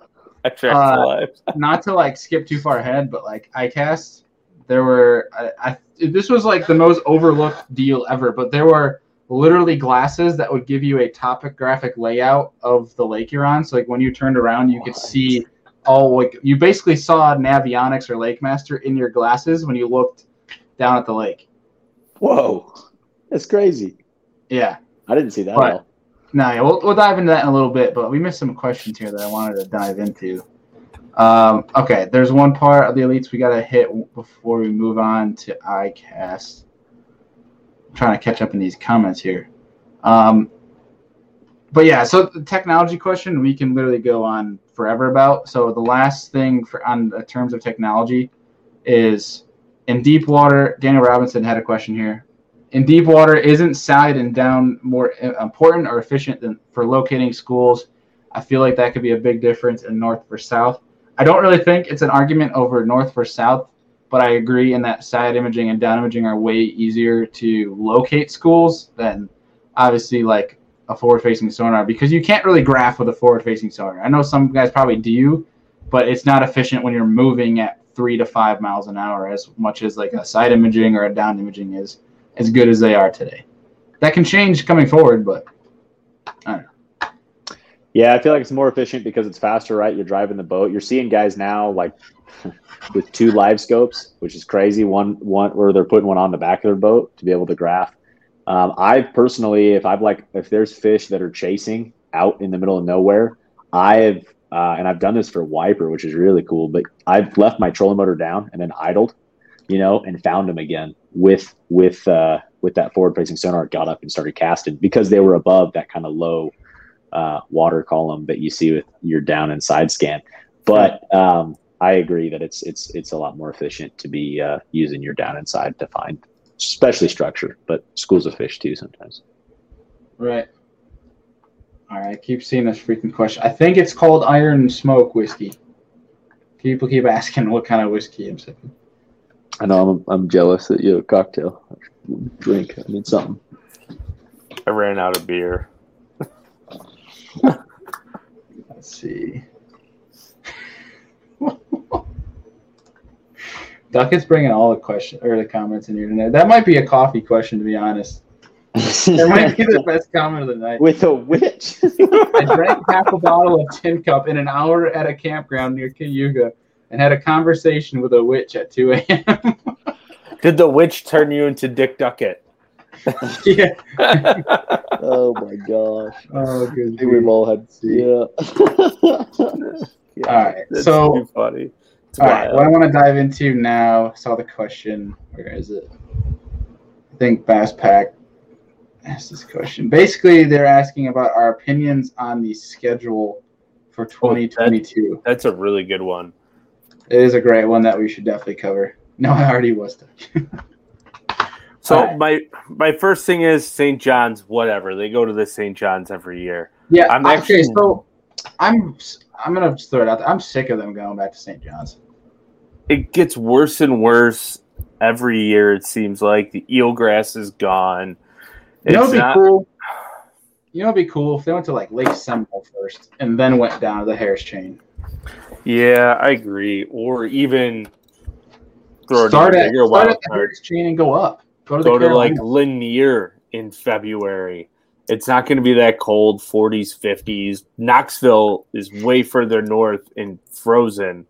extra, extra Uh, live. not to like skip too far ahead, but like ICAST, there were I, I this was like the most overlooked deal ever. But there were literally glasses that would give you a topographic layout of the lake you're on. So like when you turned around, you could see all like you basically saw Navionics or Lake Master in your glasses when you looked down at the lake. Whoa, that's crazy. Yeah. I didn't see that all. No, yeah, we'll, we'll dive into that in a little bit, but we missed some questions here that I wanted to dive into. Um, okay, there's one part of the elites we got to hit before we move on to ICAST. Trying to catch up in these comments here. Um, but yeah, so the technology question we can literally go on forever about. So the last thing for on the terms of technology is in deep water. Daniel Robinson had a question here in deep water isn't side and down more important or efficient than for locating schools i feel like that could be a big difference in north for south i don't really think it's an argument over north for south but i agree in that side imaging and down imaging are way easier to locate schools than obviously like a forward facing sonar because you can't really graph with a forward facing sonar i know some guys probably do but it's not efficient when you're moving at three to five miles an hour as much as like a side imaging or a down imaging is as good as they are today. That can change coming forward, but Yeah, I feel like it's more efficient because it's faster, right? You're driving the boat. You're seeing guys now like with two live scopes, which is crazy. One one where they're putting one on the back of their boat to be able to graph. Um, I personally, if I've like if there's fish that are chasing out in the middle of nowhere, I have uh, and I've done this for wiper, which is really cool. But I've left my trolling motor down and then idled, you know, and found them again with with uh, with that forward facing sonar. Got up and started casting because they were above that kind of low uh, water column that you see with your down and side scan. But um, I agree that it's it's it's a lot more efficient to be uh, using your down and side to find, especially structure, but schools of fish too sometimes. right. All right, I keep seeing this freaking question. I think it's called Iron Smoke whiskey. People keep asking what kind of whiskey I'm sipping. I know I'm I'm jealous that you have a cocktail drink. I need something. I ran out of beer. Let's see. Duckett's bringing all the questions or the comments in here tonight. That might be a coffee question, to be honest. That might be the best comment of the night. With a witch. I drank half a bottle of Tin Cup in an hour at a campground near Cayuga and had a conversation with a witch at 2 a.m. Did the witch turn you into Dick Duckett? Yeah. oh my gosh. Oh, I think we've all had see. yeah. All right. That's So, too funny. It's all right. wild. What I want to dive into now, saw the question. Where is it? I think Bass Pack asked this question. Basically, they're asking about our opinions on the schedule for 2022. That's a really good one. It is a great one that we should definitely cover. No, I already was. So Alright. my my first thing is St. John's. Whatever they go to the St. John's every year. Yeah, I'm okay. actually- So I'm I'm gonna just throw it out there. I'm sick of them going back to St. John's. It gets worse and worse every year. It seems like the eelgrass is gone. You know, It's it'd be not- cool. You know, it'd be cool if they went to like Lake Seminole first and then went down to the Harris Chain. Yeah, I agree. Or even throw start a at, bigger start wild at the. Harris Chain and go up. Go to Go to like Lanier in February. It's not going to be that cold, 40s, 50s. Knoxville is way further north and frozen.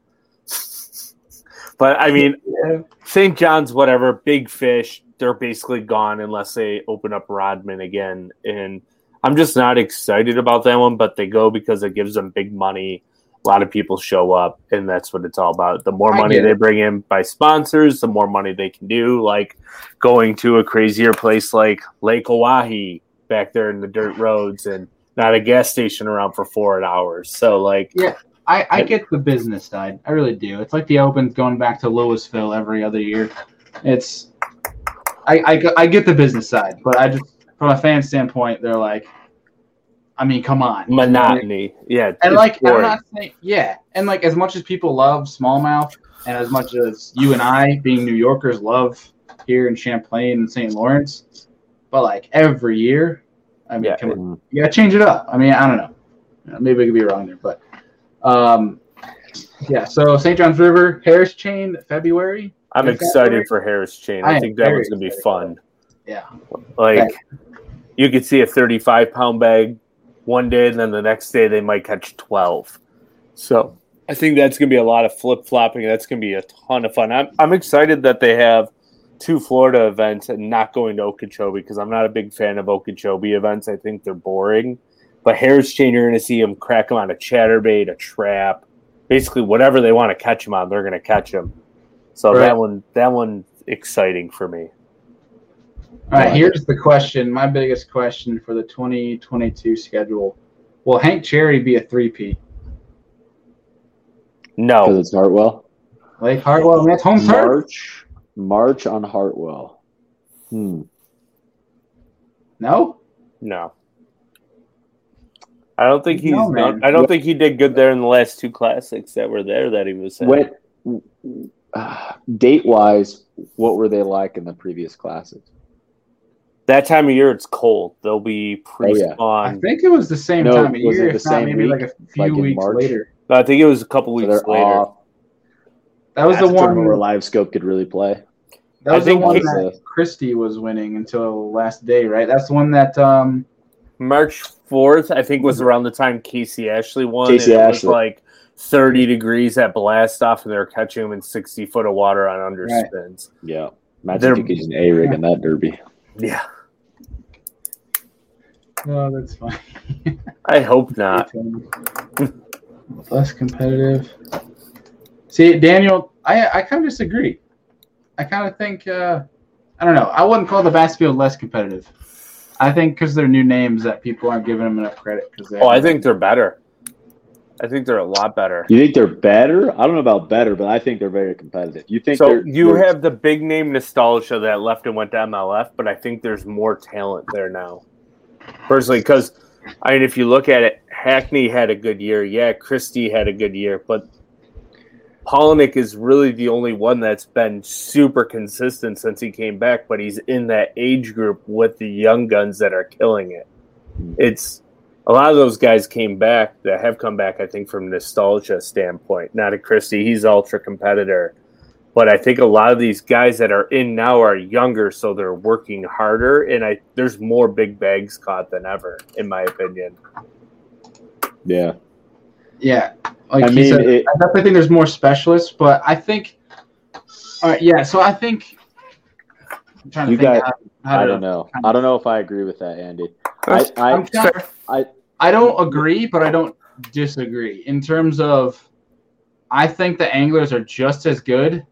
but I mean, Yeah. St. John's, whatever, big fish, they're basically gone unless they open up Rodman again. And I'm just not excited about that one, but they go because it gives them big money. A lot of people show up, and that's what it's all about. The more money they bring in by sponsors, the more money they can do. Like going to a crazier place like Lake Oahe back there in the dirt roads and not a gas station around for four hours. So like, yeah, I, I get the business side. I really do. It's like the Open going back to Louisville every other year. It's I, I, I get the business side, but I just from a fan standpoint, they're like, I mean, come on, monotony. Yeah, and like boring. I'm not saying yeah, and like as much as people love smallmouth, and as much as you and I, being New Yorkers, love here in Champlain and St. Lawrence, but like every year, I mean, yeah, come you gotta change it up. I mean, I don't know. Maybe I could be wrong there, but um, yeah. So St. John's River, Harris Chain, February. I'm excited for Harris Chain. I, I think that one's gonna be fun. Yeah. Like you could see a 35 pound bag one day, and then the next day they might catch 12. So I think that's gonna be a lot of flip flopping. That's gonna be a ton of fun. I'm I'm excited that they have two Florida events and not going to Okeechobee because I'm not a big fan of Okeechobee events. I think they're boring. But Harris Chain, you're going to see them crack them on a chatterbait, a trap, basically whatever they want to catch them on, they're going to catch them. So right. that one, that one, exciting for me. All right, here's the question. My biggest question for the 2022 schedule: Will Hank Cherry be a three-peat? No, because it's Hartwell. Lake Hartwell, that's home turf. March, March on Hartwell. Hmm. No. No. I don't think he's. No, not, I don't think he did good there in the last two classics that were there that he was. When, uh, date wise, what were they like in the previous classics? That time of year, it's cold. They'll be pre-spawn. Oh, yeah. I think it was the same no, time of year. If not, maybe week? like a few like weeks March? later. No, I think it was a couple weeks so later. Off. That was That's the one where Live Scope could really play. That was I the one that Christie was winning until last day, right? That's the one that um, March fourth, I think, was around the time Casey Ashley won. Casey it Ashley. was like thirty degrees at blast off, and they were catching him in sixty foot of water on underspins. Right. Yeah, imagine if he's an A rig in that derby. Yeah. Oh, that's fine. I hope not. Less competitive. See, Daniel, I I kind of disagree. I kind of think uh, I don't know. I wouldn't call the Bass field less competitive. I think because they're new names that people aren't giving them enough credit. Because oh, I think they're better. I think they're a lot better. You think they're better? I don't know about better, but I think they're very competitive. You think so? you they're... have the big name nostalgia that left and went to MLF, but I think there's more talent there now. Personally, because I mean, if you look at it, Hackney had a good year. Yeah, Christie had a good year, but Palaniuk is really the only one that's been super consistent since he came back, but he's in that age group with the young guns that are killing it. It's a lot of those guys came back that have come back, I think, from nostalgia standpoint. Not a Christie, he's ultra competitor. But I think a lot of these guys that are in now are younger, so they're working harder, and I there's more big bags caught than ever, in my opinion. Yeah. Yeah. Like I mean, said, it, I definitely think there's more specialists, but I think, all right, yeah. So I think I'm trying to you think. Got, how, how I don't know. I don't know if I agree with that, Andy. I, I, I, I don't agree, but I don't disagree in terms of. I think the anglers are just as good.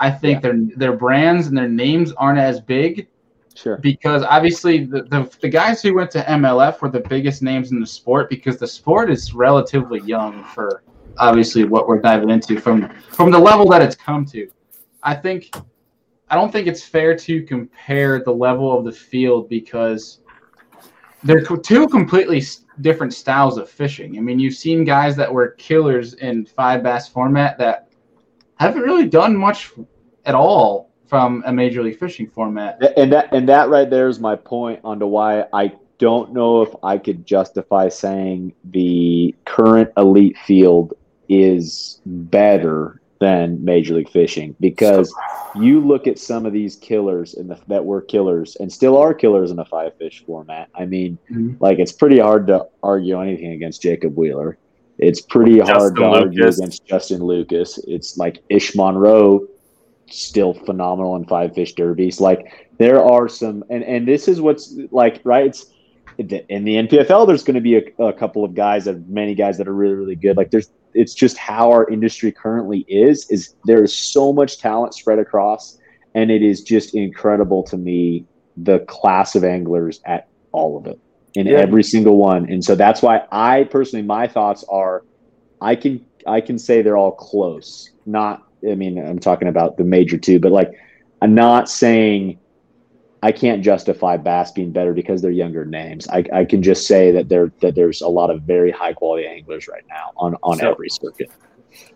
I think yeah. their their brands and their names aren't as big, Sure. Because obviously the, the, the guys who went to MLF were the biggest names in the sport because the sport is relatively young for obviously what we're diving into from from the level that it's come to. I think I don't think it's fair to compare the level of the field because they're two completely different styles of fishing. I mean, you've seen guys that were killers in five bass format that haven't really done much at all from a major league fishing format. And that and that right there is my point onto why I don't know if I could justify saying the current elite field is better than major league fishing because you look at some of these killers in the that were killers and still are killers in the five fish format. I mean, mm-hmm. like it's pretty hard to argue anything against Jacob Wheeler. It's pretty Justin hard to Lucas. argue against Justin Lucas. It's like Ish Monroe still phenomenal in five fish derbies. Like there are some, and and this is what's like right. It's in the NPFL. There's going to be a, a couple of guys, of many guys that are really really good. Like there's, it's just how our industry currently is. Is there is so much talent spread across, and it is just incredible to me the class of anglers at all of it. in Yeah. every single one. And so that's why I personally, my thoughts are, I can I can say they're all close. Not, I mean, I'm talking about the major two, but like, I'm not saying I can't justify Bass being better because they're younger names. I, I can just say that there that there's a lot of very high quality anglers right now on on So- every circuit.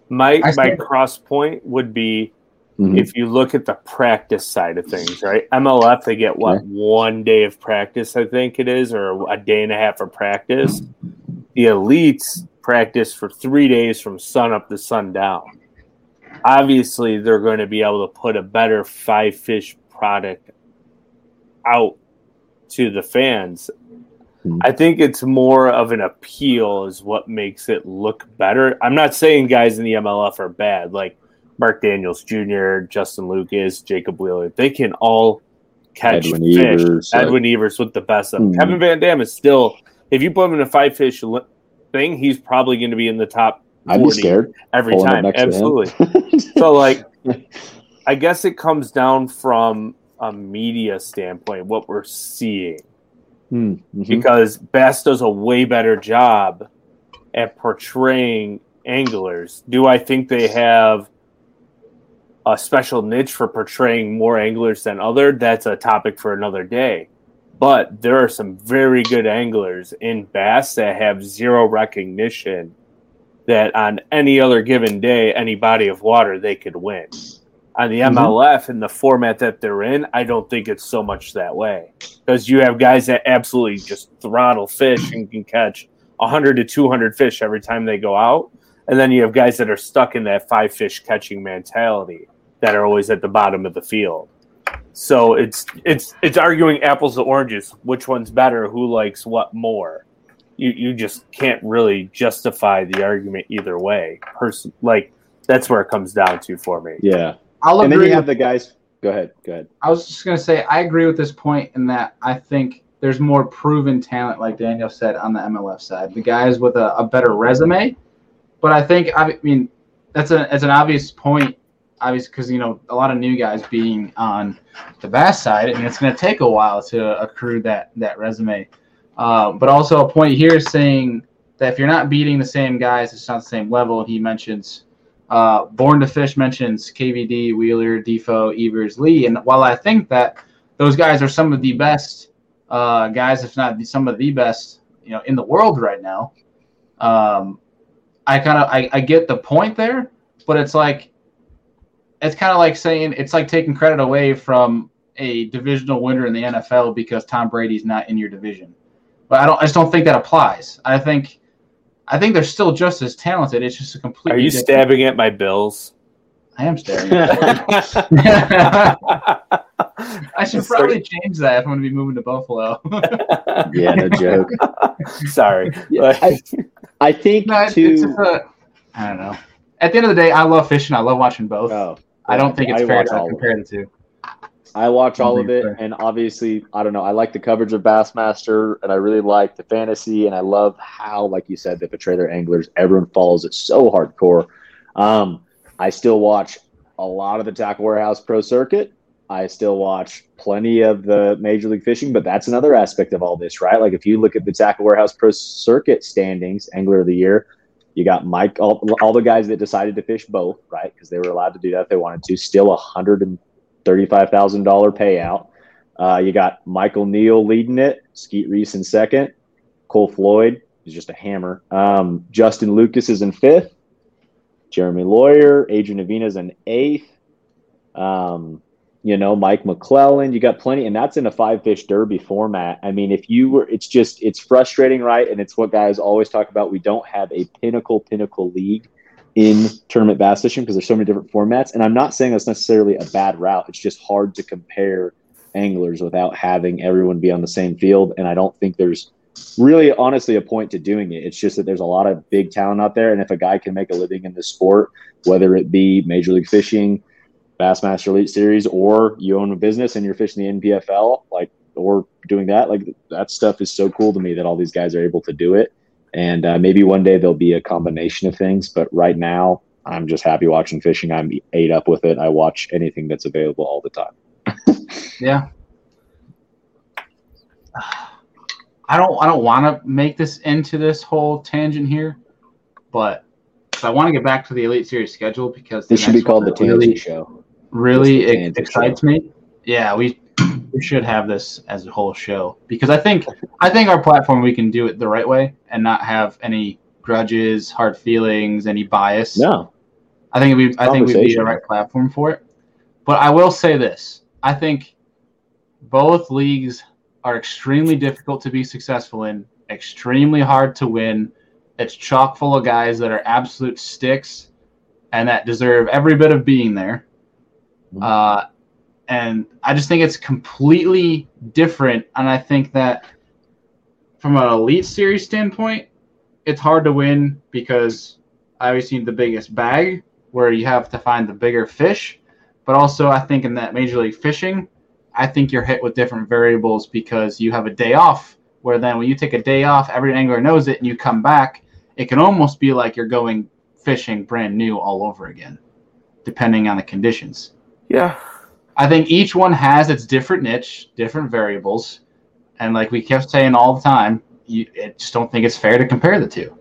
My I my see. cross point would be Mhm. if you look at the practice side of things, right? MLF they get what Okay. one day of practice, I think it is, or a day and a half of practice. The elites practice for three days from sun up to sundown. Obviously, they're going to be able to put a better five fish product out to the fans. Hmm. I think it's more of an appeal, is what makes it look better. I'm not saying guys in the MLF are bad, like Mark Daniels Jr., Justin Lucas, Jacob Wheeler. They can all catch Edwin fish. Evers, like- Edwin Evers with the best of them. Hmm. Kevin Van Dam is still, if you put him in a five fish thing, he's probably going to be in the top I'd be scared. every time. next to him. Absolutely. so, like, I guess it comes down from a media standpoint, what we're seeing Hmm, mhm. because Bass does a way better job at portraying anglers. Do I think they have a special niche for portraying more anglers than other? That's a topic for another day. But there are some very good anglers in Bass that have zero recognition that on any other given day, any body of water, they could win. On the. Mm-hmm. MLF and the format that they're in, I don't think it's so much that way because you have guys that absolutely just throttle fish and can catch 100 to 200 fish every time they go out. And then you have guys that are stuck in that five fish catching mentality that are always at the bottom of the field. So it's it's it's arguing apples to oranges, which one's better, who likes what more. You you just can't really justify the argument either way. Person like that's where it comes down to for me. Yeah. I'll And then agree. you have the guys. Go ahead. Go ahead. I was just gonna say I agree with this point in that I think there's more proven talent, like Daniel said, on the MLF side. The guys with a, a better resume, but I think I mean that's a that's an obvious point, obvious because you know a lot of new guys being on the Bass side. I mean it's gonna take a while to accrue that that resume. Uh, but also a point here saying that if you're not beating the same guys, it's not the same level. He mentions uh, Born to Fish mentions KVD, Wheeler, DeFoe, Evers, Lee, and while I think that those guys are some of the best uh, guys, if not some of the best, you know, in the world right now, um, I kind of I, I get the point there, but it's like it's kind of like saying it's like taking credit away from a divisional winner in the NFL because Tom Brady's not in your division. But I don't I just don't think that applies. I think I think they're still just as talented. It's just a completely Are you different- stabbing at my bills? I am staring. at that. I should probably change that if I'm going to be moving to Buffalo. yeah. No joke. Sorry. Yeah, I, I think no, it's, too. it's just a, I don't know. At the end of the day, I love fishing. I love watching both. oh, I don't think it's I fair to compare the two. I watch all of it, and obviously, I don't know. I like the coverage of Bassmaster, and I really like the fantasy, and I love how, like you said, they portray their anglers. Everyone follows it so hardcore. Um, I still watch a lot of the Tackle Warehouse Pro Circuit. I still watch plenty of the Major League Fishing, but that's another aspect of all this, right? Like if you look at the Tackle Warehouse Pro Circuit standings, Angler of the Year, you got Mike, all, all the guys that decided to fish both, right? Because they were allowed to do that if they wanted to. Still a hundred and thirty-five thousand dollar payout. Uh, you got Michael Neal leading it, Skeet Reese in second, Cole Floyd is just a hammer. Um, Justin Lucas is in fifth, Jeremy Lawyer, Adrian Avena is in eighth. Um, you know, Mike McClellan, you got plenty, and that's in a five fish derby format. I mean, if you were, it's just, it's frustrating, right? And it's what guys always talk about. We don't have a pinnacle, pinnacle league in tournament bass fishing because there's so many different formats. And I'm not saying that's necessarily a bad route. It's just hard to compare anglers without having everyone be on the same field. And I don't think there's really, honestly, a point to doing it. It's just that there's a lot of big talent out there. And if a guy can make a living in this sport, whether it be Major League Fishing, Bassmaster Elite Series, or you own a business and you're fishing the NPFL, like, or doing that, like, that stuff is so cool to me that all these guys are able to do it. And uh, maybe one day there'll be a combination of things. But right now, I'm just happy watching fishing. I'm ate up with it. I watch anything that's available all the time. Yeah. I don't I don't want to make this into this whole tangent here, but I want to get back to the Elite Series schedule because This should be called the Tangent really Show. really Just the ex- tangent excites me. Yeah, we we should have this as a whole show because I think I think our platform we can do it the right way and not have any grudges, hard feelings, any bias. No, I think we I think we'd be the right platform for it. But I will say this: I think both leagues are extremely difficult to be successful in, extremely hard to win. It's chock full of guys that are absolute sticks and that deserve every bit of being there. Mhm. Uh, and I just think it's completely different. And I think that from an elite series standpoint, it's hard to win because obviously the biggest bag where you have to find the bigger fish. But also, I think in that Major League Fishing, I think you're hit with different variables because you have a day off. Where then, when you take a day off, every angler knows it, and you come back, it can almost be like you're going fishing brand new all over again, depending on the conditions. Yeah. I think each one has its different niche, different variables, and like we kept saying all the time, you I just don't think it's fair to compare the two.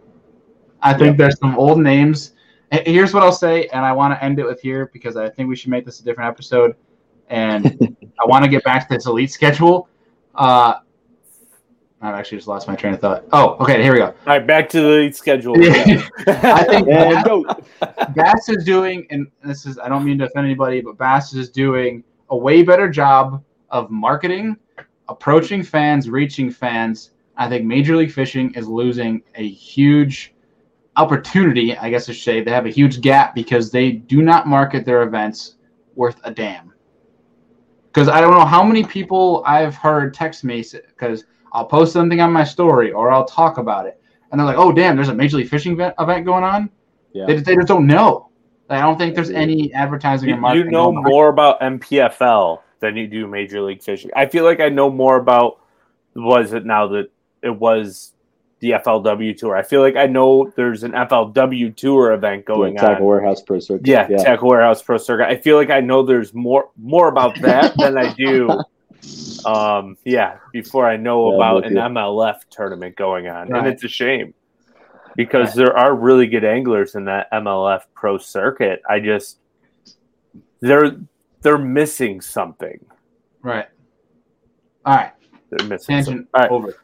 I think there's some old names. Here's what I'll say, and I want to end it with here because I think we should make this a different episode, and I want to get back to this elite schedule. Uh, I've actually just lost my train of thought. Oh, okay, here we go. All right, back to the schedule. I think. Bass is doing, and this is I don't mean to offend anybody, but Bass is doing a way better job of marketing, approaching fans, reaching fans. I think Major League Fishing is losing a huge opportunity. I guess I should say they have a huge gap because they do not market their events worth a damn. Because I don't know how many people I've heard text me because I'll post something on my story or I'll talk about it, and they're like, "Oh, damn, there's a Major League Fishing event, event going on." Yeah. They, they just don't know. I don't think there's any advertising You, or marketing. you know going more about NPFL than you do Major League Fishing. I feel like I know more about was it now that it was the FLW tour. I feel like I know there's an FLW tour event going yeah, Tackle on. Warehouse Pro Circuit. Yeah, yeah. Tackle Warehouse Pro Circuit. I feel like I know there's more more about that than I do. Um, yeah, before I know Yeah, about an you. MLF tournament going on, Right. and it's a shame because there are really good anglers in that MLF Pro Circuit. I just they're they're missing something. Right. All right. They're missing Tangent something. All right, over.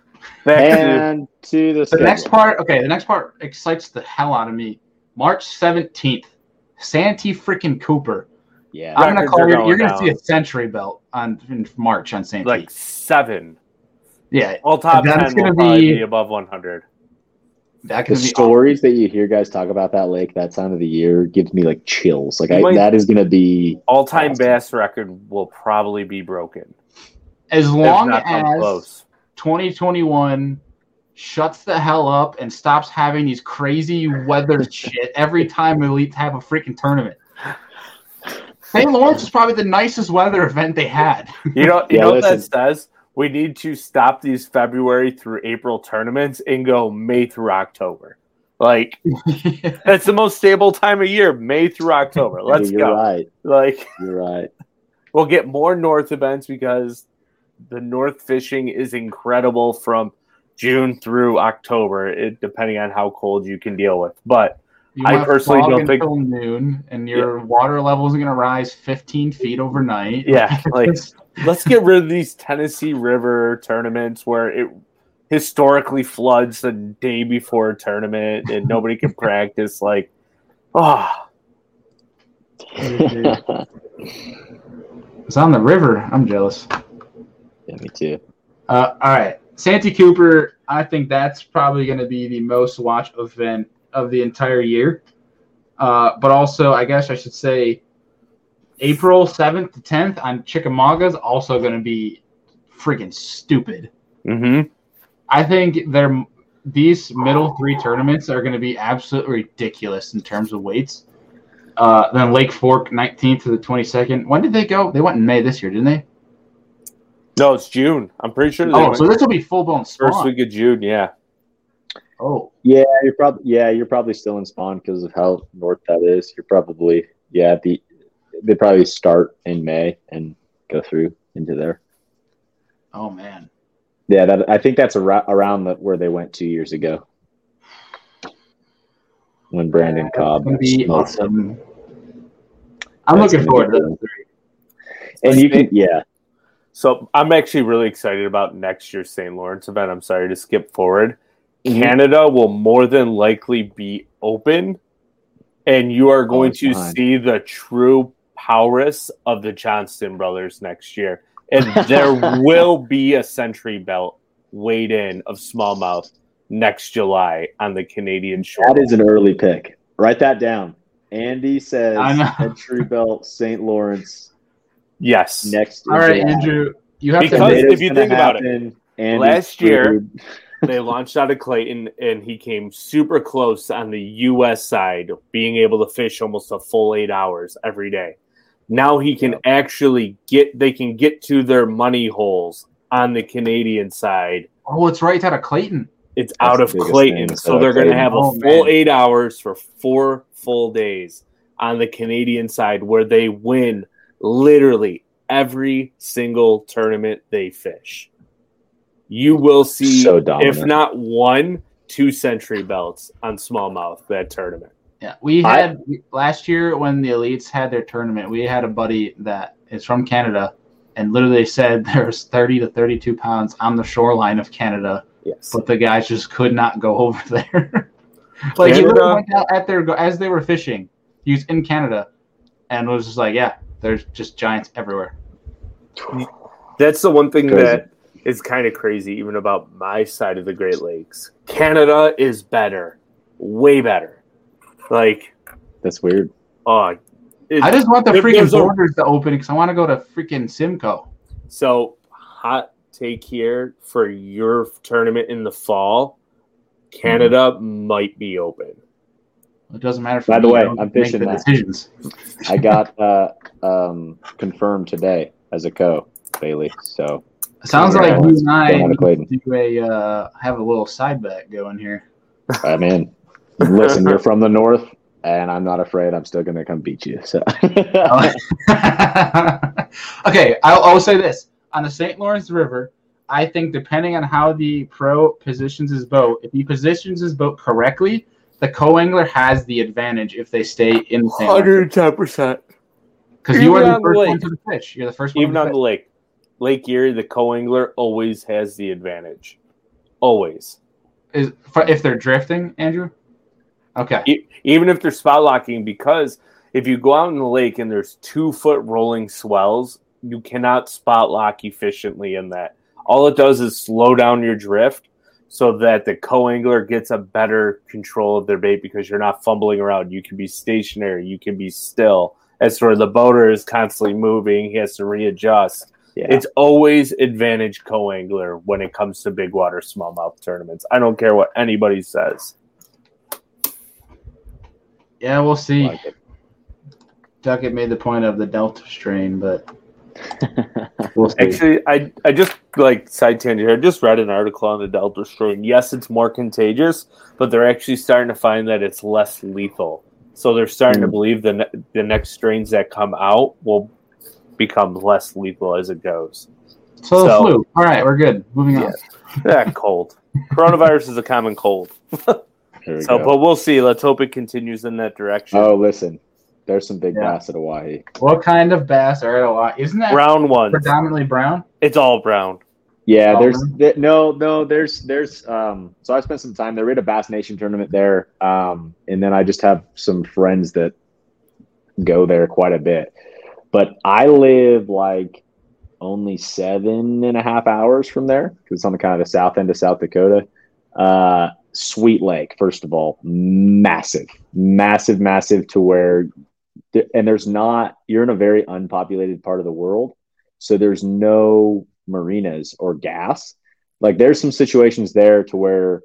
back to And to the, The next part, okay, the next part excites the hell out of me. March 17th, Santee freaking Cooper. Yeah. I'm gonna call you. You're gonna see a century belt on in March on St. like seven. yeah, All top That's ten will gonna probably be- be above one hundred. that the could be stories that you hear guys talk about that lake that time of the year gives me like chills. Like I, might- that is going to be All time Awesome. bass record will probably be broken. as long not come as close. 2021 shuts the hell up and stops having these crazy weather shit every time Elite have a freaking tournament. St. Lawrence is probably the nicest weather event they had. You know, you Yeah, know what that says? We need to stop these February through April tournaments and go May through October. Like that's the most stable time of year, May through October. Let's you're go. right. Like You're right. we'll get more North events because the North fishing is incredible from June through October, it, depending on how cold you can deal with. But You I want personally fog don't think- until noon, and your water level is going to rise 15 feet overnight. Yeah, like- let's get rid of these Tennessee River tournaments where it historically floods the day before a tournament and nobody can practice. Like, oh, it's on the river. I'm jealous. Yeah, me too. Uh, all right, Santee Cooper. I think that's probably going to be the most watched event of the entire year. Uh, but also, I guess I should say, April seventh to tenth on Chickamauga is also going to be freaking stupid. hmm I think they're these middle three tournaments are going to be absolutely ridiculous in terms of weights. Uh, then Lake Fork, 19th to the 22nd. When did they go? They went in May this year, didn't they? no, it's June. I'm pretty sure they Oh, went so this will be full blown first week of June. Yeah, Oh, Yeah, you're probably yeah, you're probably still in spawn because of how north that is. You're probably yeah, the they probably start in May and go through into there. oh man. Yeah, that, I think that's ar- around the, where they went two years ago when Brandon Cobb. Gonna be smoked. awesome. I'm That's looking forward to good. those three. And you can, yeah, So I'm actually really excited about next year's St. Lawrence event. I'm sorry to skip forward. Mhm. Canada will more than likely be open, and you are going it's to fine. see the true prowess of the Johnston brothers next year. And there will be a century belt weighed in of smallmouth next July on the Canadian shore. that is an early pick. Write that down. Andy says Century belt St. Lawrence yes. next. All right, July. Andrew, you have Because to. Tomatoes if you think about it, happen. Last year- screwed. They launched out of Clayton, and he came super close on the U.S. side, being able to fish almost a full eight hours every day. Now he can actually get; they can get to their money holes on the Canadian side. Oh, it's right out of Clayton. It's That's out of Clayton, thing, so out they're going to Clayton. have a Oh, full man. eight hours for four full days on the Canadian side, where they win literally every single tournament they fish. You will see, So if not one, two century belts on smallmouth that tournament. Yeah, we I- had last year when the elites had their tournament. We had a buddy that is from Canada, and literally said there's 30 to 32 pounds on the shoreline of Canada, Yes. but the guys just could not go over there. like he Canada- literally went out at their as they were fishing. He was in Canada, and was just like, yeah, there's just giants everywhere. That's the one thing Crazy. that is kind of crazy, even about my side of the Great Lakes. Canada is better, way better. Like, That's weird. oh, it- I just want the freaking there's a- borders to open because I want to go to freaking Simcoe. So, hot take here for your tournament in the fall Canada might be open. It doesn't matter. For By the way, I don't I'm fishing the that. decisions. I got uh, um, confirmed today as a co Bailey. So Sounds Yeah, like you and I going out of Clayton. do a uh, have a little side bet going here. I'm in. Listen, you're from the north, and I'm not afraid. I'm still going to come beat you. So okay, I'll, I'll say this: on the St. Lawrence River, I think depending on how the pro positions his boat, if he positions his boat correctly, the co-angler has the advantage if they stay in the same. Hundred ten percent. because you are the on the first one to the fish. You're the first one. Even to on the the lake, Lake Erie, the co-angler always has the advantage. Always. is for, if they're drifting, Andrew. Okay. E- even if they're spot locking, because if you go out in the lake and there's two foot rolling swells, you cannot spot lock efficiently in that. All it does is slow down your drift so that the co angler gets a better control of their bait because you're not fumbling around. You can be stationary, you can be still. As for the boater is constantly moving, he has to readjust. Yeah, It's always advantage co angler when it comes to big water smallmouth tournaments. I don't care what anybody says. Yeah, we'll see. like. Duckett made the point of the Delta strain, but we'll see. Actually, I I just like side tangent here. I just read an article on the Delta strain. Yes, it's more contagious, but they're actually starting to find that it's less lethal. So they're starting to Hmm. believe the ne- the next strains that come out will become less lethal as it goes. so, so- flu. All right, we're good. Moving on. That cold. Coronavirus is a common cold. Here we So, go. but we'll see. Let's hope it continues in that direction. oh, listen, there's some big Yeah. bass at Oahe. What kind of bass are at Oahe? Isn't that Round one. predominantly brown? It's all brown. Yeah, Oh, there's really? th- no, no, there's, there's. Um, so I spent some time there. We had a Bass Nation tournament there, um, and then I just have some friends that go there quite a bit. But I live like only seven and a half hours from there because it's on the kind of the south end of South Dakota. Uh, Sweet Lake, first of all, massive, massive, massive to where, and there's not. You're in a very unpopulated part of the world, so there's no marinas or gas. Like there's some situations there to where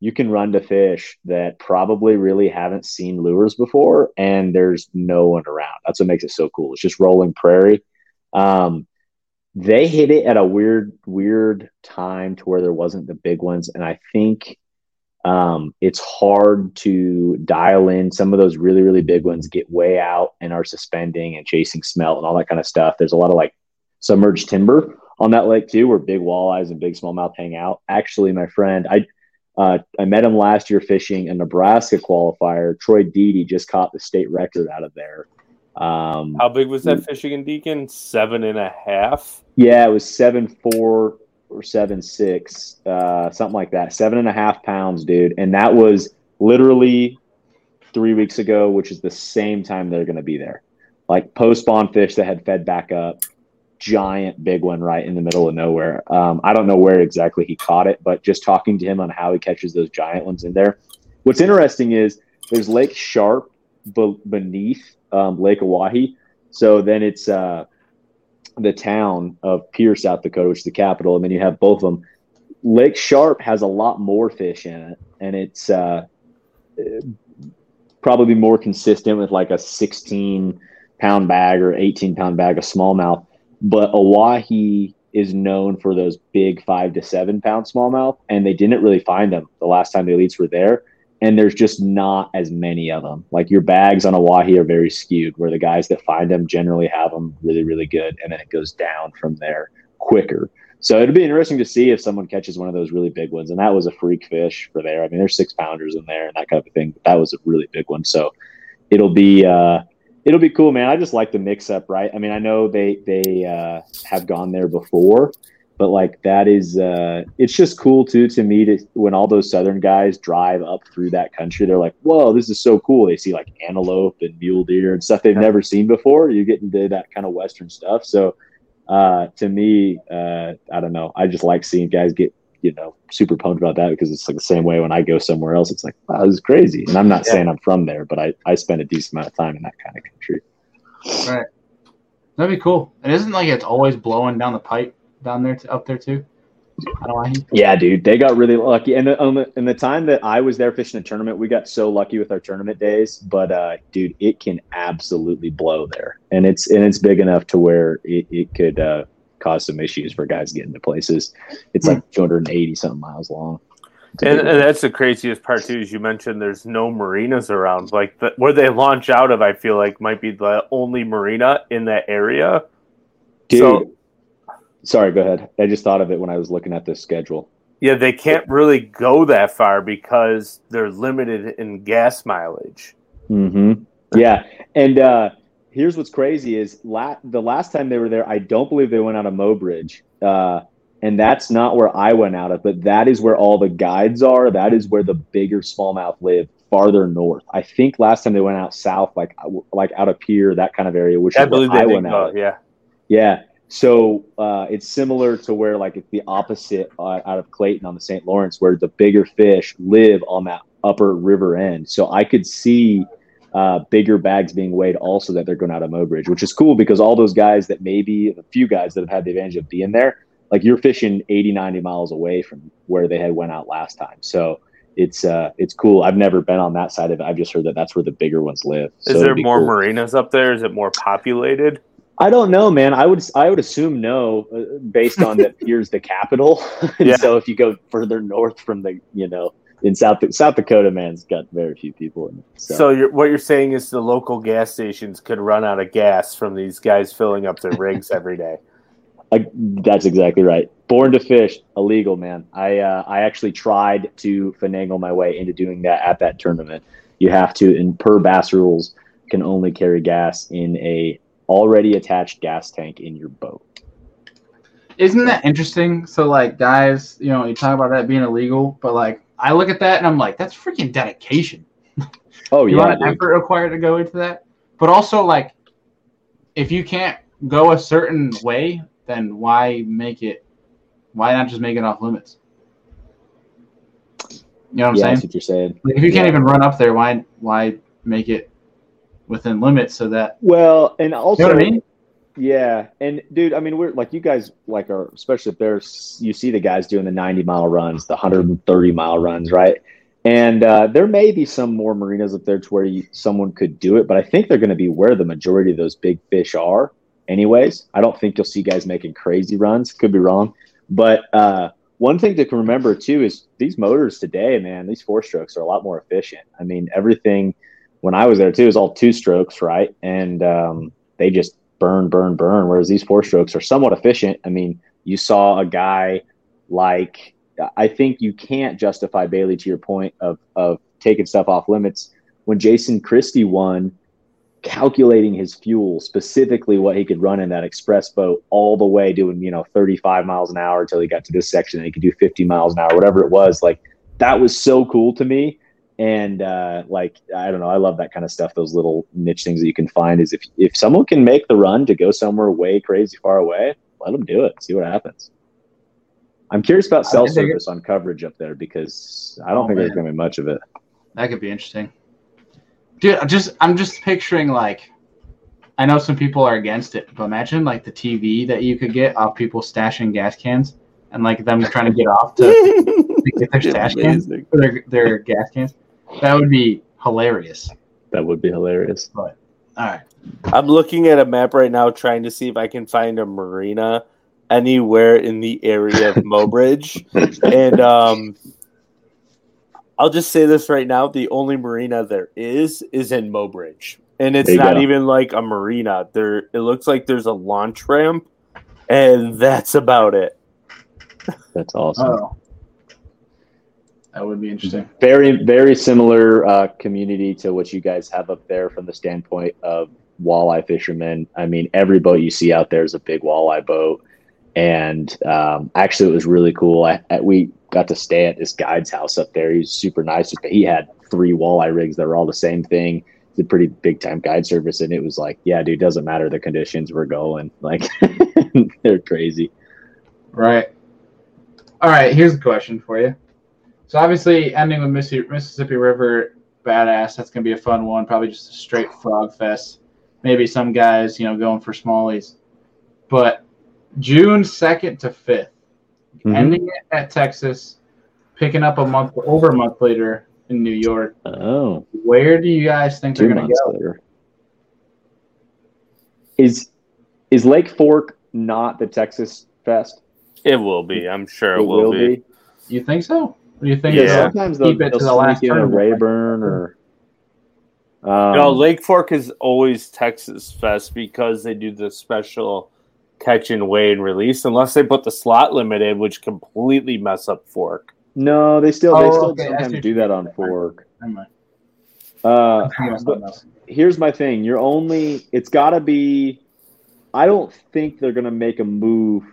you can run to fish that probably really haven't seen lures before and there's no one around. That's what makes it so cool. It's just rolling prairie. Um, they hit it at a weird, weird time to where there wasn't the big ones. And I think um, it's hard to dial in some of those really, really big ones get way out and are suspending and chasing smelt and all that kind of stuff. There's a lot of like submerged timber on that lake too, where big walleyes and big smallmouth hang out. Actually, my friend, I uh, I met him last year fishing a Nebraska qualifier. Troy Deedy just caught the state record out of there. Um, How big was that fishing in Deacon? Seven and a half. Yeah, it was seven four or seven six, uh, something like that. Seven and a half pounds, dude, and that was literally three weeks ago, which is the same time they're going to be there. Like post spawn fish that had fed back up, giant big one right in the middle of nowhere. Um, I don't know where exactly he caught it, but just talking to him on how he catches those giant ones in there. What's interesting is there's Lake Sharpe be- beneath um, Lake Oahe. So then it's uh, the town of Pierre, South Dakota, which is the capital, and then you have both of them. Lake Sharpe has a lot more fish in it, and it's uh, probably more consistent with like a 16 pound bag or 18 pound bag of smallmouth. But Oahe is known for those big five to seven pound smallmouth, and they didn't really find them the last time the elites were there. And there's just not as many of them. Like your bags on Oahe are very skewed, where the guys that find them generally have them really, really good, and then it goes down from there quicker. So it'd be interesting to see if someone catches one of those really big ones. And that was a freak fish for there. I mean, there's six pounders in there and that kind of thing. But that was a really big one. So it'll be uh, it'll be cool, man. I just like the mix up, right? I mean, I know they they uh, have gone there before, but like that is uh, it's just cool too to me to when all those southern guys drive up through that country. They're like, whoa, this is so cool. They see like antelope and mule deer and stuff they've never seen before. You get into that kind of western stuff. So uh, to me, uh, I don't know. I just like seeing guys get you know super pumped about that because it's like the same way when I go somewhere else. It's like wow, this is crazy. And I'm not yeah. saying I'm from there, but I I spend a decent amount of time in that kind of country. Right. That'd be cool. It isn't like it's always blowing down the pipe down there to, up there too. Yeah, dude, they got really lucky. And the, the, in the time that I was there fishing a tournament, we got so lucky with our tournament days. But uh, dude, it can absolutely blow there, and it's and it's big enough to where it, it could uh, cause some issues for guys getting to places. It's like 280 something miles long. And, and, that's the craziest part too. Is you mentioned there's no marinas around. Like the, where they launch out of, I feel like might be the only marina in that area. Dude, so, sorry, go ahead. I just thought of it when I was looking at this schedule. Yeah, they can't really go that far because they're limited in gas mileage. Hmm. Yeah, and uh, here's what's crazy is la- the last time they were there, I don't believe they went out of Mobridge. Uh, and that's not where I went out of, but that is where all the guides are. That is where the bigger smallmouth live, farther north. I think last time they went out south, like like out of Pierre, that kind of area, which I believe I went out. Yeah, yeah. So uh, it's similar to where like it's the opposite uh, out of Clayton on the St. Lawrence, where the bigger fish live on that upper river end. So I could see uh, bigger bags being weighed also that they're going out of Mobridge, which is cool because all those guys that maybe a few guys that have had the advantage of being there, like you're fishing 80, 90 miles away from where they had went out last time. So it's uh it's cool. I've never been on that side of it. I've just heard that that's where the bigger ones live. So is there more cool. marinas up there? Is it more populated? I don't know, man. I would I would assume no, uh, based on that. Here's the capital, yeah. so if you go further north from the you know in South South Dakota, man's got very few people in it. So, so you're, what you're saying is the local gas stations could run out of gas from these guys filling up their rigs every day. I, that's exactly right. Born to fish, illegal, man. I uh, I actually tried to finagle my way into doing that at that tournament. You have to, in per bass rules, can only carry gas in a already attached gas tank in your boat. Isn't that interesting? So, like, guys, you know, you talk about that being illegal, but like, I look at that and I'm like, that's freaking dedication. Oh you yeah, want an effort required to go into that, but also like, if you can't go a certain way, then why make it? Why not just make it off limits? You know what I'm yeah, saying? That's what you're saying. Like, if you can't even run up there, why why make it within limits so that? Well, and also, you know what I mean? Yeah, and dude, I mean, we're like you guys like are especially if there's you see the guys doing the 90 mile runs, the 130 mile runs, right? And uh, there may be some more marinas up there to where you, someone could do it, but I think they're going to be where the majority of those big fish are. Anyways, I don't think you'll see guys making crazy runs. Could be wrong, but uh, one thing to remember too is these motors today, man. These four strokes are a lot more efficient. I mean, everything when I was there too is all two strokes, right? And um, they just burn, burn, burn. Whereas these four strokes are somewhat efficient. I mean, You saw a guy like I think you can't justify Bailey to your point of of taking stuff off limits when Jason Christie won calculating his fuel specifically what he could run in that express boat all the way doing you know 35 miles an hour until he got to this section and he could do 50 miles an hour whatever it was like that was so cool to me and uh, like i don't know i love that kind of stuff those little niche things that you can find is if if someone can make the run to go somewhere way crazy far away let them do it see what happens i'm curious about cell service on coverage up there because i don't oh, think man. there's going to be much of it that could be interesting Dude, I just I'm just picturing like I know some people are against it, but imagine like the TV that you could get off people stashing gas cans and like them trying to get off to get their stash cans their their gas cans. That would be hilarious. That would be hilarious. But all right. I'm looking at a map right now trying to see if I can find a marina anywhere in the area of Mobridge. and um I'll just say this right now: the only marina there is is in Mobridge, and it's not go. even like a marina. There, it looks like there's a launch ramp, and that's about it. That's awesome. Oh. That would be interesting. Very, very similar uh, community to what you guys have up there from the standpoint of walleye fishermen. I mean, every boat you see out there is a big walleye boat. And um, actually, it was really cool. I, I, we got to stay at this guide's house up there. He's super nice. He had three walleye rigs that were all the same thing. It's a pretty big time guide service, and it was like, yeah, dude, doesn't matter the conditions we're going. Like, they're crazy. Right. All right. Here's a question for you. So obviously, ending with Mississippi River, badass. That's gonna be a fun one. Probably just a straight frog fest. Maybe some guys, you know, going for smallies. But June second to fifth mm-hmm. ending it at Texas, picking up a month over a month later in New York. Oh, where do you guys think they they're going to go? Later. Is is Lake Fork not the Texas Fest? It will be. I'm sure it, it will, will be. be. You think so? Do you think? Yeah. Sometimes they'll, keep it they'll to the last in a Rayburn or. Um, no, Lake Fork is always Texas Fest because they do the special catch and weigh and release unless they put the slot limit in, which completely mess up fork. No, they still they oh, still okay. sometimes do that on fork. Uh, here's my thing: you're only it's got to be. I don't think they're gonna make a move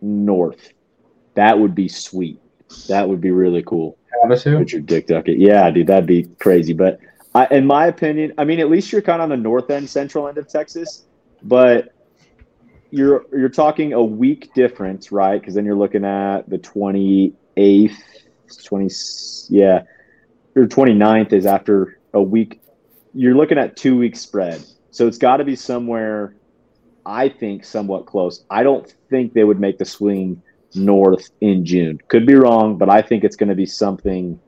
north. That would be sweet. That would be really cool. Havasu? Richard Dick Duckett. Yeah, dude, that'd be crazy. But I, in my opinion, I mean, at least you're kind of on the north end, central end of Texas. But you're you're talking a week difference, right? Because then you're looking at the 28th, 20 yeah, or 29th is after a week. You're looking at two weeks spread. So it's got to be somewhere I think somewhat close. I don't think they would make the swing north in June. Could be wrong, but I think it's going to be something.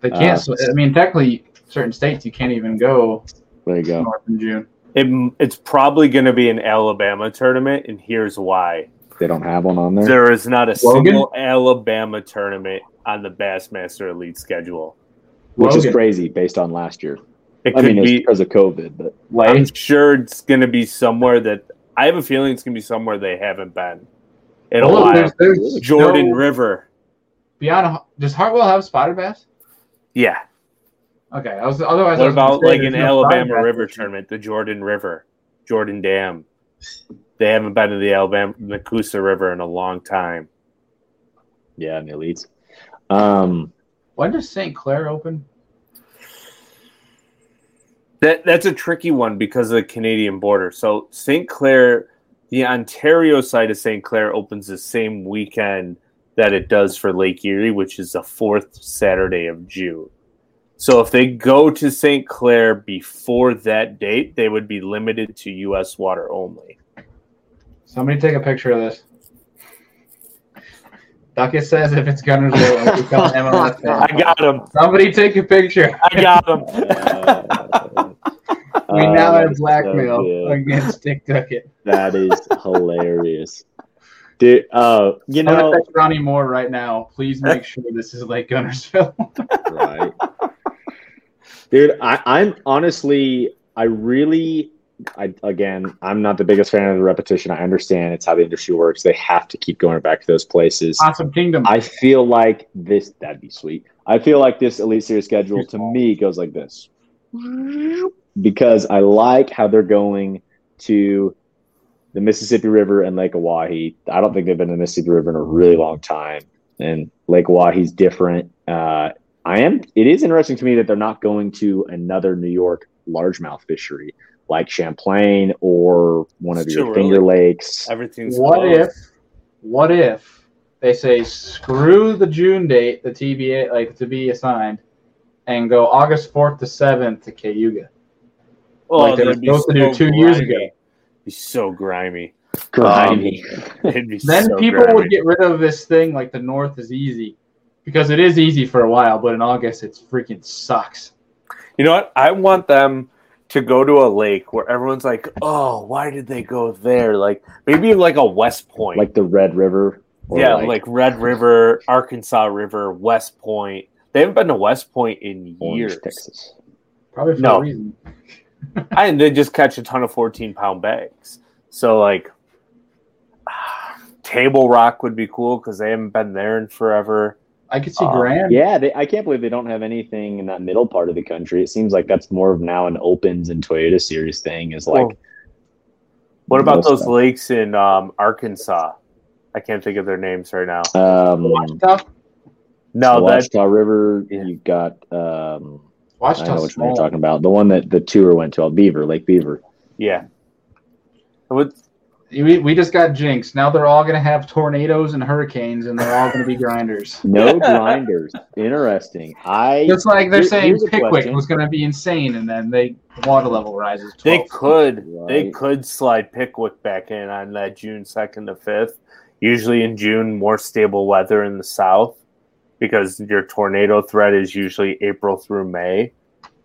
They can't. Uh, I mean, technically, certain states you can't even go. There you go. North in June. It, it's probably going to be an Alabama tournament, and here's why. They don't have one on there. There is not a Logan? single Alabama tournament on the Bassmaster Elite schedule, which Logan. is crazy based on last year. It I mean, it's because of COVID, but like, I'm sure it's going to be somewhere that I have a feeling it's going to be somewhere they haven't been in a while. There's, there's Jordan no, River. Beyond, does Hartwell have spotted bass? Yeah, Okay, I was otherwise. What about like an Alabama River tournament, the Jordan River, Jordan Dam? They haven't been to the Alabama Nakusa River in a long time. Yeah, in the elites. Um, when does St. Clair open? That that's a tricky one because of the Canadian border. So St. Clair, the Ontario side of St. Clair opens the same weekend that it does for Lake Erie, which is the fourth Saturday of June. So if they go to St. Clair before that date, they would be limited to U.S. water only. Somebody take a picture of this. Duckett says if it's Guntersville, become MLS fan. I got him. Somebody take a picture. I got him. Uh, we now have oh, blackmail so against Dick Duckett. That is hilarious. Dude, uh, you know, Ronnie Moore right now. Please make sure this is Lake Guntersville. right. Dude, I, I'm honestly, I really I again, I'm not the biggest fan of the repetition. I understand it's how the industry works. They have to keep going back to those places. Awesome Kingdom. I feel like this that'd be sweet. I feel like this Elite Series schedule to me goes like this. Because I like how they're going to the Mississippi River and Lake Oahe. I don't think they've been to the Mississippi River in a really long time. And Lake Oahe's different. Uh, I am it is interesting to me that they're not going to another New York largemouth fishery like Champlain or one of It's your Finger early. Lakes. Everything's What closed. if, what if they say screw the June date, the TBA, like to be assigned, and go August 4th to 7th to Cayuga? Oh, like they were that'd be supposed to do two years ago. Be so grimy. Grimy. Um, it'd be Then so people grimy. would get rid of this thing like the North is easy. Because it is easy for a while, but in August it freaking sucks. You know what? I want them to go to a lake where everyone's like, "Oh, why did they go there?" Like maybe like a West Point, like the Red River. or yeah, like, Red River, Arkansas River, West Point. They haven't been to West Point in Orange, years, Texas. Probably for No. a reason. and they just catch a ton of fourteen pound bags. So like, Table Rock would be cool because they haven't been there in forever. I could see Um, Grand. Yeah, they, I can't believe they don't have anything in that middle part of the country. It seems like that's more of now an Opens and Toyota Series thing. Is like, Well, What about those of- lakes in um, Arkansas? I can't think of their names right now. um, No, the that River. Yeah. You've got um, I Ouachita's know which one you're talking about. The one that the tour went to, Beaver Lake Beaver. yeah. What We, we just got jinxed. Now they're all going to have tornadoes and hurricanes, and they're all going to be grinders. No grinders. Interesting. I Just like they're Here- saying here's Pickwick was going to be insane, and then they water level rises. 12. They could they could slide Pickwick back in on that June second to fifth. Usually in June, more stable weather in the south because your tornado threat is usually April through May.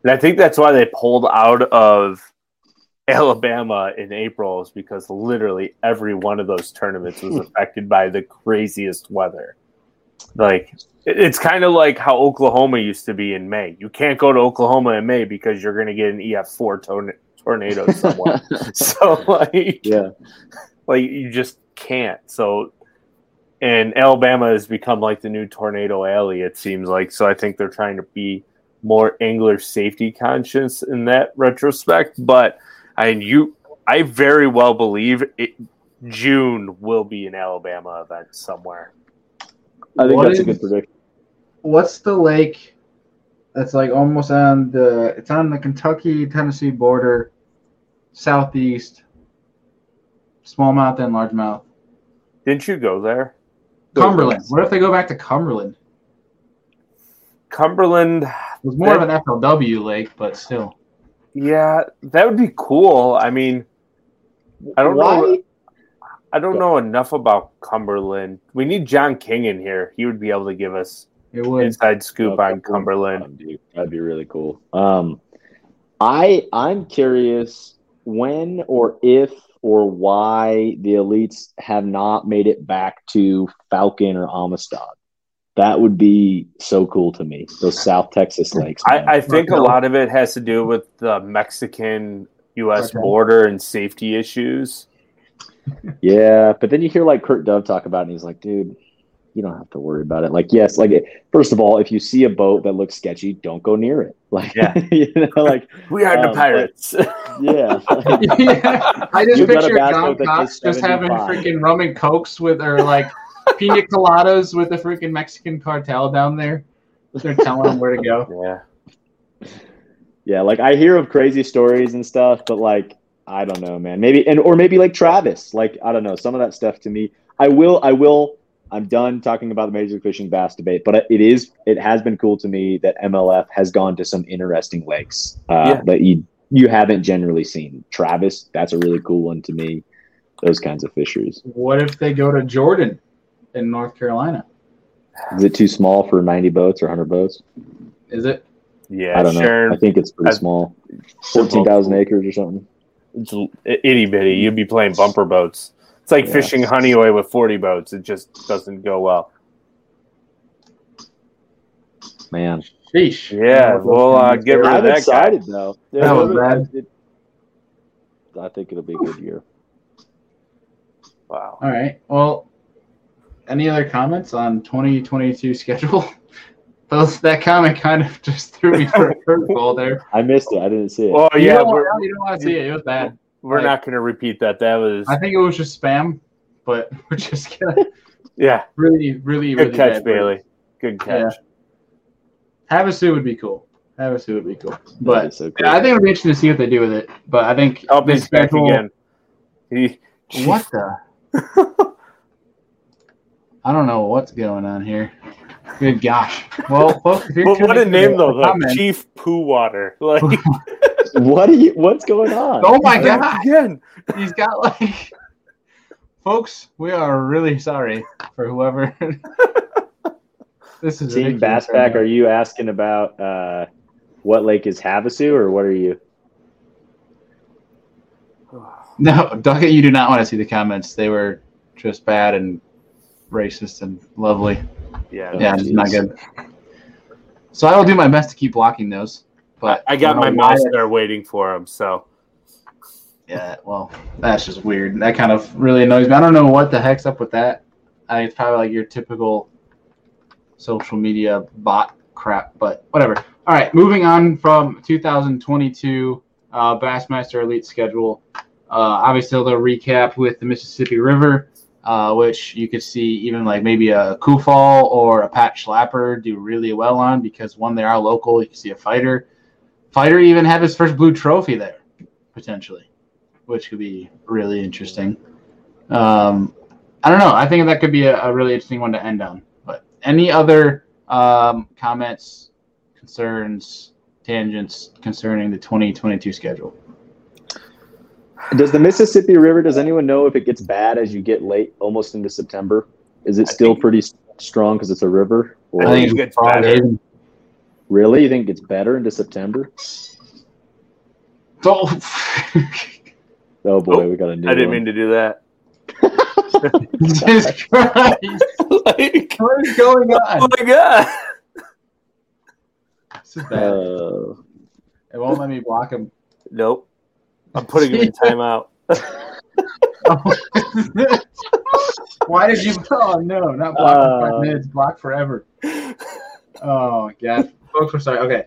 And I think that's why they pulled out of Alabama in April is because literally every one of those tournaments was hmm. affected by the craziest weather. Like it's kind of like how Oklahoma used to be in May. You can't go to Oklahoma in May because you're going to get an EF4 torn- tornado somewhere. so like yeah. like you just can't. So and Alabama has become like the new tornado alley, it seems like. So I think they're trying to be more angler safety conscious in that retrospect. But I mean you I very well believe it June will be an Alabama event somewhere. I think What that's a good prediction. What's the lake that's like almost on the? It's on the Kentucky Tennessee border, southeast. Smallmouth and largemouth. Didn't you go there? Cumberland. What if they go back to Cumberland? Cumberland It was more of an FLW lake, but still. Yeah, that would be cool. I mean, I don't Why? know. I don't know enough about Cumberland. We need John King in here. He would be able to give us It would. inside scoop Okay, on Cumberland. Um, that'd be really cool. Um, I I'm curious when or if or why the elites have not made it back to Falcon or Amistad. That would be so cool to me. Those South Texas lakes. I, I think a lot of it has to do with the Mexican U.S. Okay. border and safety issues. yeah, but then you hear like Kurt Dove talk about it, and he's like, dude. You don't have to worry about it. Like, yes, like first of all, if you see a boat that looks sketchy, don't go near it. Like, Yeah. you know, like, We are Um, the but- pirates. yeah, yeah, I just You got picture John boat Cox just having 75. freaking rum and cokes with, or like pina coladas with the freaking Mexican cartel down there. They're telling them where to go. yeah. Yeah, like I hear of crazy stories and stuff, but like I don't know, man. Maybe and or maybe like Travis. Like I don't know, some of that stuff to me. I will I will I'm done talking about the Major League Fishing Bass debate, but it is it has been cool to me that MLF has gone to some interesting lakes uh, Yeah. that you you haven't generally seen. Travis, that's a really cool one to me. Those kinds of fisheries. What if they go to Jordan in North Carolina? Is it too small for 90 boats or 100 boats? Is it? Yeah, I don't know. I think it's pretty I- small. 14,000 acres or something. it's itty bitty. You'd be playing bumper boats. It's like Yeah. fishing Honeyway with 40 boats. It just doesn't go well. Man. Sheesh. Yeah, we'll uh, get rid of I'm that guy. excited though. That was bad. It- I think it'll be a good year. Wow. All right. Well, any other comments on 2022 schedule? Those that comment kind of just threw me for a curveball there. I missed it. I didn't see it. Well, You yeah, don't, we're, want, you don't want to see it. It was bad. We're like- not going to repeat that. That was I think it was just spam, but we're just gonna yeah. really, really, Good really catch, bad Bailey. Good catch. Havasu would be cool. Havasu would be cool. But so cool. yeah, I think it'll be interesting to see what they do with it. But I think the he's back again. He, What the? I don't know what's going on here. Good gosh. Well, folks, if you're But what a name into though, the like comments- Chief Poo Water. Like what are you? What's going on? Oh my god, again. he's got like. Folks, we are really sorry for whoever. this is Team ridiculous Bassback, right are you asking about uh, what lake is Havasu, or what are you? No, Duckett, you do not want to see the comments. They were just bad and racist and lovely. Yeah. Yeah, it's not good. So I will do my best to keep blocking those. But I got my know mouse there waiting for him. So Yeah, well, that's just weird. That kind of really annoys me. I don't know what the heck's up with that. I, it's probably like your typical social media bot crap, but whatever. All right, moving on from 2022 uh, Bassmaster Elite schedule. Uh, obviously, they'll recap with the Mississippi River, uh, which you could see even like maybe a Kuphall or a Pat Schlapper do really well on because one, they are local. You can see a Feider. Feider even have his first blue trophy there, potentially which could be really interesting. Um, I don't know. I think that could be a, a really interesting one to end on. But any other um, comments, concerns, tangents concerning the 2022 schedule? Does the Mississippi River? Does anyone know if it gets bad as you get late, almost into September? Is it I still think- pretty strong because it's a river? Or I think it gets better. Haven. really, you think it gets better into September? Oh, Oh boy, Oh, we got a new. I didn't one. mean to do that. Jesus Christ! like, What is going on? oh my god. This is bad. Uh, It won't let me block him. Nope. I'm putting him in timeout. Why did you? Oh no, not block for Uh. five minutes. Block forever. Oh god, folks, we're sorry. Okay,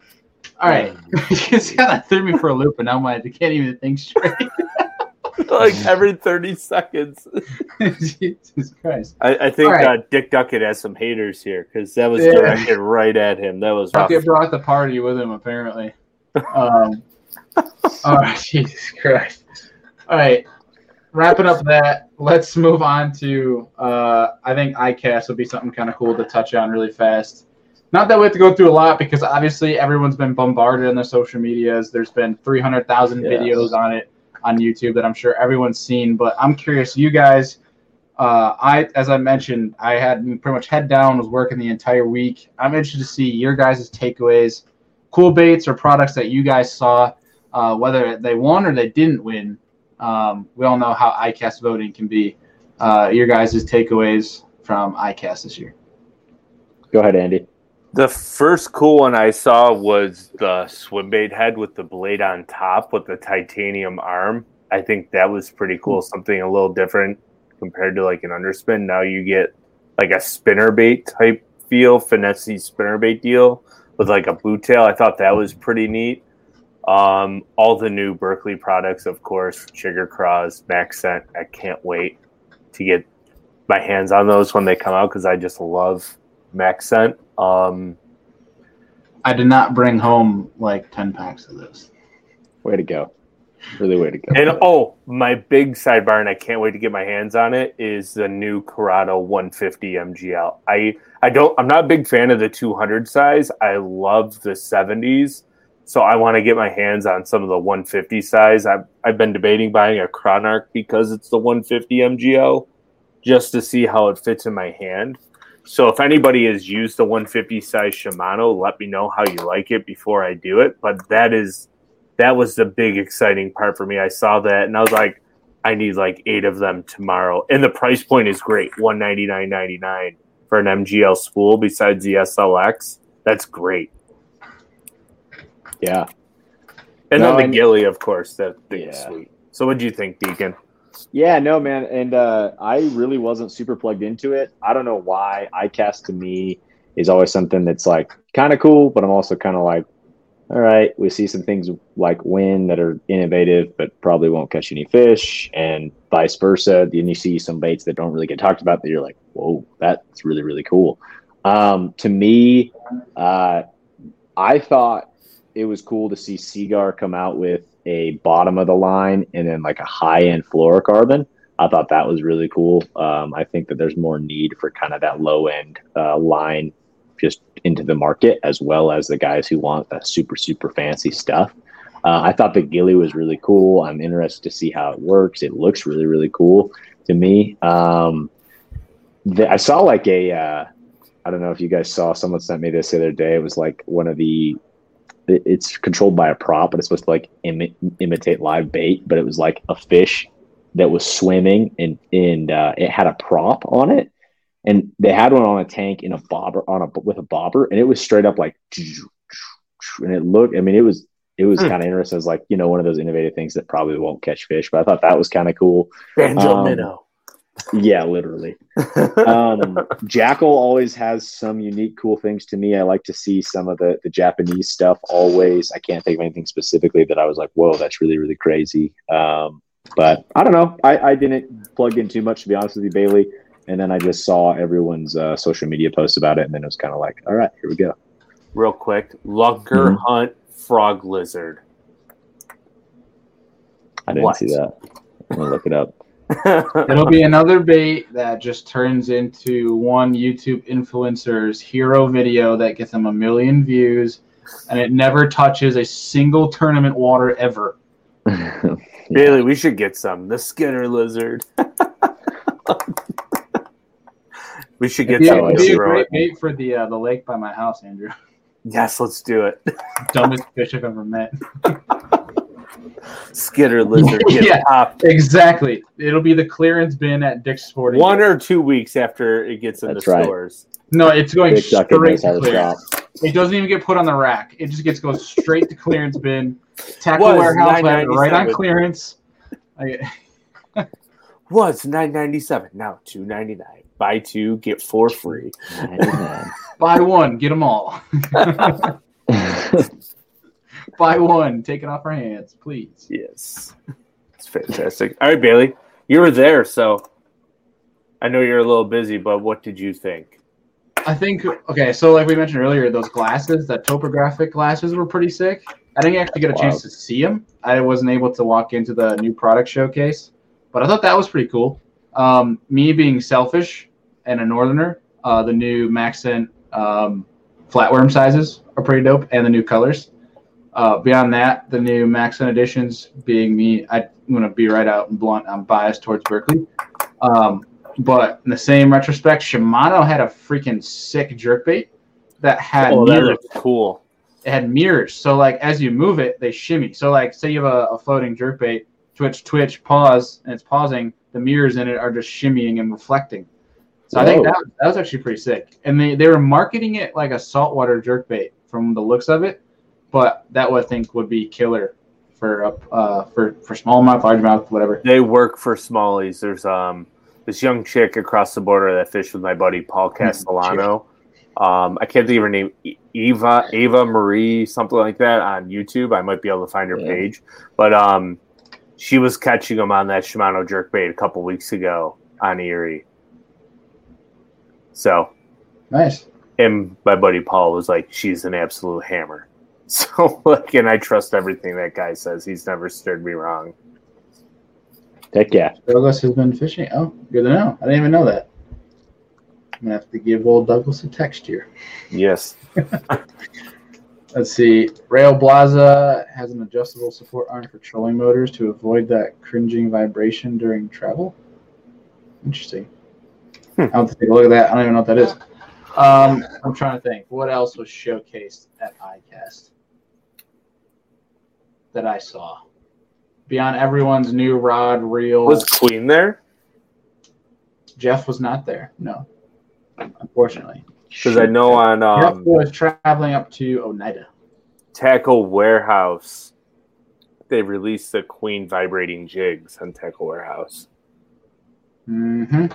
all right. you just kind of threw me for a loop, and now my I can't even think straight. like every 30 seconds. Jesus Christ. I, I think All right. uh, Dick Duckett has some haters here because that was Yeah. directed right at him. That was rough. Duckett brought the party with him, apparently. Um, right, Jesus Christ. All right, wrapping up that, let's move on to. Uh, I think ICAST would be something kind of cool to touch on really fast. Not that we have to go through a lot because obviously everyone's been bombarded on their social medias. There's been 300,000 Yeah. videos on it on YouTube that I'm sure everyone's seen. But I'm curious, you guys. Uh, I, as I mentioned, I had pretty much head down, was working the entire week. I'm interested to see your guys' takeaways, cool baits or products that you guys saw, uh, whether they won or they didn't win. Um, we all know how ICAST voting can be. Uh, your guys' takeaways from ICAST this year. go ahead, Andy. The first cool one I saw was the swim bait head with the blade on top with the titanium arm. I think that was pretty cool. Something a little different compared to like an underspin. Now you get like a spinner bait type feel, finesse spinner bait deal with like a blue tail. I thought that was pretty neat. Um, all the new Berkley products, of course, Sugar Cross, MaxScent. I can't wait to get my hands on those when they come out because I just love MaxScent. Um, I did not bring home like 10 packs of this. Way to go! Really, way to go. and oh, my big sidebar, and I can't wait to get my hands on it, is the new Curado 150 MGL. I I don't I'm not a big fan of the 200 size. I love the 70s, so I want to get my hands on some of the 150 size. I've I've been debating buying a Chronarch because it's the 150 MGL, just to see how it fits in my hand. So if anybody has used the 150 size Shimano, let me know how you like it before I do it. But that is that was the big exciting part for me. I saw that and I was like, I need like eight of them tomorrow. And the price point is great, one ninety nine ninety nine for an MGL spool besides the SLX. That's great. Yeah, And No, then the Gilly, of course, that thing Yeah. sweet. So, what do you think, Deacon? Yeah, no, man, and uh, I really wasn't super plugged into it. I don't know why. ICAST to me is always something that's like kind of cool, but I'm also kind of like, all right, we see some things like Win that are innovative, but probably won't catch any fish, and vice versa. Then you see some baits that don't really get talked about that you're like, whoa, that's really really cool. Um, to me, uh, I thought it was cool to see Seaguar come out with a bottom of the line and then like a high end fluorocarbon. I thought that was really cool. Um, I think that there's more need for kind of that low end uh, line just into the market, as well as the guys who want the super, super fancy stuff. Uh, I thought the Gilly was really cool. I'm interested to see how it works. It looks really, really cool to me. Um, the, I saw like a, uh, I don't know if you guys saw, someone sent me this the other day. It was like one of the it's controlled by a prop, but it's supposed to like imi- imitate live bait. But it was like a fish that was swimming, and and uh, it had a prop on it, and they had one on a tank in a bobber on a with a bobber, and it was straight up like, and it looked. I mean, it was it was hmm. kind of interesting. It's like you know one of those innovative things that probably won't catch fish, but I thought that was kind of cool. Banjo um, minnow. Yeah, literally. um, Jackall always has some unique, cool things to me. I like to see some of the, the Japanese stuff always. I can't think of anything specifically that I was like, whoa, that's really, really crazy. Um, but I don't know. I, I didn't plug in too much, to be honest with you, Bailey. And then I just saw everyone's uh, social media posts about it. And then it was kind of like, all right, here we go. Real quick Lunker mm-hmm. Hunt Frog Lizard. I didn't what? see that. I'm going to look it up. It'll be another bait that just turns into one YouTube influencer's hero video that gets them a million views, and it never touches a single tournament water ever. Bailey, we should get some. The Skinner lizard. we should get some. It'd be a great bait for the uh, the lake by my house, Andrew. Yes, let's do it. Dumbest fish I've ever met. Skitter lizard yeah, popped. Exactly. It'll be the clearance bin at Dick's Sporting. One or two weeks after it gets in That's the right. stores. No, it's going Dick straight to clearance. It doesn't even get put on the rack. It just gets goes straight to clearance bin. Tackle warehouse right on clearance. Was nine ninety seven now two ninety nine. Buy two get four free. Buy one get them all. Buy one, take it off our hands, please. Yes. It's fantastic. All right, Bailey. You were there, so I know you're a little busy, but what did you think? I think okay, so like we mentioned earlier, those glasses, that topographic glasses were pretty sick. I didn't actually get a wow. chance to see them. I wasn't able to walk into the new product showcase, but I thought that was pretty cool. Um, me being selfish and a northerner, uh, the new MaxScent um, flatworm sizes are pretty dope, and the new colors. Uh, beyond that, the new MaxScent editions, being me, I'm going to be right out and blunt. I'm biased towards Berkley. Um, but in the same retrospect, Shimano had a freaking sick jerkbait that had oh, mirrors. That cool. It had mirrors. So, like, as you move it, they shimmy. So, like, say you have a, a floating jerkbait, twitch, twitch, pause, and it's pausing. The mirrors in it are just shimmying and reflecting. So Whoa. I think that, that was actually pretty sick. And they, they were marketing it like a saltwater jerkbait from the looks of it but that would I think would be killer for uh, for for smallmouth, largemouth, whatever. They work for smallies. There's um this young chick across the border that fished with my buddy Paul mm-hmm. Castellano. Um, I can't think of her name, Eva Ava Marie, something like that on YouTube. I might be able to find her yeah. page, but um, she was catching them on that Shimano jerkbait a couple weeks ago on Erie. So nice. And my buddy Paul was like, "She's an absolute hammer." So like, and I trust everything that guy says. He's never steered me wrong. Heck yeah. Douglas has been fishing. Oh, good to know. I didn't even know that. I'm gonna have to give old Douglas a text here. Yes. Let's see. Railblaza has an adjustable support arm for trolling motors to avoid that cringing vibration during travel. Interesting. Hmm. I'll have to take a look at that. I don't even know what that is. Um, I'm trying to think. What else was showcased at ICAST? That I saw. Beyond everyone's new rod reel. Was Queen there? Jeff was not there. No, unfortunately. Because I know on um, Jeff was traveling up to Oneida. Tackle Warehouse. they released the Queen vibrating jigs on Tackle Warehouse. Mm-hmm.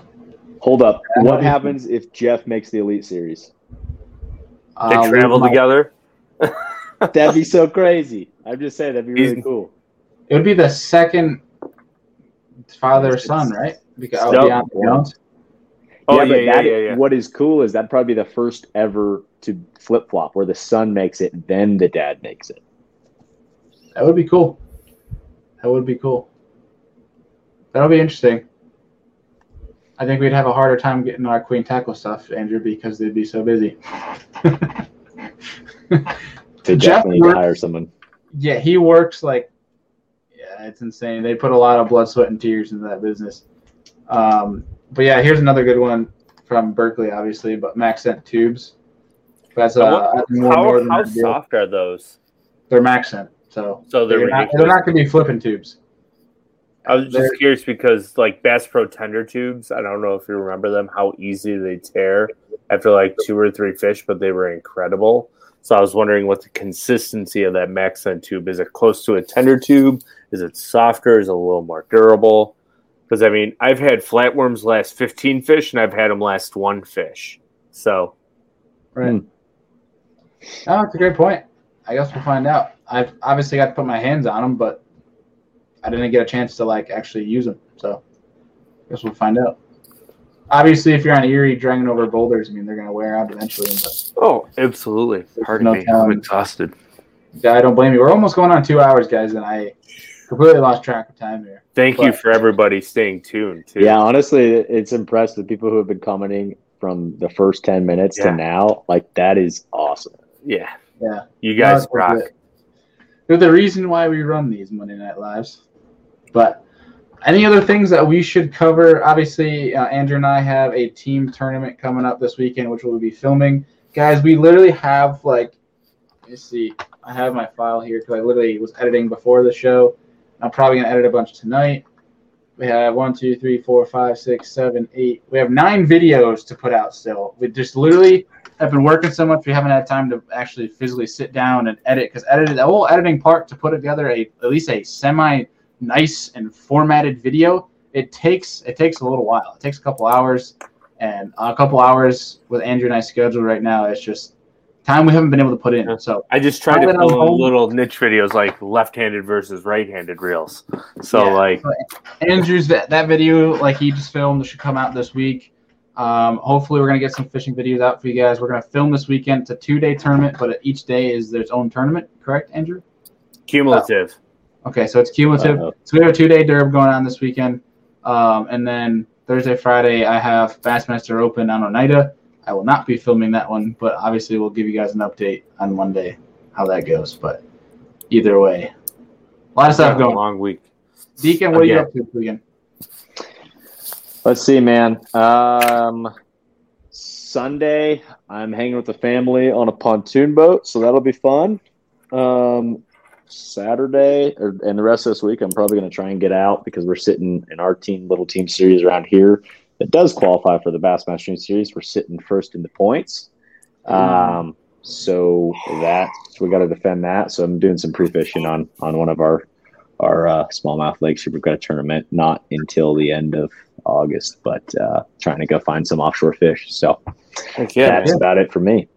Hold up. Yeah, What happens if Jeff makes the Elite Series? They Uh, travel together. That'd be so crazy. I'm just saying that'd be really He's- cool. It would be the second father son, right? Because oh, Yep. Jones. Oh yeah, yeah, but yeah, that- yeah, yeah. what is cool is that'd probably be the first ever to flip flop where the son makes it, then the dad makes it. That would be cool. That would be cool. That'll be interesting. I think we'd have a harder time getting our Queen Tackle stuff, Andrew, because they'd be so busy. To Jeff definitely works- hire someone. Yeah, he works like, yeah, it's insane. They put a lot of blood, sweat, and tears into that business. Um, but yeah, here's another good one from Berkley, obviously, but MaxScent tubes. That's How- uh, more how northern how soft are those? They're MaxScent, so So they're they're not, they're not going to be flipping tubes. I was just they're- curious because like Bass Pro Tender tubes, I don't know if you remember them, how easy they tear after like two or three fish, but they were incredible. So I was wondering what the consistency of that MaxScent tube is. It close to a tender tube? Is it softer? Is it a little more durable? Because I mean, I've had flatworms last 15 fish, and I've had them last one fish. So Right. Hmm. Oh, it's a great point. I guess we'll find out. I've obviously got to put my hands on them, but I didn't get a chance to like actually use them. So I guess we'll find out. Obviously, if you're on Erie dragging over boulders, I mean they're going to wear out eventually. But oh, absolutely. Pardon no me, I'm exhausted. Yeah, I don't blame you. We're almost going on two hours, guys, and I completely lost track of time here. Thank you for everybody staying tuned too. Yeah, honestly, it's impressed the people who have been commenting from the first 10 minutes Yeah. to now. Like, that is awesome. yeah. Yeah. You guys rock. They're the reason why we run these Monday Night Lives. But any other things that we should cover? Obviously, uh, Andrew and I have a team tournament coming up this weekend, which we'll be filming. Guys, we literally have like, let me see. I have my file here because I literally was editing before the show. I'm probably gonna edit a bunch tonight. We have one, two, three, four, five, six, seven, eight. We have nine videos to put out still. We just literally have been working so much we haven't had time to actually physically sit down and edit because edited the whole editing part to put together a at least a semi nice and formatted video. It takes it takes a little while. It takes a couple hours and a couple hours with andrew and i scheduled right now it's just time we haven't been able to put in so I just try to Now that I'm film little niche videos like left-handed versus right-handed reels. So Yeah. like, andrew's that, that video like he just filmed should come out this week. Um, hopefully we're going to get some fishing videos out for you guys. We're going to film this weekend. It's a two day tournament but each day is their own tournament correct andrew? Cumulative. Okay, so it's cumulative. Uh-oh. So we have a two day derb going on this weekend. Um, and then Thursday, Friday, I have Bassmaster Open on Oneida. I will not be filming that one, but obviously we'll give you guys an update on Monday how that goes. But either way, a lot of stuff Got a going. long week. Deacon, what are you up to this weekend? Let's see, man. Um, Sunday, I'm hanging with the family on a pontoon boat, so that'll be fun. Um, Saturday, or, and the rest of this week, I'm probably going to try and get out because we're sitting in our team, little team series around here that does qualify for the Bassmaster Series. We're sitting first in the points. Um, so that we got to defend that. So I'm doing some pre fishing on on one of our our uh, smallmouth lakes. We've got a tournament not until the end of August, but uh, trying to go find some offshore fish. So yeah, that's man. about it for me.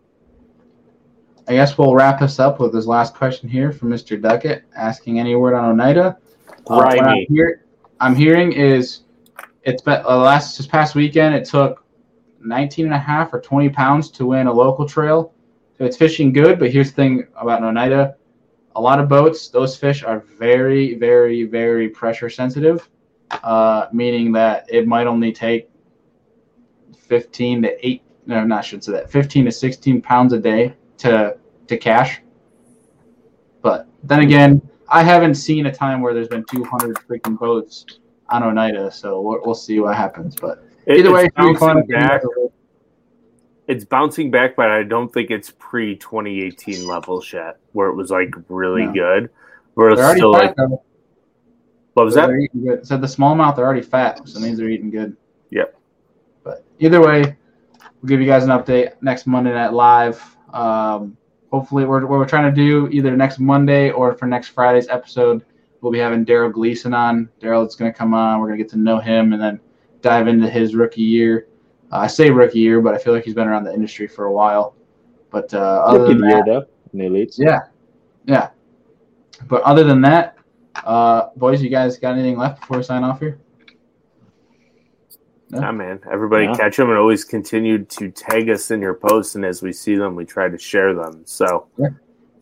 I guess we'll wrap us up with this last question here from Mr. Duckett asking any word on Oneida. Uh, I'm, hear, I'm hearing is it's been uh, last this past weekend it took 19 and a half or 20 pounds to win a local trail. So it's fishing good, but here's the thing about Oneida. A lot of boats, those fish are very, very, very pressure sensitive, uh, meaning that it might only take 15 to 8, no, not should say that, 15 to 16 pounds a day to to cash. But then again, I haven't seen a time where there's been 200 freaking boats on Oneida, so we'll, we'll see what happens. But either way, it's fun. bouncing back. It's bouncing back, but I don't think it's pre 2018 levels yet, where it was like really No. good. Where it's still fat, like, though. what was that? They're good. So the smallmouth are already fat, so it means they're eating good. Yep. But either way, we'll give you guys an update next Monday night live. Um, hopefully, we're, what we're trying to do either next Monday or for next Friday's episode, we'll be having Darold Gleason on. Darold is going to come on. We're going to get to know him and then dive into his rookie year. Uh, I say rookie year, but I feel like he's been around the industry for a while. But uh, other Rookie than year that, though in the elites. yeah, yeah. But other than that, uh, boys, you guys got anything left before we sign off here? No? Yeah, man. Everybody Yeah. catch them and always continue to tag us in your posts. And as we see them, we try to share them. So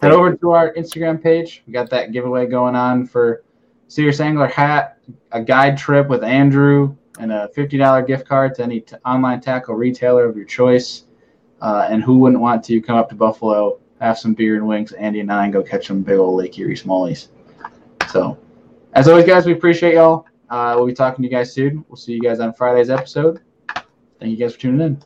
Head over to our Instagram page. We got that giveaway going on for Serious Angler hat, a guide trip with Andrew, and a $50 gift card to any t- online tackle retailer of your choice. Uh, and who wouldn't want to come up to Buffalo, have some beer and wings, Andy and I, and go catch some big old Lake Erie smallies. So, as always, guys, we appreciate y'all. Uh, we'll be talking to you guys soon. We'll see you guys on Friday's episode. Thank you guys for tuning in.